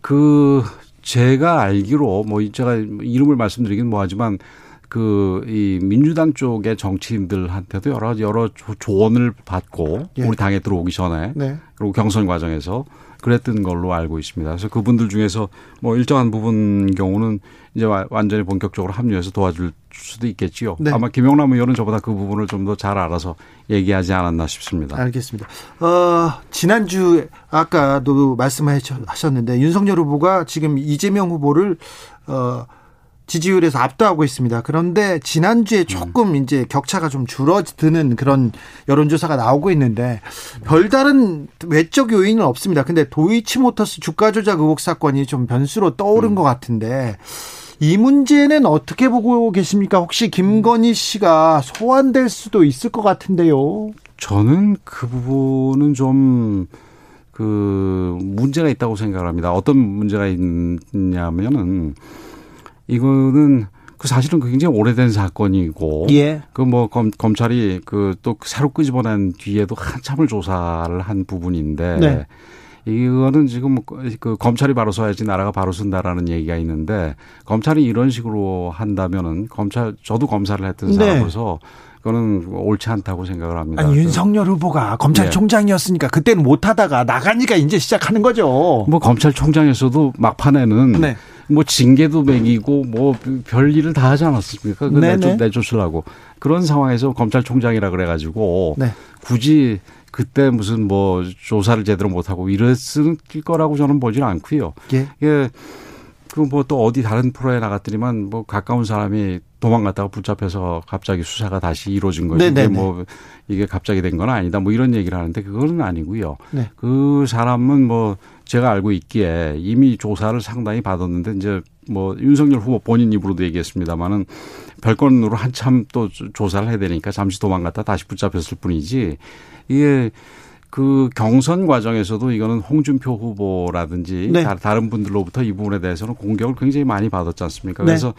그 제가 알기로 뭐 제가 이름을 말씀드리긴 뭐하지만 그 이 민주당 쪽의 정치인들한테도 여러 여러 조언을 받고 예. 우리 당에 들어오기 전에 네. 그리고 경선 과정에서 그랬던 걸로 알고 있습니다. 그래서 그분들 중에서 뭐 일정한 부분 경우는 이제 완전히 본격적으로 합류해서 도와줄 수도 있겠지요. 네. 아마 김영남 의원은 저보다 그 부분을 좀 더 잘 알아서 얘기하지 않았나 싶습니다. 알겠습니다. 어, 지난주 아까도 말씀하셨는데 윤석열 후보가 지금 이재명 후보를 어, 지지율에서 압도하고 있습니다. 그런데 지난주에 조금 음. 이제 격차가 좀 줄어드는 그런 여론조사가 나오고 있는데 별다른 외적 요인은 없습니다. 근데 도이치모터스 주가 조작 의혹 사건이 좀 변수로 떠오른 음. 것 같은데 이 문제는 어떻게 보고 계십니까? 혹시 김건희 씨가 소환될 수도 있을 것 같은데요. 저는 그 부분은 좀 그 문제가 있다고 생각을 합니다. 어떤 문제가 있냐면은 이거는 그 사실은 굉장히 오래된 사건이고 예. 그뭐 검찰이 그 또 새로 끄집어낸 뒤에도 한참을 조사를 한 부분인데 네. 이거는 지금 그 검찰이 바로 서야지 나라가 바로 쓴다라는 얘기가 있는데 검찰이 이런 식으로 한다면은 검찰 저도 검사를 했던 네. 사람으로서 그거는 옳지 않다고 생각을 합니다. 아니 윤석열 후보가 검찰총장이었으니까 네. 그때는 못하다가 나가니까 이제 시작하는 거죠. 뭐 검찰총장에서도 막판에는 네. 뭐 징계도 매기고 뭐 별일을 다 하지 않았습니까? 그 내쫓, 내쫓으려고 그런 상황에서 검찰총장이라 그래가지고 네. 굳이 그때 무슨 뭐 조사를 제대로 못하고 이랬을 거라고 저는 보지는 않고요. 예. 예. 그뭐 또 어디 다른 프로에 나갔더니만 뭐 가까운 사람이 도망갔다가 붙잡혀서 갑자기 수사가 다시 이루어진 것이 네네 뭐 이게 갑자기 된 건 아니다 뭐 이런 얘기를 하는데 그거는 아니고요. 네. 그 사람은 뭐 제가 알고 있기에 이미 조사를 상당히 받았는데 이제 뭐 윤석열 후보 본인 입으로도 얘기했습니다마는 별건으로 한참 또 조사를 해야 되니까 잠시 도망갔다 다시 붙잡혔을 뿐이지 이게 그 경선 과정에서도 이거는 홍준표 후보라든지 네. 다른 분들로부터 이 부분에 대해서는 공격을 굉장히 많이 받았지 않습니까? 네. 그래서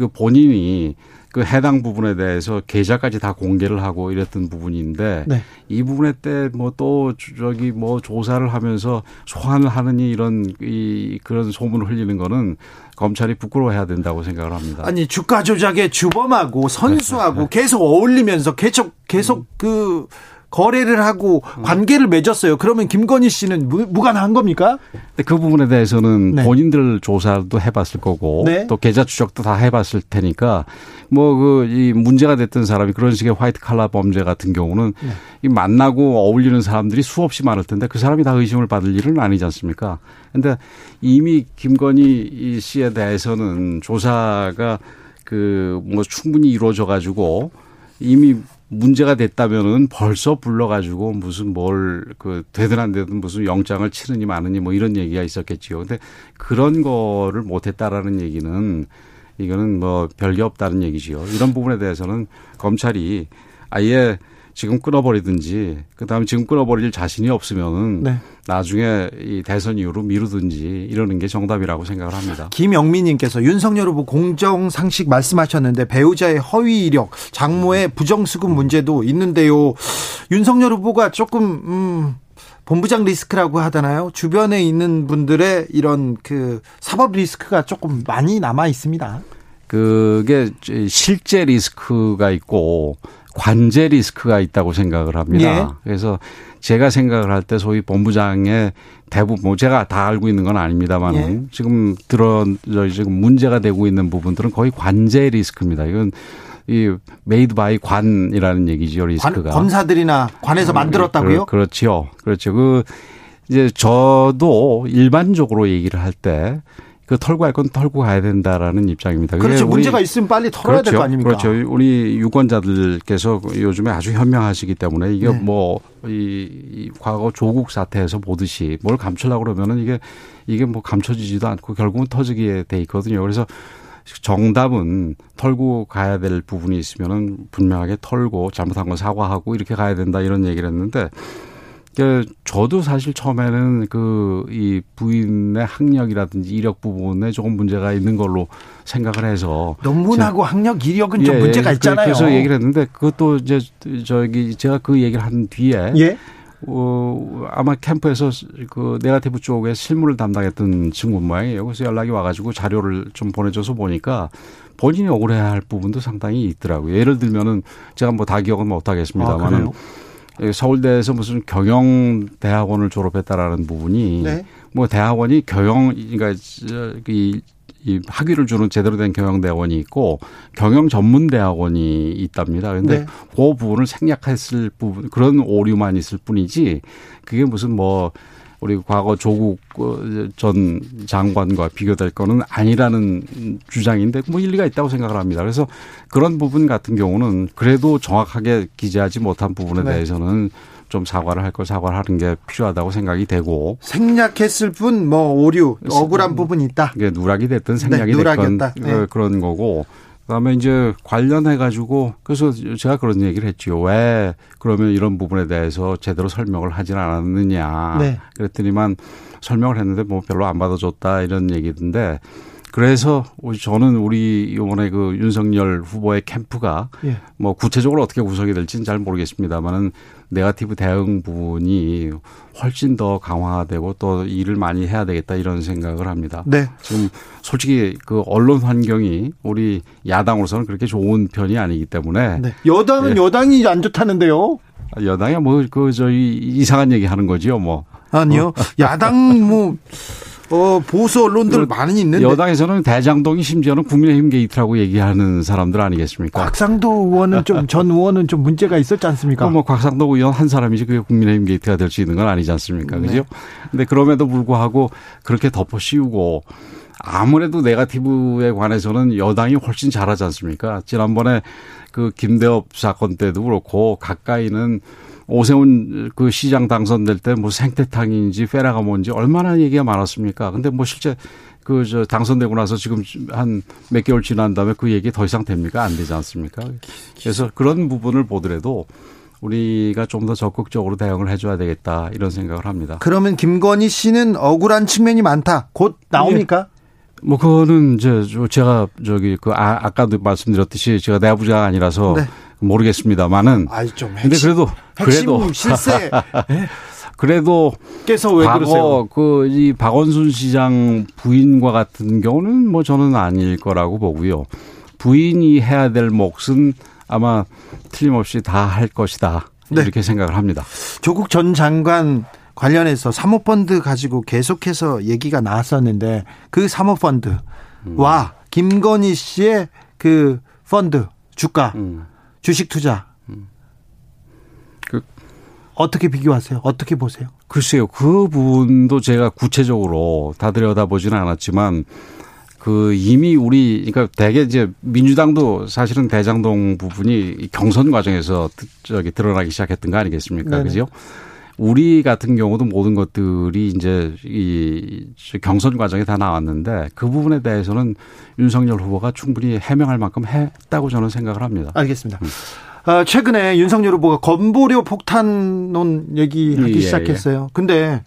그 본인이 그 해당 부분에 대해서 계좌까지 다 공개를 하고 이랬던 부분인데 네. 이 부분에 때 뭐 또 저기 뭐 조사를 하면서 소환을 하느니 이런 이 그런 소문을 흘리는 거는 검찰이 부끄러워해야 된다고 생각을 합니다. 아니 주가 조작의 주범하고 선수하고 계속 어울리면서 계속 계속 그 거래를 하고 관계를 맺었어요. 그러면 김건희 씨는 무, 무관한 겁니까? 그 부분에 대해서는 네. 본인들 조사도 해봤을 거고 네. 또 계좌 추적도 다 해봤을 테니까 뭐 그 이 문제가 됐던 사람이 그런 식의 화이트 칼라 범죄 같은 경우는 네. 이 만나고 어울리는 사람들이 수없이 많을 텐데 그 사람이 다 의심을 받을 일은 아니지 않습니까? 근데 이미 김건희 씨에 대해서는 조사가 그 뭐 충분히 이루어져 가지고 이미 문제가 됐다면은 벌써 불러가지고 무슨 뭘 그 되든 안 되든 무슨 영장을 치느니 마느니 뭐 이런 얘기가 있었겠지요. 근데 그런 거를 못했다라는 얘기는 이거는 뭐 별게 없다는 얘기지요. 이런 부분에 대해서는 검찰이 아예 지금 끊어버리든지 그다음에 지금 끊어버릴 자신이 없으면은 네. 나중에 이 대선 이후로 미루든지 이러는 게 정답이라고 생각을 합니다. 김영민님께서 윤석열 후보 공정 상식 말씀하셨는데 배우자의 허위 이력, 장모의 부정수급 문제도 있는데요. 윤석열 후보가 조금 음. 본부장 리스크라고 하잖아요. 주변에 있는 분들의 이런 그 사법 리스크가 조금 많이 남아 있습니다. 그게 실제 리스크가 있고 관제 리스크가 있다고 생각을 합니다. 예. 그래서 제가 생각을 할 때 소위 본부장의 대부분 뭐 제가 다 알고 있는 건 아닙니다만 예. 지금 들어 지금 문제가 되고 있는 부분들은 거의 관제 리스크입니다. 이건 이 made by 관이라는 얘기죠 리스크가 관, 검사들이나 관에서 만들었다고요? 그, 그렇죠, 그렇죠. 그 이제 저도 일반적으로 얘기를 할때 그 털고 할 건 털고 가야 된다라는 입장입니다. 그렇죠. 문제가 있으면 빨리 털어야 그렇죠. 될거 아닙니까? 그렇죠. 우리 유권자들께서 요즘에 아주 현명하시기 때문에 이게 네. 뭐 이 이 과거 조국 사태에서 보듯이 뭘 감추려고 그러면은 이게 이게 뭐 감춰지지도 않고 결국은 터지게 돼 있거든요. 그래서 정답은 털고 가야 될 부분이 있으면은 분명하게 털고 잘못한 건 사과하고 이렇게 가야 된다 이런 얘기를 했는데 그 저도 사실 처음에는 그 이 부인의 학력이라든지 이력 부분에 조금 문제가 있는 걸로 생각을 해서 논문하고 학력 이력은 좀 예, 문제가 그 있잖아요. 그래서 얘기를 했는데 그것도 이제 저기 제가 그 얘기를 한 뒤에 예? 어, 아마 캠프에서 그 네가티브 쪽에 실무를 담당했던 친구 모양이에요. 그래서 연락이 와가지고 자료를 좀 보내줘서 보니까 본인이 억울해할 부분도 상당히 있더라고요. 예를 들면은 제가 뭐 다 기억은 못 하겠습니다만은. 아, 서울대에서 무슨 경영대학원을 졸업했다라는 부분이 네. 뭐 대학원이 경영 그러니까 이, 이 학위를 주는 제대로 된 경영대학원이 있고 경영 전문 대학원이 있답니다. 그런데 네. 그 부분을 생략했을 부분 그런 오류만 있을 뿐이지 그게 무슨 뭐 우리 과거 조국 어, 전 장관과 비교될 거는 아니라는 주장인데 뭐 일리가 있다고 생각을 합니다. 그래서 그런 부분 같은 경우는 그래도 정확하게 기재하지 못한 부분에 네. 대해서는 좀 사과를 할 걸 사과를 하는 게 필요하다고 생각이 되고 생략했을 뿐 뭐 오류 억울한 부분이 있다. 이게 누락이 됐든 생략이 네, 됐건 네. 그런 거고 그다음에 이제 관련해 가지고 그래서 제가 그런 얘기를 했지요. 왜 그러면 이런 부분에 대해서 제대로 설명을 하진 않았느냐. 네. 그랬더니만 설명을 했는데 뭐 별로 안 받아줬다 이런 얘기던데 그래서 저는 우리 이번에 그 윤석열 후보의 캠프가 예. 뭐 구체적으로 어떻게 구성이 될지는 잘 모르겠습니다만은 네가티브 대응 부분이 훨씬 더 강화되고 또 일을 많이 해야 되겠다 이런 생각을 합니다. 네. 지금 솔직히 그 언론 환경이 우리 야당으로서는 그렇게 좋은 편이 아니기 때문에 네. 여당은 예. 여당이 안 좋다는데요. 여당이 뭐 그 저희 이상한 얘기 하는 거지요, 뭐. 아니요. 어. 야당 뭐 어, 보수 언론들 많이 있는데 여당에서는 대장동이 심지어는 국민의힘 게이트라고 얘기하는 사람들 아니겠습니까? 곽상도 의원은 좀 전 의원은 좀 문제가 있었지 않습니까? 뭐 곽상도 의원 한 사람이지 그게 국민의힘 게이트가 될 수 있는 건 아니지 않습니까? 네. 그죠? 근데 그럼에도 불구하고 그렇게 덮어 씌우고 아무래도 네가티브에 관해서는 여당이 훨씬 잘하지 않습니까? 지난번에 그 김대업 사건 때도 그렇고 가까이는 오세훈 그 시장 당선될 때 뭐 생태탕인지 페라가 뭔지 얼마나 얘기가 많았습니까? 근데 뭐 실제 그 저 당선되고 나서 지금 한 몇 개월 지난 다음에 그 얘기 더 이상 됩니까? 안 되지 않습니까? 그래서 그런 부분을 보더라도 우리가 좀 더 적극적으로 대응을 해줘야 되겠다 이런 생각을 합니다. 그러면 김건희 씨는 억울한 측면이 많다. 곧 나옵니까? 예. 뭐 그거는 이제 제가 저기 그 아, 아까도 말씀드렸듯이 제가 내부자가 아니라서 네. 모르겠습니다만은. 아이 좀 핵심, 근데 그래도 그래도 실세. 네? 그래도 깨서 왜 그러세요? 그이 박원순 시장 부인과 같은 경우는 뭐 저는 아닐 거라고 보고요. 부인이 해야 될 몫은 아마 틀림없이 다 할 것이다. 네. 이렇게 생각을 합니다. 조국 전 장관 관련해서 사모펀드 가지고 계속해서 얘기가 나왔었는데 그 사모펀드와 음. 김건희 씨의 그 펀드 주가 음. 주식 투자 음. 그 어떻게 비교하세요? 어떻게 보세요? 글쎄요. 그 부분도 제가 구체적으로 다 들여다보지는 않았지만 그 이미 우리 그러니까 대개 이제 민주당도 사실은 대장동 부분이 경선 과정에서 저기 드러나기 시작했던 거 아니겠습니까? 네네. 그죠? 우리 같은 경우도 모든 것들이 이제 이 경선 과정에 다 나왔는데 그 부분에 대해서는 윤석열 후보가 충분히 해명할 만큼 했다고 저는 생각을 합니다. 알겠습니다. 음. 어, 최근에 윤석열 후보가 건보료 폭탄론 얘기하기 예, 예. 시작했어요. 예. 근데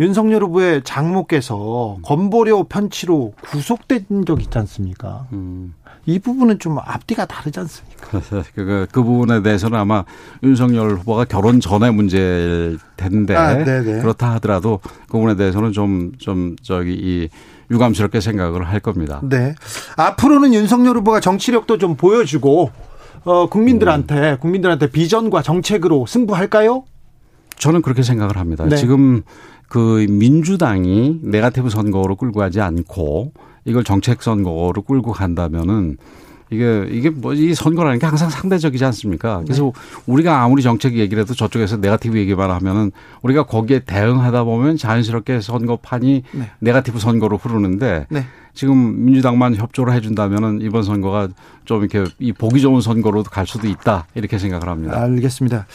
윤석열 후보의 장모께서 건보료 편취로 구속된 적 있지 않습니까? 음. 이 부분은 좀 앞뒤가 다르지 않습니까? 그, 그 부분에 대해서는 아마 윤석열 후보가 결혼 전에 문제일 텐데 아, 그렇다 하더라도 그 부분에 대해서는 좀, 좀 저기 이 유감스럽게 생각을 할 겁니다. 네. 앞으로는 윤석열 후보가 정치력도 좀 보여주고 어, 국민들한테 음. 국민들한테 비전과 정책으로 승부할까요? 저는 그렇게 생각을 합니다. 네. 지금 그 민주당이 네가티브 선거로 끌고 가지 않고 이걸 정책 선거로 끌고 간다면은 이게 이게 뭐 이 선거라는 게 항상 상대적이지 않습니까? 그래서 네. 우리가 아무리 정책 얘기를 해도 저쪽에서 네가티브 얘기만 하면은 우리가 거기에 대응하다 보면 자연스럽게 선거판이 네. 네가티브 선거로 흐르는데 네. 지금 민주당만 협조를 해준다면은 이번 선거가 좀 이렇게 이 보기 좋은 선거로 갈 수도 있다 이렇게 생각을 합니다. 알겠습니다.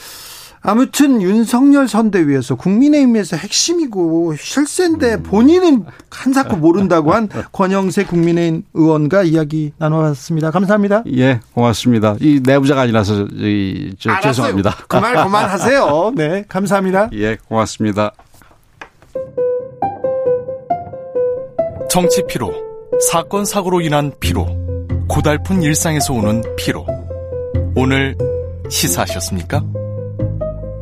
아무튼 윤석열 선대위에서 국민의힘에서 핵심이고 실세인데 음. 본인은 한사코 모른다고 한 권영세 국민의힘 의원과 이야기 나눠봤습니다. 감사합니다. 예, 고맙습니다. 이 내부자가 아니라서 이, 저, 죄송합니다. 그말 그만하세요. 네, 감사합니다. 예, 고맙습니다. 정치 피로, 사건 사고로 인한 피로, 고달픈 일상에서 오는 피로. 오늘 시사하셨습니까?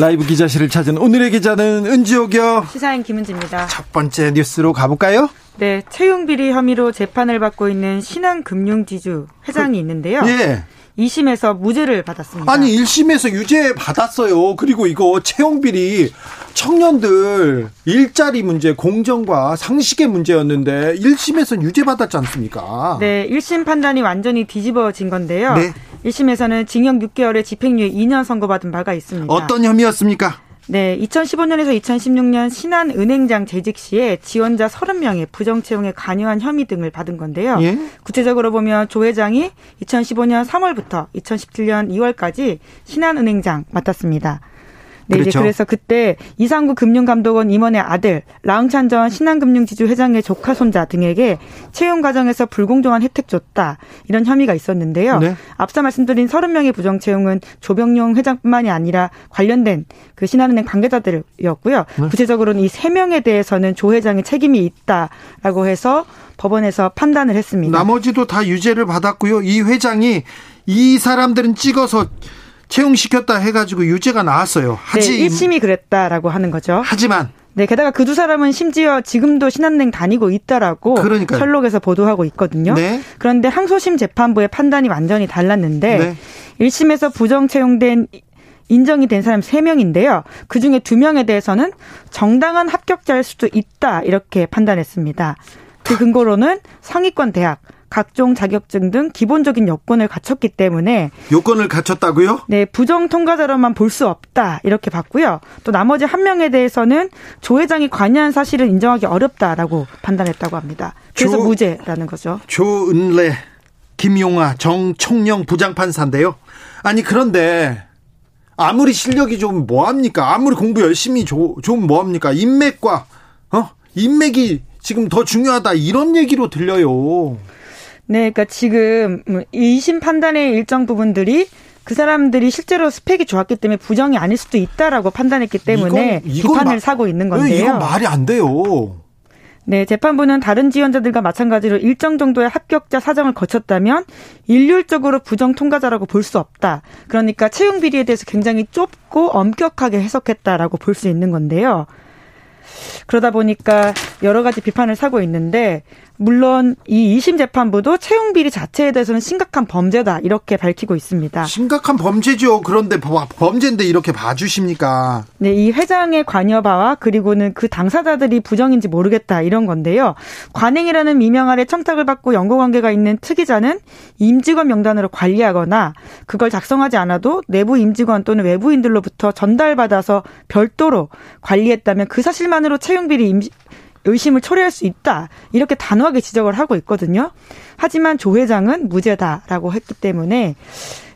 라이브 기자실을 찾은 오늘의 기자는 은지옥이요. 시사인 김은지입니다. 첫 번째 뉴스로 가볼까요? 네, 채용 비리 혐의로 재판을 받고 있는 신한금융지주 회장이 그, 있는데요. 예. 2심에서 무죄를 받았습니다. 아니 1심에서 유죄 받았어요. 그리고 이거 채용 비리 청년들 일자리 문제, 공정과 상식의 문제였는데 1심에서는 유죄 받았지 않습니까? 네, 1심 판단이 완전히 뒤집어진 건데요. 네. 1심에서는 징역 6개월에 집행유예 2년 선고받은 바가 있습니다. 어떤 혐의였습니까? 네, 2015년에서 2016년 신한은행장 재직 시에 지원자 30명의 부정 채용에 관여한 혐의 등을 받은 건데요. 예? 구체적으로 보면 조 회장이 2015년 3월부터 2017년 2월까지 신한은행장 맡았습니다. 네, 그렇죠. 이제 그래서 그때 이상구 금융감독원 임원의 아들 라웅찬 전 신한금융지주 회장의 조카 손자 등에게 채용 과정에서 불공정한 혜택 줬다 이런 혐의가 있었는데요. 네. 앞서 말씀드린 30명의 부정 채용은 조병용 회장뿐만이 아니라 관련된 그 신한은행 관계자들이었고요. 네. 구체적으로는 이 세 명에 대해서는 조 회장의 책임이 있다라고 해서 법원에서 판단을 했습니다. 나머지도 다 유죄를 받았고요. 이 회장이 이 사람들은 찍어서 채용시켰다 해가지고 유죄가 나왔어요. 하지 네, 1심이 그랬다라고 하는 거죠. 하지만 네, 게다가 그 두 사람은 심지어 지금도 신한은행 다니고 있다라고 그러니까요. 셜록에서 보도하고 있거든요. 네. 그런데 항소심 재판부의 판단이 완전히 달랐는데 네. 1심에서 부정 채용된 인정이 된 사람 3명인데요. 그중에 2명에 대해서는 정당한 합격자일 수도 있다 이렇게 판단했습니다. 그 근거로는 상위권 대학 각종 자격증 등 기본적인 여건을 갖췄기 때문에 요건을 갖췄다고요? 네, 부정 통과자로만 볼 수 없다 이렇게 봤고요. 또 나머지 한 명에 대해서는 조 회장이 관여한 사실을 인정하기 어렵다라고 판단했다고 합니다. 그래서 조, 무죄라는 거죠. 조은래, 김용아, 정총영 부장판사인데요. 아니 그런데 아무리 실력이 좀 뭐합니까? 아무리 공부 열심히 좀 뭐합니까? 인맥과 어 인맥이 지금 더 중요하다 이런 얘기로 들려요. 네, 그러니까 지금 2심 판단의 일정 부분들이 그 사람들이 실제로 스펙이 좋았기 때문에 부정이 아닐 수도 있다라고 판단했기 때문에 이건, 이건 비판을 마, 사고 있는 건데요. 이건 말이 안 돼요. 네, 재판부는 다른 지원자들과 마찬가지로 일정 정도의 합격자 사정을 거쳤다면 일률적으로 부정 통과자라고 볼 수 없다. 그러니까 채용 비리에 대해서 굉장히 좁고 엄격하게 해석했다라고 볼 수 있는 건데요. 그러다 보니까 여러 가지 비판을 사고 있는데 물론 이 2심 재판부도 채용 비리 자체에 대해서는 심각한 범죄다 이렇게 밝히고 있습니다. 심각한 범죄죠. 그런데 범죄인데 이렇게 봐주십니까? 네, 이 회장의 관여 바와 그리고는 그 당사자들이 부정인지 모르겠다 이런 건데요. 관행이라는 미명 아래 청탁을 받고 연고 관계가 있는 특이자는 임직원 명단으로 관리하거나 그걸 작성하지 않아도 내부 임직원 또는 외부인들로부터 전달받아서 별도로 관리했다면 그 사실만으로 채용 비리 임직 의심을 초래할 수 있다. 이렇게 단호하게 지적을 하고 있거든요. 하지만 조 회장은 무죄다라고 했기 때문에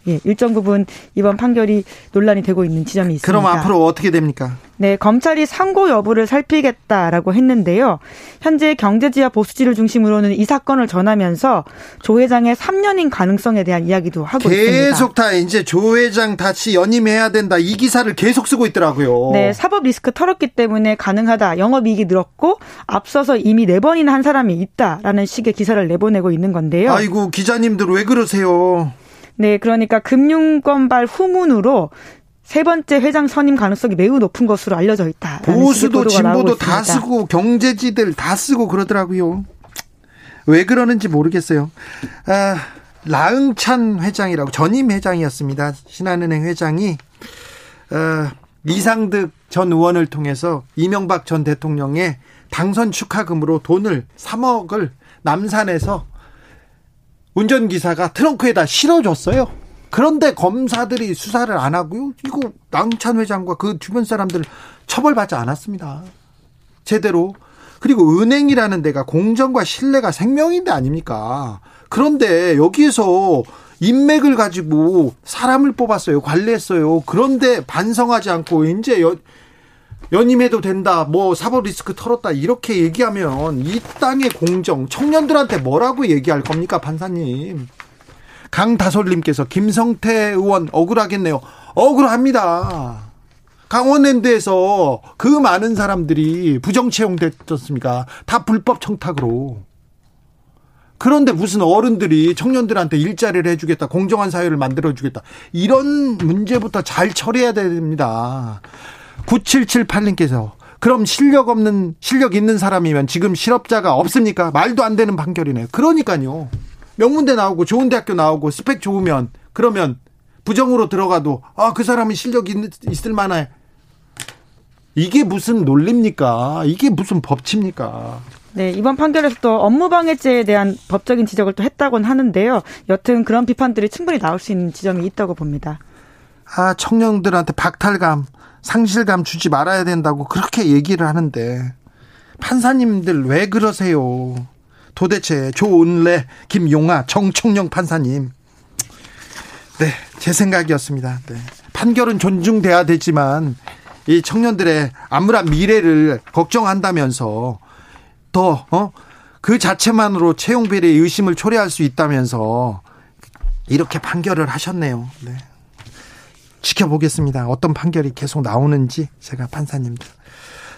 예, 일정 부분 이번 판결이 논란이 되고 있는 지점이 있습니다. 그럼 앞으로 어떻게 됩니까? 네, 검찰이 상고 여부를 살피겠다라고 했는데요. 현재 경제지와 보수지를 중심으로는 이 사건을 전하면서 조 회장의 3년인 가능성에 대한 이야기도 하고 계속 있습니다. 계속 다 이제 조 회장 다시 연임해야 된다 이 기사를 계속 쓰고 있더라고요. 네, 사법 리스크 털었기 때문에 가능하다. 영업이익이 늘었고 앞서서 이미 네 번이나 한 사람이 있다라는 식의 기사를 내보내고 있는 건데요. 아이고 기자님들 왜 그러세요? 네, 그러니까 금융권발 후문으로 세 번째 회장 선임 가능성이 매우 높은 것으로 알려져 있다. 보수도 진보도 다 쓰고 경제지들 다 쓰고 그러더라고요. 왜 그러는지 모르겠어요. 아, 라응찬 회장이라고 전임 회장이었습니다. 신한은행 회장이 어, 이상득 전 의원을 통해서 이명박 전 대통령의 당선 축하금으로 돈을 3억을 남산에서 운전기사가 트렁크에다 실어줬어요. 그런데 검사들이 수사를 안 하고요. 이거 낭찬 회장과 그 주변 사람들 처벌받지 않았습니다. 제대로. 그리고 은행이라는 데가 공정과 신뢰가 생명인데 아닙니까? 그런데 여기에서 인맥을 가지고 사람을 뽑았어요. 관리했어요. 그런데 반성하지 않고 이제 여, 연임해도 된다. 뭐 사법 리스크 털었다. 이렇게 얘기하면 이 땅의 공정 청년들한테 뭐라고 얘기할 겁니까, 판사님? 강다솔님께서 김성태 의원 억울하겠네요. 억울합니다. 강원랜드에서 그 많은 사람들이 부정 채용됐었습니까? 다 불법 청탁으로. 그런데 무슨 어른들이 청년들한테 일자리를 해주겠다, 공정한 사회를 만들어주겠다. 이런 문제부터 잘 처리해야 됩니다. 9778님께서 그럼 실력 없는 실력 있는 사람이면 지금 실업자가 없습니까? 말도 안 되는 판결이네요. 그러니까요. 명문대 나오고 좋은 대학교 나오고 스펙 좋으면 그러면 부정으로 들어가도 아 그 사람이 실력 이 있을 만해. 이게 무슨 논리입니까? 이게 무슨 법치입니까? 네, 이번 판결에서 또 업무방해죄에 대한 법적인 지적을 또 했다고는 하는데요. 여튼 그런 비판들이 충분히 나올 수 있는 지점이 있다고 봅니다. 아, 청년들한테 박탈감, 상실감 주지 말아야 된다고 그렇게 얘기를 하는데 판사님들 왜 그러세요? 도대체 조은래, 김용아, 정청영 판사님. 네, 제 생각이었습니다. 네. 판결은 존중돼야 되지만 이 청년들의 암울한 미래를 걱정한다면서 더 어? 그 자체만으로 채용 비리의 의심을 초래할 수 있다면서 이렇게 판결을 하셨네요. 네. 지켜보겠습니다. 어떤 판결이 계속 나오는지 제가 판사님들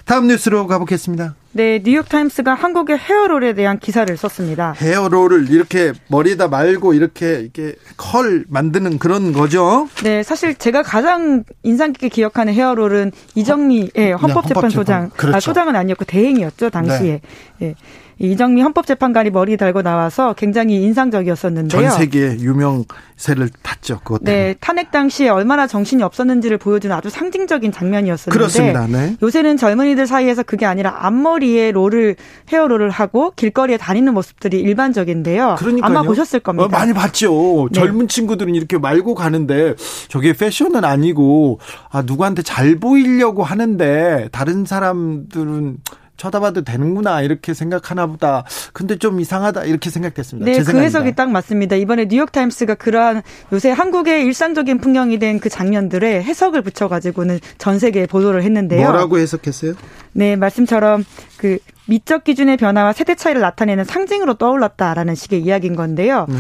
다음 뉴스로 가보겠습니다. 네, 뉴욕타임스가 한국의 헤어롤에 대한 기사를 썼습니다. 헤어롤을 이렇게 머리에다 말고 이렇게 이렇게 컬 만드는 그런 거죠? 네, 사실 제가 가장 인상 깊게 기억하는 헤어롤은 이정미 예, 헌법재판소장. 아, 그렇죠. 아, 소장은 아니었고 대행이었죠, 당시에. 네. 예. 이정미 헌법재판관이 머리 달고 나와서 굉장히 인상적이었었는데요. 전 세계 유명세를 탔죠. 그것 때문에. 네, 탄핵 당시에 얼마나 정신이 없었는지를 보여주는 아주 상징적인 장면이었었는데 그렇습니다. 네. 요새는 젊은이들 사이에서 그게 아니라 앞머리에 롤을 헤어롤을 하고 길거리에 다니는 모습들이 일반적인데요. 그러니까요. 아마 보셨을 겁니다. 어, 많이 봤죠. 네. 젊은 친구들은 이렇게 말고 가는데 저게 패션은 아니고 아 누구한테 잘 보이려고 하는데 다른 사람들은 쳐다봐도 되는구나 이렇게 생각하나 보다. 근데 좀 이상하다 이렇게 생각됐습니다. 네, 그 해석이 딱 맞습니다. 이번에 뉴욕 타임스가 그러한 요새 한국의 일상적인 풍경이 된 그 장면들에 해석을 붙여가지고는 전 세계에 보도를 했는데요. 뭐라고 해석했어요? 네, 말씀처럼 그 미적 기준의 변화와 세대 차이를 나타내는 상징으로 떠올랐다라는 식의 이야기인 건데요. 네.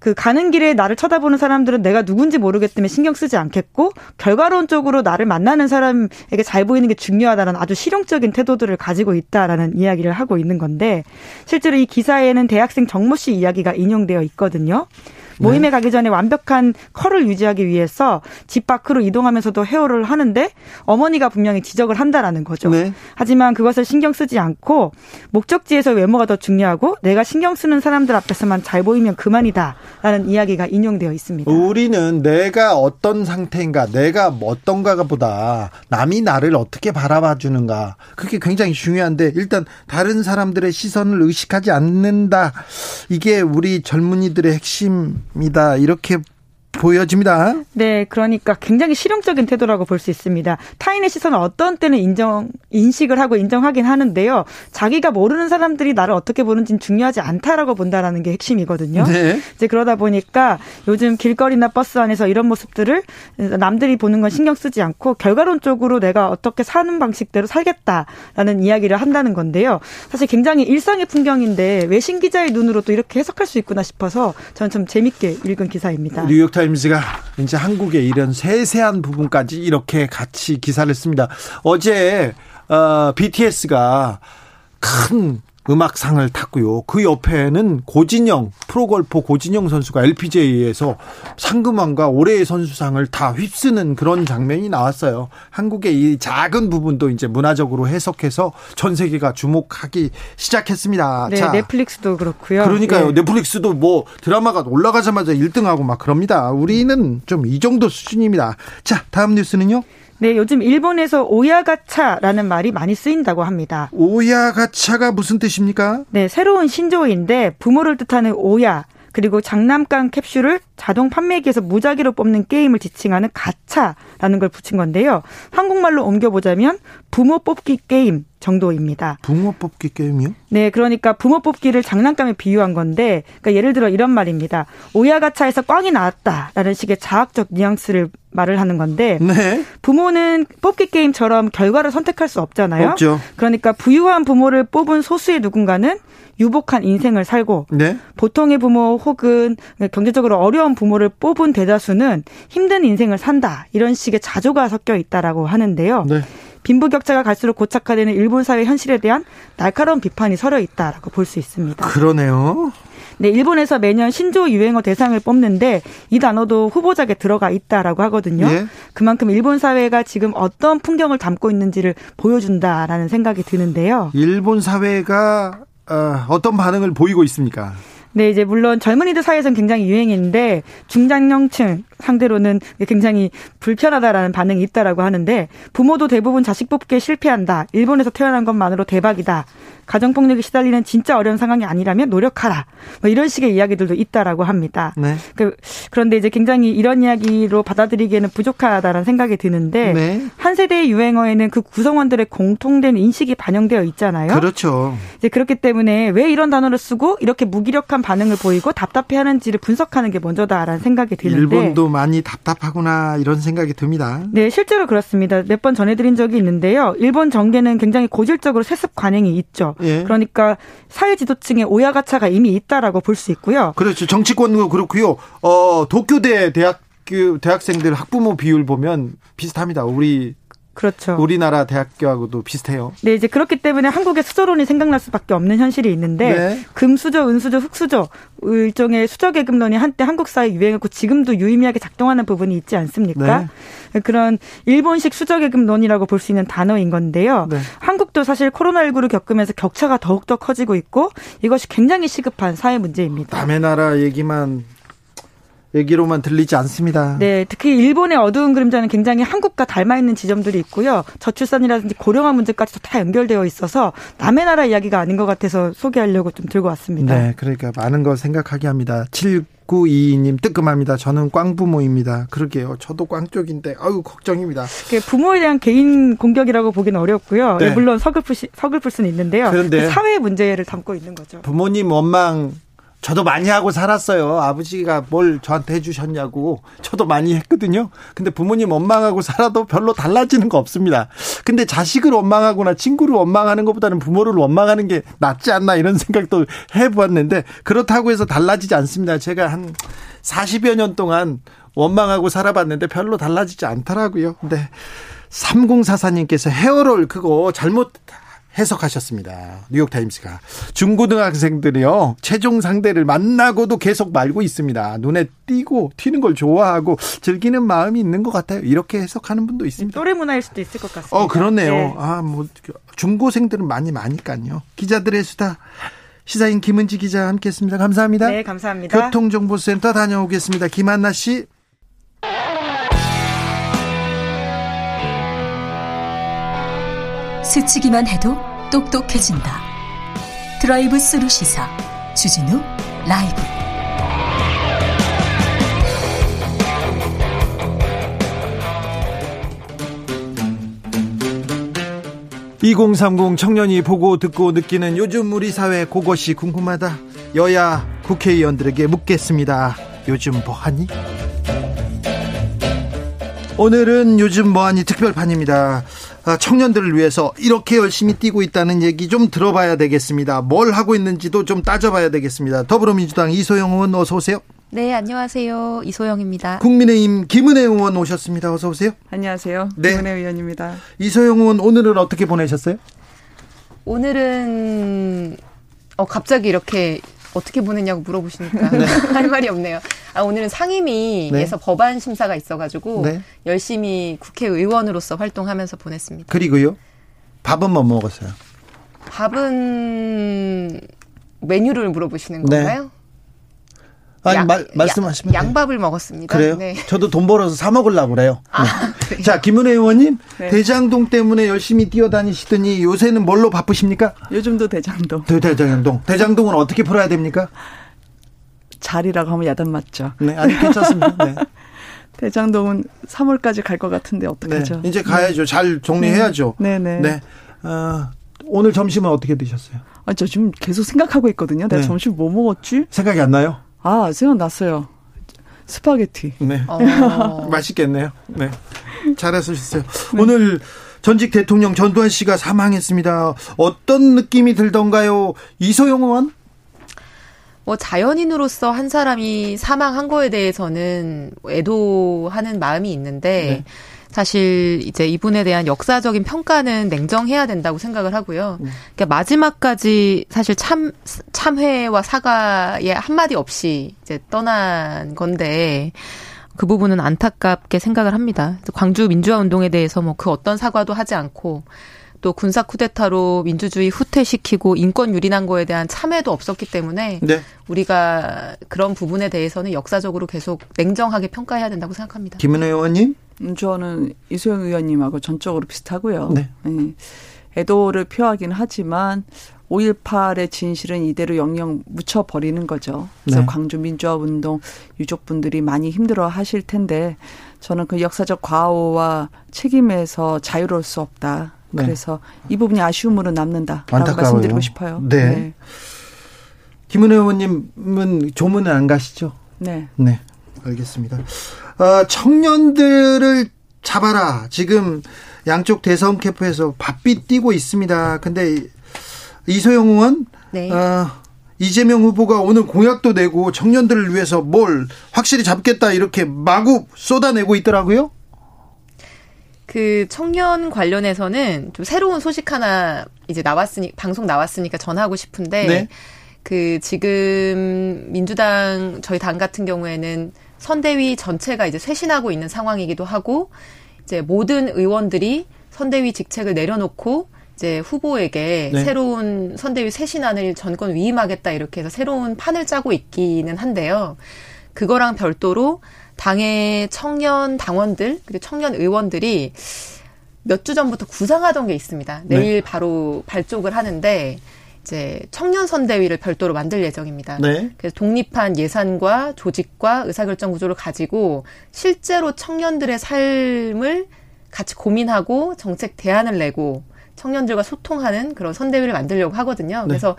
그 가는 길에 나를 쳐다보는 사람들은 내가 누군지 모르기 때문에 신경 쓰지 않겠고 결과론적으로 나를 만나는 사람에게 잘 보이는 게 중요하다는 아주 실용적인 태도들을 가지고 있다라는 이야기를 하고 있는 건데 실제로 이 기사에는 대학생 정모 씨 이야기가 인용되어 있거든요. 모임에 네. 가기 전에 완벽한 컬을 유지하기 위해서 집 밖으로 이동하면서도 헤어를 하는데 어머니가 분명히 지적을 한다라는 거죠. 네. 하지만 그것을 신경 쓰지 않고 목적지에서 외모가 더 중요하고 내가 신경 쓰는 사람들 앞에서만 잘 보이면 그만이다라는 이야기가 인용되어 있습니다. 우리는 내가 어떤 상태인가, 내가 어떤가가 보다 남이 나를 어떻게 바라봐 주는가 그게 굉장히 중요한데 일단 다른 사람들의 시선을 의식하지 않는다. 이게 우리 젊은이들의 핵심 입니다. 이렇게 보여집니다. 네, 그러니까 굉장히 실용적인 태도라고 볼 수 있습니다. 타인의 시선을 어떤 때는 인정 인식을 하고 인정하긴 하는데요. 자기가 모르는 사람들이 나를 어떻게 보는지는 중요하지 않다라고 본다라는 게 핵심이거든요. 네. 이제 그러다 보니까 요즘 길거리나 버스 안에서 이런 모습들을 남들이 보는 건 신경 쓰지 않고 결과론적으로 내가 어떻게 사는 방식대로 살겠다라는 이야기를 한다는 건데요. 사실 굉장히 일상의 풍경인데 외신 기자의 눈으로 또 이렇게 해석할 수 있구나 싶어서 저는 좀 재밌게 읽은 기사입니다. 뉴욕 타 임즈가 이제 한국의 이런 세세한 부분까지 이렇게 같이 기사를 씁니다. 어제 어, BTS가 큰 음악상을 탔고요. 그 옆에는 고진영 프로골퍼 고진영 선수가 LPGA에서 상금왕과 올해의 선수상을 다 휩쓰는 그런 장면이 나왔어요. 한국의 이 작은 부분도 이제 문화적으로 해석해서 전 세계가 주목하기 시작했습니다. 네, 자, 넷플릭스도 그렇고요. 그러니까요. 네. 넷플릭스도 뭐 드라마가 올라가자마자 1등하고 막 그럽니다. 우리는 좀 이 정도 수준입니다. 자, 다음 뉴스는요. 네, 요즘 일본에서 오야가차라는 말이 많이 쓰인다고 합니다. 오야가차가 무슨 뜻입니까? 네, 새로운 신조어인데 부모를 뜻하는 오야 그리고 장난감 캡슐을 자동 판매기에서 무작위로 뽑는 게임을 지칭하는 가차라는 걸 붙인 건데요. 한국말로 옮겨보자면 부모 뽑기 게임 정도입니다. 부모 뽑기 게임이요? 네, 그러니까 부모 뽑기를 장난감에 비유한 건데, 그러니까 예를 들어 이런 말입니다. 오야가차에서 꽝이 나왔다라는 식의 자학적 뉘앙스를 말을 하는 건데 네. 부모는 뽑기 게임처럼 결과를 선택할 수 없잖아요. 없죠. 그러니까 부유한 부모를 뽑은 소수의 누군가는 유복한 인생을 살고 네. 보통의 부모 혹은 경제적으로 어려운 부모를 뽑은 대다수는 힘든 인생을 산다 이런 식의 자조가 섞여 있다라고 하는데요. 네. 빈부격차가 갈수록 고착화되는 일본 사회 현실에 대한 날카로운 비판이 서려 있다라고 볼 수 있습니다. 그러네요. 네, 일본에서 매년 신조 유행어 대상을 뽑는데 이 단어도 후보작에 들어가 있다라고 하거든요. 예? 그만큼 일본 사회가 지금 어떤 풍경을 담고 있는지를 보여준다라는 생각이 드는데요. 일본 사회가 어, 어떤 반응을 보이고 있습니까? 네, 이제 물론 젊은이들 사이에서는 굉장히 유행인데 중장년층 상대로는 굉장히 불편하다라는 반응이 있다라고 하는데 부모도 대부분 자식 뽑기에 실패한다. 일본에서 태어난 것만으로 대박이다. 가정폭력에 시달리는 진짜 어려운 상황이 아니라면 노력하라. 뭐 이런 식의 이야기들도 있다라고 합니다. 네. 그, 그런데 이제 굉장히 이런 이야기로 받아들이기에는 부족하다라는 생각이 드는데 네. 한 세대의 유행어에는 그 구성원들의 공통된 인식이 반영되어 있잖아요. 그렇죠. 이제 그렇기 때문에 왜 이런 단어를 쓰고 이렇게 무기력한 반응을 보이고 답답해하는지를 분석하는 게 먼저다라는 생각이 드는데 일본도 많이 답답하구나 이런 생각이 듭니다. 네, 실제로 그렇습니다. 몇 번 전해드린 적이 있는데요. 일본 정계는 굉장히 고질적으로 세습 관행이 있죠. 예. 그러니까 사회 지도층의 오야가차가 이미 있다라고 볼 수 있고요. 그렇죠. 정치권도 그렇고요. 어, 도쿄대 대학교 대학생들 학부모 비율 보면 비슷합니다. 우리 그렇죠. 우리나라 대학교하고도 비슷해요. 네, 이제 그렇기 때문에 한국의 수저론이 생각날 수밖에 없는 현실이 있는데 네. 금수저, 은수저, 흙수저 일종의 수저 계급론이 한때 한국 사회에 유행했고 지금도 유의미하게 작동하는 부분이 있지 않습니까? 네. 그런 일본식 수저 계급론이라고 볼 수 있는 단어인 건데요. 네. 한국도 사실 코로나19를 겪으면서 격차가 더욱더 커지고 있고 이것이 굉장히 시급한 사회 문제입니다. 남의 나라 얘기만 얘기로만 들리지 않습니다. 네, 특히 일본의 어두운 그림자는 굉장히 한국과 닮아 있는 지점들이 있고요. 저출산이라든지 고령화 문제까지도 다 연결되어 있어서 남의 나라 이야기가 아닌 것 같아서 소개하려고 좀 들고 왔습니다. 네, 그러니까 많은 걸 생각하게 합니다. 7922님 뜨끔합니다. 저는 꽝부모입니다. 그러게요. 저도 꽝 쪽인데 아유 걱정입니다. 부모에 대한 개인 공격이라고 보기는 어렵고요. 네. 물론 서글플 서글플 수는 있는데요. 그런데 그 사회 문제를 담고 있는 거죠. 부모님 원망 저도 많이 하고 살았어요. 아버지가 뭘 저한테 해주셨냐고. 저도 많이 했거든요. 근데 부모님 원망하고 살아도 별로 달라지는 거 없습니다. 근데 자식을 원망하거나 친구를 원망하는 것보다는 부모를 원망하는 게 낫지 않나 이런 생각도 해보았는데 그렇다고 해서 달라지지 않습니다. 제가 한 40여 년 동안 원망하고 살아봤는데 별로 달라지지 않더라고요. 네. 3044님께서 헤어롤 그거 잘못 해석하셨습니다. 뉴욕타임스가. 중고등학생들이요, 최종 상대를 만나고도 계속 말고 있습니다. 눈에 띄고, 튀는 걸 좋아하고, 즐기는 마음이 있는 것 같아요. 이렇게 해석하는 분도 있습니다. 또래 문화일 수도 있을 것 같습니다. 어, 그렇네요. 네. 아, 뭐, 중고생들은 많이 마니까요. 기자들의 수다. 시사인 김은지 기자 함께 했습니다. 감사합니다. 네, 감사합니다. 교통정보센터 다녀오겠습니다. 김한나 씨. 스치기만 해도 똑똑해진다. 드라이브 스루 시사 주진우 라이브. (2030) 청년이 보고 듣고 느끼는 요즘 우리 사회 그것이 궁금하다. 여야 국회의원들에게 묻겠습니다. 요즘 뭐하니? 오늘은 요즘 뭐하니? 특별판입니다. 아, 청년들을 위해서 이렇게 열심히 뛰고 있다는 얘기 좀 들어봐야 되겠습니다. 뭘 하고 있는지도 좀 따져봐야 되겠습니다. 더불어민주당 이소영 의원 어서 오세요. 네, 안녕하세요. 이소영입니다. 국민의힘 김은혜 의원 오셨습니다. 어서 오세요. 안녕하세요. 네. 김은혜 의원입니다. 이소영 의원 오늘은 어떻게 보내셨어요? 오늘은 어 갑자기 이렇게 어떻게 보냈냐고 물어보시니까 네. 할 말이 없네요. 아, 오늘은 상임위에서 네. 법안 심사가 있어가지고 네. 열심히 국회의원으로서 활동하면서 보냈습니다. 그리고요? 밥은 뭐 먹었어요? 밥은 메뉴를 물어보시는 네. 건가요? 아니 양, 말, 말씀하시면 양, 밥을 먹었습니다. 그래요? 네. 저도 돈 벌어서 사 먹으려고 그래요. 아, 네. 자, 김은혜 의원님 네. 대장동 때문에 열심히 뛰어다니시더니 요새는 뭘로 바쁘십니까? 요즘도 대장동. 대, 대장동. 대장동은 어떻게 풀어야 됩니까? 자리라고 하면 야단 맞죠. 네, 아니 괜찮습니다. 네. 대장동은 3월까지 갈 것 같은데 어떡하죠? 네, 이제 가야죠. 잘 정리해야죠. 네, 네. 네. 어, 오늘 점심은 어떻게 드셨어요? 아, 저 지금 계속 생각하고 있거든요. 내가 네. 점심 뭐 먹었지? 생각이 안 나요? 아, 생각났어요. 스파게티. 네. 어. 맛있겠네요. 네. 잘하셨어요. 네. 오늘 전직 대통령 전두환 씨가 사망했습니다. 어떤 느낌이 들던가요? 이소영 의원? 뭐 자연인으로서 한 사람이 사망한 거에 대해서는 애도하는 마음이 있는데 네. 사실 이제 이분에 대한 역사적인 평가는 냉정해야 된다고 생각을 하고요. 음. 그러니까 마지막까지 사실 참 참회와 사과에 한마디 없이 이제 떠난 건데 그 부분은 안타깝게 생각을 합니다. 광주 민주화 운동에 대해서 뭐 그 어떤 사과도 하지 않고 또 군사 쿠데타로 민주주의 후퇴시키고 인권 유린한 거에 대한 참회도 없었기 때문에 네. 우리가 그런 부분에 대해서는 역사적으로 계속 냉정하게 평가해야 된다고 생각합니다. 김은혜 의원님? 음, 저는 이소영 의원님하고 전적으로 비슷하고요. 네. 네. 애도를 표하긴 하지만 5.18의 진실은 이대로 영영 묻혀버리는 거죠. 그래서 네. 광주 민주화 운동 유족분들이 많이 힘들어 하실 텐데 저는 그 역사적 과오와 책임에서 자유로울 수 없다. 네. 그래서 이 부분이 아쉬움으로 남는다라고 안타까워요. 말씀드리고 싶어요. 네. 네. 김은혜 의원님은 조문은 안 가시죠? 네. 네. 알겠습니다. 어, 청년들을 잡아라. 지금 양쪽 대선 캠프에서 바삐 뛰고 있습니다. 근데 이소영 의원, 네. 어, 이재명 후보가 오늘 공약도 내고 청년들을 위해서 뭘 확실히 잡겠다 이렇게 마구 쏟아내고 있더라고요. 그 청년 관련해서는 좀 새로운 소식 하나 이제 나왔으니 방송 나왔으니까 전하고 싶은데 네. 그 지금 민주당 저희 당 같은 경우에는 선대위 전체가 이제 쇄신하고 있는 상황이기도 하고 이제 모든 의원들이 선대위 직책을 내려놓고 이제 후보에게 네. 새로운 선대위 쇄신안을 전권 위임하겠다 이렇게 해서 새로운 판을 짜고 있기는 한데요. 그거랑 별도로 당의 청년 당원들 그리고 청년 의원들이 몇 주 전부터 구상하던 게 있습니다. 네. 내일 네. 바로 발족을 하는데 이제 청년 선대위를 별도로 만들 예정입니다. 네. 그래서 독립한 예산과 조직과 의사결정 구조를 가지고 실제로 청년들의 삶을 같이 고민하고 정책 대안을 내고 청년들과 소통하는 그런 선대위를 만들려고 하거든요. 네. 그래서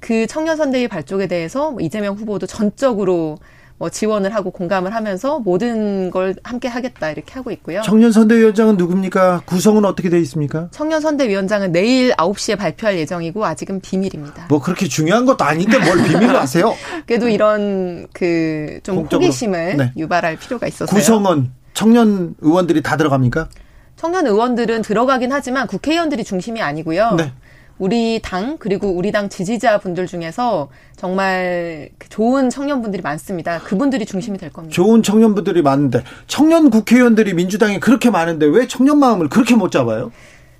그 청년 선대위 발족에 대해서 뭐 이재명 후보도 전적으로 뭐 지원을 하고 공감을 하면서 모든 걸 함께 하겠다 이렇게 하고 있고요. 청년 선대위원장은 누굽니까? 구성은 어떻게 돼 있습니까? 청년 선대위원장은 내일 9시에 발표할 예정이고 아직은 비밀입니다. 뭐 그렇게 중요한 것도 아닌데 뭘 비밀로 하세요? 그래도 이런 그 좀 호기심을 네. 유발할 필요가 있어서요. 구성은 청년 의원들이 다 들어갑니까? 청년 의원들은 들어가긴 하지만 국회의원들이 중심이 아니고요. 네. 우리 당 그리고 우리 당 지지자분들 중에서 정말 그 좋은 청년분들이 많습니다. 그분들이 중심이 될 겁니다. 좋은 청년분들이 많은데 청년 국회의원들이 민주당에 그렇게 많은데 왜 청년 마음을 그렇게 못 잡아요?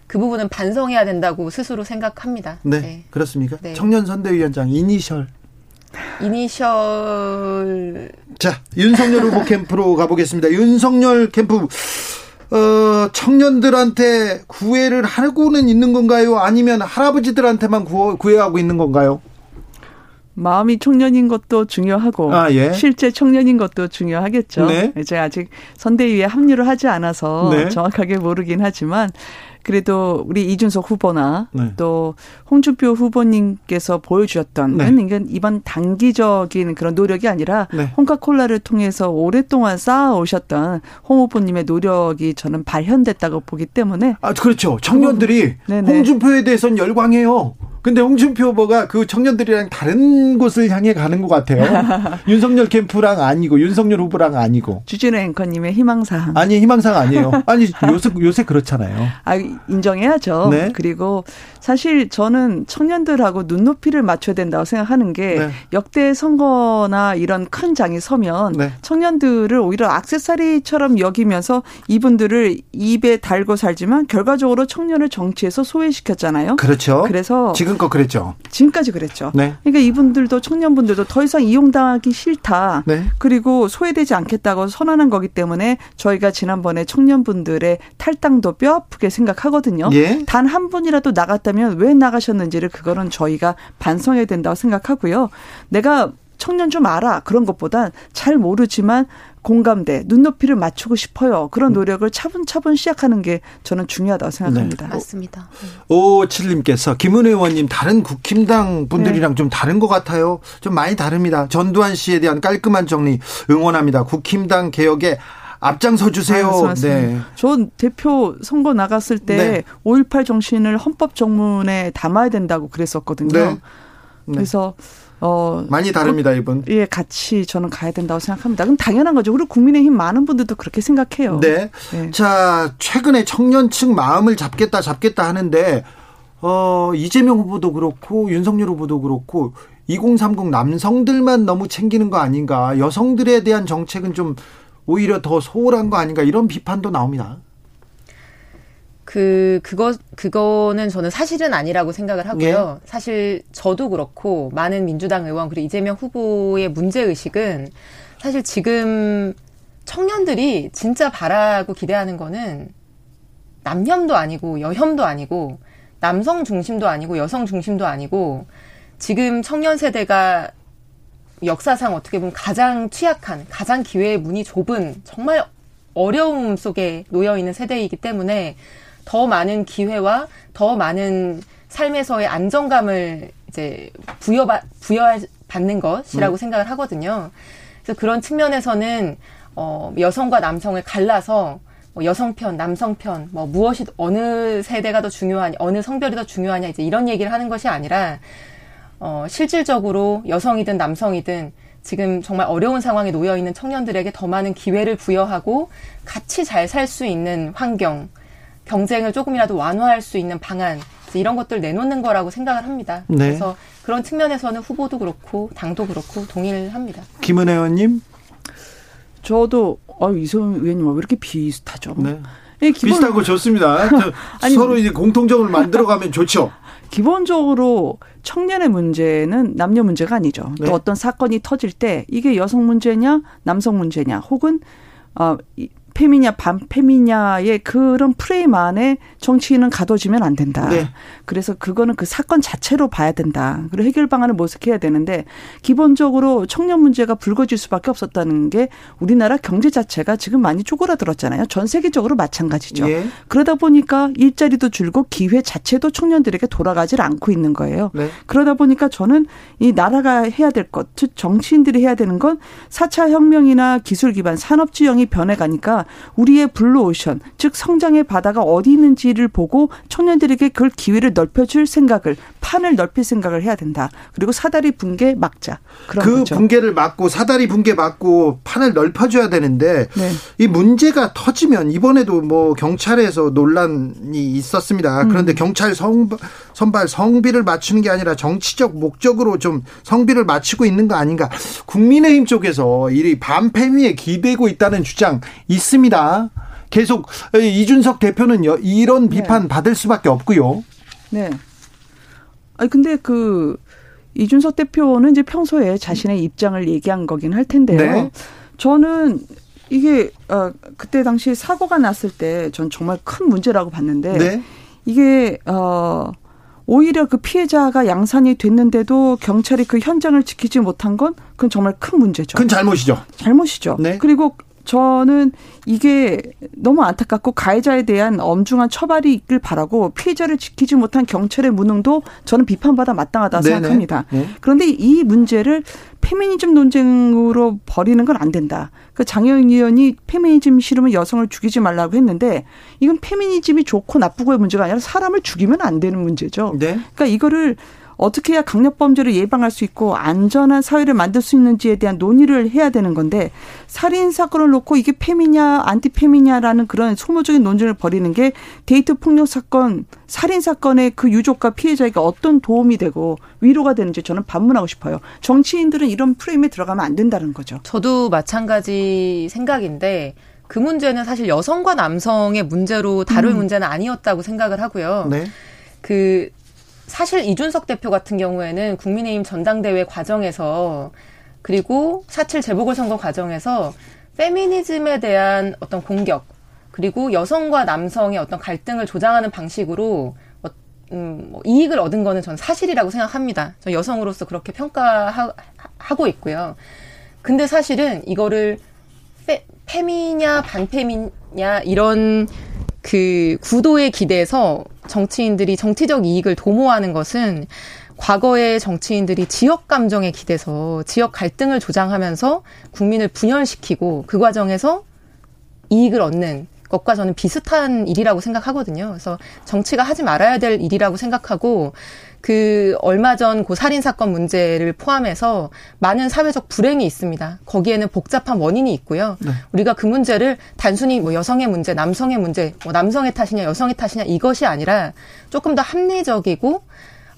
그 부분은 반성해야 된다고 스스로 생각합니다. 네, 네. 그렇습니까? 네. 청년 선대위원장 이니셜 이니셜 자 윤석열 후보 캠프로 가보겠습니다. 윤석열 캠프 어, 청년들한테 구애를 하고는 있는 건가요? 아니면 할아버지들한테만 구, 구애하고 있는 건가요? 마음이 청년인 것도 중요하고 아, 예. 실제 청년인 것도 중요하겠죠. 네. 이제 아직 선대위에 합류를 하지 않아서 네. 정확하게 모르긴 하지만 그래도 우리 이준석 후보나 네. 또 홍준표 후보님께서 보여주셨던 네. 이건 이번 단기적인 그런 노력이 아니라 네. 홍카콜라를 통해서 오랫동안 쌓아오셨던 홍 후보님의 노력이 저는 발현됐다고 보기 때문에 아 그렇죠 청년들이 홍준표에 대해서는 열광해요. 근데 홍준표 후보가 그 청년들이랑 다른 곳을 향해 가는 것 같아요. 윤석열 캠프랑 아니고 윤석열 후보랑 아니고. 주진우 앵커님의 희망사항. 아니 희망사항 아니에요. 아니 요새 요새 그렇잖아요. 아 인정해야죠. 네. 그리고 사실 저는 청년들하고 눈높이를 맞춰야 된다고 생각하는 게 네. 역대 선거나 이런 큰 장이 서면 네. 청년들을 오히려 악세사리처럼 여기면서 이분들을 입에 달고 살지만 결과적으로 청년을 정치에서 소외시켰잖아요. 그렇죠. 그래서 지금 지금껏 그랬죠. 지금까지 그랬죠. 네. 그러니까 이분들도 청년분들도 더 이상 이용당하기 싫다. 네. 그리고 소외되지 않겠다고 선언한 거기 때문에 저희가 지난번에 청년분들의 탈당도 뼈 아프게 생각하거든요. 예. 단한 분이라도 나갔다면 왜 나가셨는지를 그거는 저희가 반성해야 된다고 생각하고요. 내가 청년 좀 알아. 그런 것보단 잘 모르지만 공감대, 눈높이를 맞추고 싶어요. 그런 음. 노력을 차분차분 시작하는 게 저는 중요하다고 생각합니다. 네. 맞습니다. 오칠님께서 김은 의원님 다른 국힘당 분들이랑 네. 좀 다른 것 같아요. 좀 많이 다릅니다. 전두환 씨에 대한 깔끔한 정리 응원합니다. 국힘당 개혁에 앞장서 주세요. 아, 네. 전 대표 선거 나갔을 때 네. 5.18 정신을 헌법 정문에 담아야 된다고 그랬었거든요. 네. 네. 그래서 어 많이 다릅니다 그, 이분. 예, 같이 저는 가야 된다고 생각합니다. 그럼 당연한 거죠. 그리고 국민의힘 많은 분들도 그렇게 생각해요. 네. 네. 자 최근에 청년층 마음을 잡겠다 잡겠다 하는데 어 이재명 후보도 그렇고 윤석열 후보도 그렇고 2030 남성들만 너무 챙기는 거 아닌가 여성들에 대한 정책은 좀 오히려 더 소홀한 거 아닌가 이런 비판도 나옵니다. 그 그거 그거는 저는 사실은 아니라고 생각을 하고요. 예. 사실 저도 그렇고 많은 민주당 의원 그리고 이재명 후보의 문제 의식은 사실 지금 청년들이 진짜 바라고 기대하는 거는 남혐도 아니고 여혐도 아니고 남성 중심도 아니고 여성 중심도 아니고 지금 청년 세대가 역사상 어떻게 보면 가장 취약한 가장 기회의 문이 좁은 정말 어려움 속에 놓여 있는 세대이기 때문에 더 많은 기회와 더 많은 삶에서의 안정감을 이제 부여받 부여받는 것이라고 음. 생각을 하거든요. 그래서 그런 측면에서는 어 여성과 남성을 갈라서 뭐 여성 편, 남성 편, 뭐 무엇이 어느 세대가 더 중요하냐, 어느 성별이 더 중요하냐 이제 이런 얘기를 하는 것이 아니라 어 실질적으로 여성이든 남성이든 지금 정말 어려운 상황에 놓여 있는 청년들에게 더 많은 기회를 부여하고 같이 잘 살 수 있는 환경 경쟁을 조금이라도 완화할 수 있는 방안 이런 것들 내놓는 거라고 생각을 합니다. 네. 그래서 그런 측면에서는 후보도 그렇고 당도 그렇고 동의를 합니다. 김은 의원님, 저도 어 이소영 의원님 왜 이렇게 비슷하죠? 네. 네, 기본... 비슷하고 좋습니다. 아니, 서로 이제 공통점을 만들어가면 좋죠. 기본적으로 청년의 문제는 남녀 문제가 아니죠. 네. 또 어떤 사건이 터질 때 이게 여성 문제냐, 남성 문제냐, 혹은 어 페미냐 반페미냐의 그런 프레임 안에 정치인은 가둬지면 안 된다. 네. 그래서 그거는 그 사건 자체로 봐야 된다. 그리고 해결 방안을 모색해야 되는데 기본적으로 청년 문제가 불거질 수밖에 없었다는 게 우리나라 경제 자체가 지금 많이 쪼그라들었잖아요. 전 세계적으로 마찬가지죠. 예. 그러다 보니까 일자리도 줄고 기회 자체도 청년들에게 돌아가질 않고 있는 거예요. 네. 그러다 보니까 저는 이 나라가 해야 될 것, 즉 정치인들이 해야 되는 건 4차 혁명이나 기술 기반 산업 지형이 변해가니까 우리의 블루오션, 즉 성장의 바다가 어디 있는지를 보고 청년들에게 그걸 기회를 넓혀줄 생각을 판을 넓힐 생각을 해야 된다. 그리고 사다리 붕괴 막자. 그 거죠. 붕괴를 막고 사다리 붕괴 막고 판을 넓혀줘야 되는데 네. 이 문제가 터지면 이번에도 뭐 경찰에서 논란이 있었습니다. 음. 그런데 음. 경찰 성, 선발 성비를 맞추는 게 아니라 정치적 목적으로 좀 성비를 맞추고 있는 거 아닌가? 국민의힘 쪽에서 이 반패미에 기대고 있다는 주장 있습니다. 계속 이준석 대표는 이런 네. 비판 네. 받을 수밖에 없고요. 네. 아니 근데 그 이준석 대표는 이제 평소에 자신의 입장을 얘기한 거긴 할 텐데요. 네. 저는 이게 어 그때 당시 사고가 났을 때 전 정말 큰 문제라고 봤는데 네. 이게 어 오히려 그 피해자가 양산이 됐는데도 경찰이 그 현장을 지키지 못한 건 그건 정말 큰 문제죠. 큰 잘못이죠. 잘못이죠. 네. 그리고 저는 이게 너무 안타깝고 가해자에 대한 엄중한 처벌이 있길 바라고 피해자를 지키지 못한 경찰의 무능도 저는 비판받아 마땅하다 네네. 생각합니다. 네. 그런데 이 문제를 페미니즘 논쟁으로 버리는 건 안 된다. 그 장혜영 의원이 페미니즘 싫으면 여성을 죽이지 말라고 했는데 이건 페미니즘이 좋고 나쁘고의 문제가 아니라 사람을 죽이면 안 되는 문제죠. 네. 그러니까 이거를 어떻게 해야 강력 범죄를 예방할 수 있고 안전한 사회를 만들 수 있는지에 대한 논의를 해야 되는 건데 살인 사건을 놓고 이게 페미냐 안티페미냐라는 그런 소모적인 논쟁을 벌이는 게 데이트 폭력 사건 살인 사건의 그 유족과 피해자에게 어떤 도움이 되고 위로가 되는지 저는 반문하고 싶어요. 정치인들은 이런 프레임에 들어가면 안 된다는 거죠. 저도 마찬가지 생각인데 그 문제는 사실 여성과 남성의 문제로 다룰 음. 문제는 아니었다고 생각을 하고요. 네. 그 사실 이준석 대표 같은 경우에는 국민의힘 전당대회 과정에서 그리고 사칠 재보궐선거 과정에서 페미니즘에 대한 어떤 공격 그리고 여성과 남성의 어떤 갈등을 조장하는 방식으로 어, 음, 뭐 이익을 얻은 거는 전 사실이라고 생각합니다. 저 여성으로서 그렇게 평가하고 있고요. 근데 사실은 이거를 페, 페미냐 반페미냐 이런 그 구도에 기대서 정치인들이 정치적 이익을 도모하는 것은 과거의 정치인들이 지역 감정에 기대서 지역 갈등을 조장하면서 국민을 분열시키고 그 과정에서 이익을 얻는 것과 저는 비슷한 일이라고 생각하거든요. 그래서 정치가 하지 말아야 될 일이라고 생각하고 그 얼마 전 고 살인 사건 문제를 포함해서 많은 사회적 불행이 있습니다. 거기에는 복잡한 원인이 있고요. 네. 우리가 그 문제를 단순히 뭐 여성의 문제, 남성의 문제, 뭐 남성의 탓이냐, 여성의 탓이냐 이것이 아니라 조금 더 합리적이고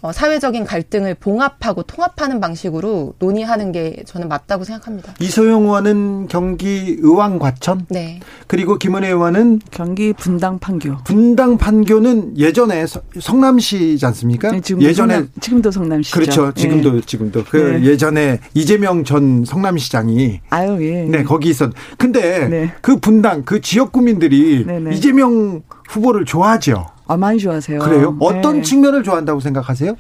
어, 사회적인 갈등을 봉합하고 통합하는 방식으로 논의하는 게 저는 맞다고 생각합니다. 이소영 의원은 경기 의왕 과천, 네. 그리고 김은혜 의원은 경기 분당 판교. 분당 판교는 예전에 성남시지 않습니까? 네, 지금도 예전에 성남, 지금도 성남시죠. 그렇죠. 지금도 네. 지금도 그 네. 예전에 이재명 전 성남시장이 아유 예. 네 거기 있었. 근데 네. 그 분당 그 지역 구민들이 네, 이재명 후보를 좋아하죠. 아, 많이 좋아하세요. 그래요? 어떤 네. 측면을 좋아한다고 생각하세요?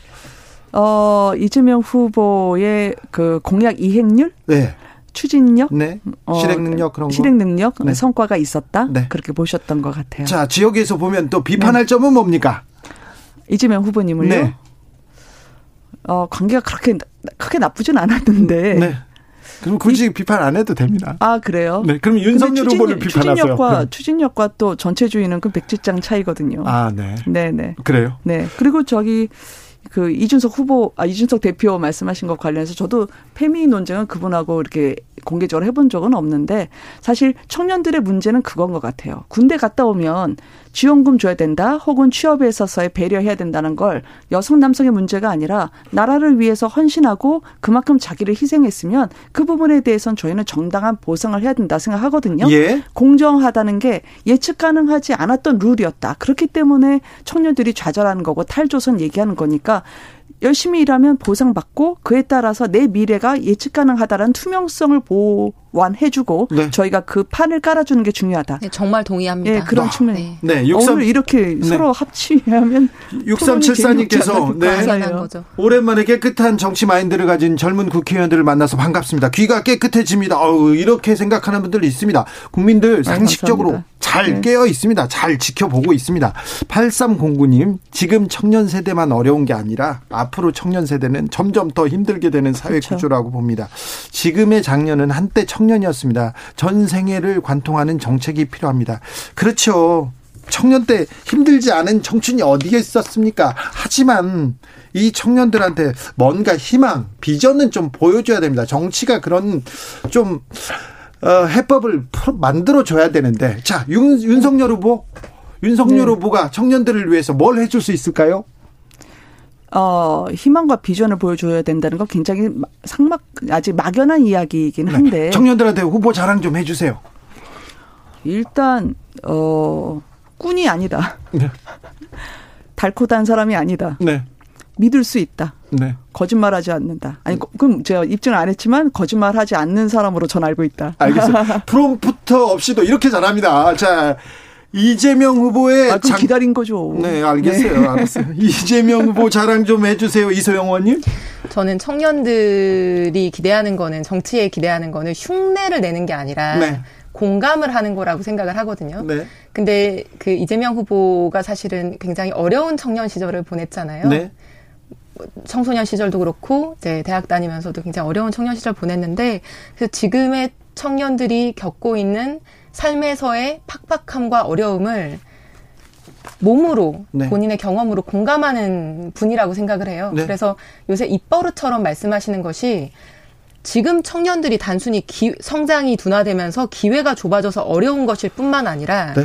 어, 이재명 후보의 그 공약 이행률? 네. 추진력, 네. 어, 실행 능력 그런 실행 능력 네. 성과가 있었다. 네. 그렇게 보셨던 것 같아요. 자 지역에서 보면 또 비판할 네. 점은 뭡니까? 이재명 후보님을요. 네. 어 관계가 그렇게 크게 나쁘진 않았는데 네. 그럼 굳이 이, 비판 안 해도 됩니다. 아 그래요? 네. 그럼 윤석열 추진, 후보를 비판하세요. 추진력과 네. 추진력과 또 전체주의는 그 백지장 차이거든요. 아 네. 네네. 그래요? 네. 그리고 저기 그 이준석 후보, 아, 이준석 대표 말씀하신 것 관련해서 저도 페미 논쟁은 그분하고 이렇게 공개적으로 해본 적은 없는데 사실 청년들의 문제는 그건 것 같아요. 군대 갔다 오면 지원금 줘야 된다. 혹은 취업에 있어서의 배려해야 된다는 걸 여성 남성의 문제가 아니라 나라를 위해서 헌신하고 그만큼 자기를 희생했으면 그 부분에 대해서는 저희는 정당한 보상을 해야 된다 생각하거든요. 예. 공정하다는 게 예측 가능하지 않았던 룰이었다. 그렇기 때문에 청년들이 좌절하는 거고 탈조선 얘기하는 거니까 열심히 일하면 보상받고 그에 따라서 내 미래가 예측 가능하다라는 투명성을 보완해주고 네. 저희가 그 판을 깔아주는 게 중요하다. 네, 정말 동의합니다. 네, 그런 아, 측면. 네. 네, 63 오늘 이렇게 네. 서로 합치하면 6374님께서 네. 오랜만에 깨끗한 정치 마인드를 가진 젊은 국회의원들을 만나서 반갑습니다. 귀가 깨끗해집니다. 어우, 이렇게 생각하는 분들이 있습니다. 국민들 아, 상식적으로 아, 잘 네. 깨어 있습니다. 잘 지켜보고 있습니다. 8309님, 지금 청년 세대만 어려운 게 아니라 앞으로 청년 세대는 점점 더 힘들게 되는 사회 그렇죠. 구조라고 봅니다. 지금의 장년은 한때 청년이었습니다. 전 생애를 관통하는 정책이 필요합니다. 그렇죠. 청년 때 힘들지 않은 청춘이 어디에 있었습니까? 하지만 이 청년들한테 뭔가 희망, 비전은 좀 보여줘야 됩니다. 정치가 그런 좀 어, 해법을 만들어 줘야 되는데 자 윤, 윤석열 후보 윤석열 네. 후보가 청년들을 위해서 뭘 해줄 수 있을까요? 어, 희망과 비전을 보여줘야 된다는 거 굉장히 상막 아직 막연한 이야기이긴 네. 한데 네. 청년들한테 후보 자랑 좀 해주세요. 일단 어 꾼이 아니다. 네. 달코단 사람이 아니다. 네. 믿을 수 있다. 네. 거짓말하지 않는다. 아니 그럼 제가 입증을 안 했지만 거짓말하지 않는 사람으로 전 알고 있다. 알겠어요. 프롬프트 없이도 이렇게 잘합니다. 자. 이재명 후보의 아, 장... 기다린 거죠. 네, 알겠어요. 네. 알았어요. 이재명 후보 자랑 좀 해주세요, 이소영 의원님. 저는 청년들이 기대하는 거는 정치에 기대하는 거는 흉내를 내는 게 아니라 네. 공감을 하는 거라고 생각을 하거든요. 네. 근데 그 이재명 후보가 사실은 굉장히 어려운 청년 시절을 보냈잖아요. 네. 청소년 시절도 그렇고 이제 대학 다니면서도 굉장히 어려운 청년 시절 보냈는데 그래서 지금의 청년들이 겪고 있는 삶에서의 팍팍함과 어려움을 몸으로 네. 본인의 경험으로 공감하는 분이라고 생각을 해요. 네. 그래서 요새 입버릇처럼 말씀하시는 것이 지금 청년들이 단순히 기, 성장이 둔화되면서 기회가 좁아져서 어려운 것일 뿐만 아니라 네.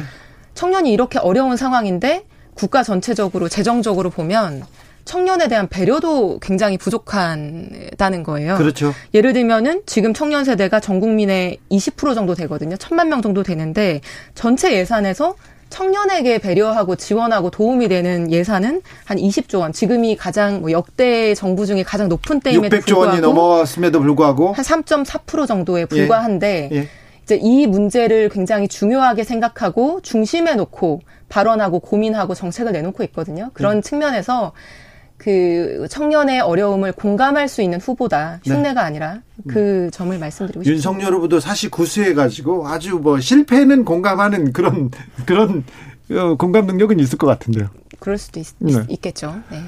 청년이 이렇게 어려운 상황인데 국가 전체적으로 재정적으로 보면 청년에 대한 배려도 굉장히 부족하다는 거예요. 그렇죠. 예를 들면은 지금 청년 세대가 전 국민의 20% 정도 되거든요. 천만 명 정도 되는데 전체 예산에서 청년에게 배려하고 지원하고 도움이 되는 예산은 한 20조 원. 지금이 가장 뭐 역대 정부 중에 가장 높은 때임에도 600조 불구하고 원이 넘어왔음에도 불구하고 한 3.4% 정도에 불과한데 예. 예. 이제 이 문제를 굉장히 중요하게 생각하고 중심에 놓고 발언하고 고민하고 정책을 내놓고 있거든요. 그런 예. 측면에서 그 청년의 어려움을 공감할 수 있는 후보다 네. 흉내가 네. 아니라 그 음. 점을 말씀드리고 싶습니다. 윤석열 후보도 사실 구수해 가지고 아주 뭐 실패는 공감하는 그런 그런 어, 공감 능력은 있을 것 같은데요. 그럴 수도 있, 네. 겠죠 네.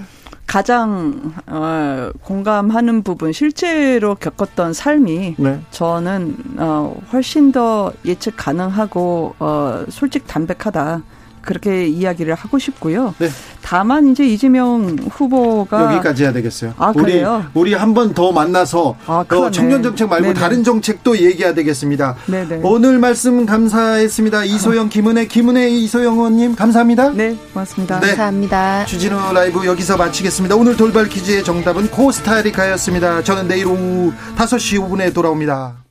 가장 어, 공감하는 부분 실제로 겪었던 삶이 네. 저는 어, 훨씬 더 예측 가능하고 어, 솔직 담백하다. 그렇게 이야기를 하고 싶고요. 네. 다만 이제 이재명 후보가 여기까지 해야 되겠어요. 아, 우리 그래요? 우리 한 번 더 만나서 아, 어, 청년 정책 말고 네네. 다른 정책도 얘기해야 되겠습니다. 네네. 오늘 말씀 감사했습니다. 이소영, 김은혜, 김은혜 이소영 의원님 감사합니다. 네, 고맙습니다. 네. 감사합니다. 주진우 라이브 여기서 마치겠습니다. 오늘 돌발 퀴즈의 정답은 코스타리카였습니다. 저는 내일 오후 5시 5분에 돌아옵니다.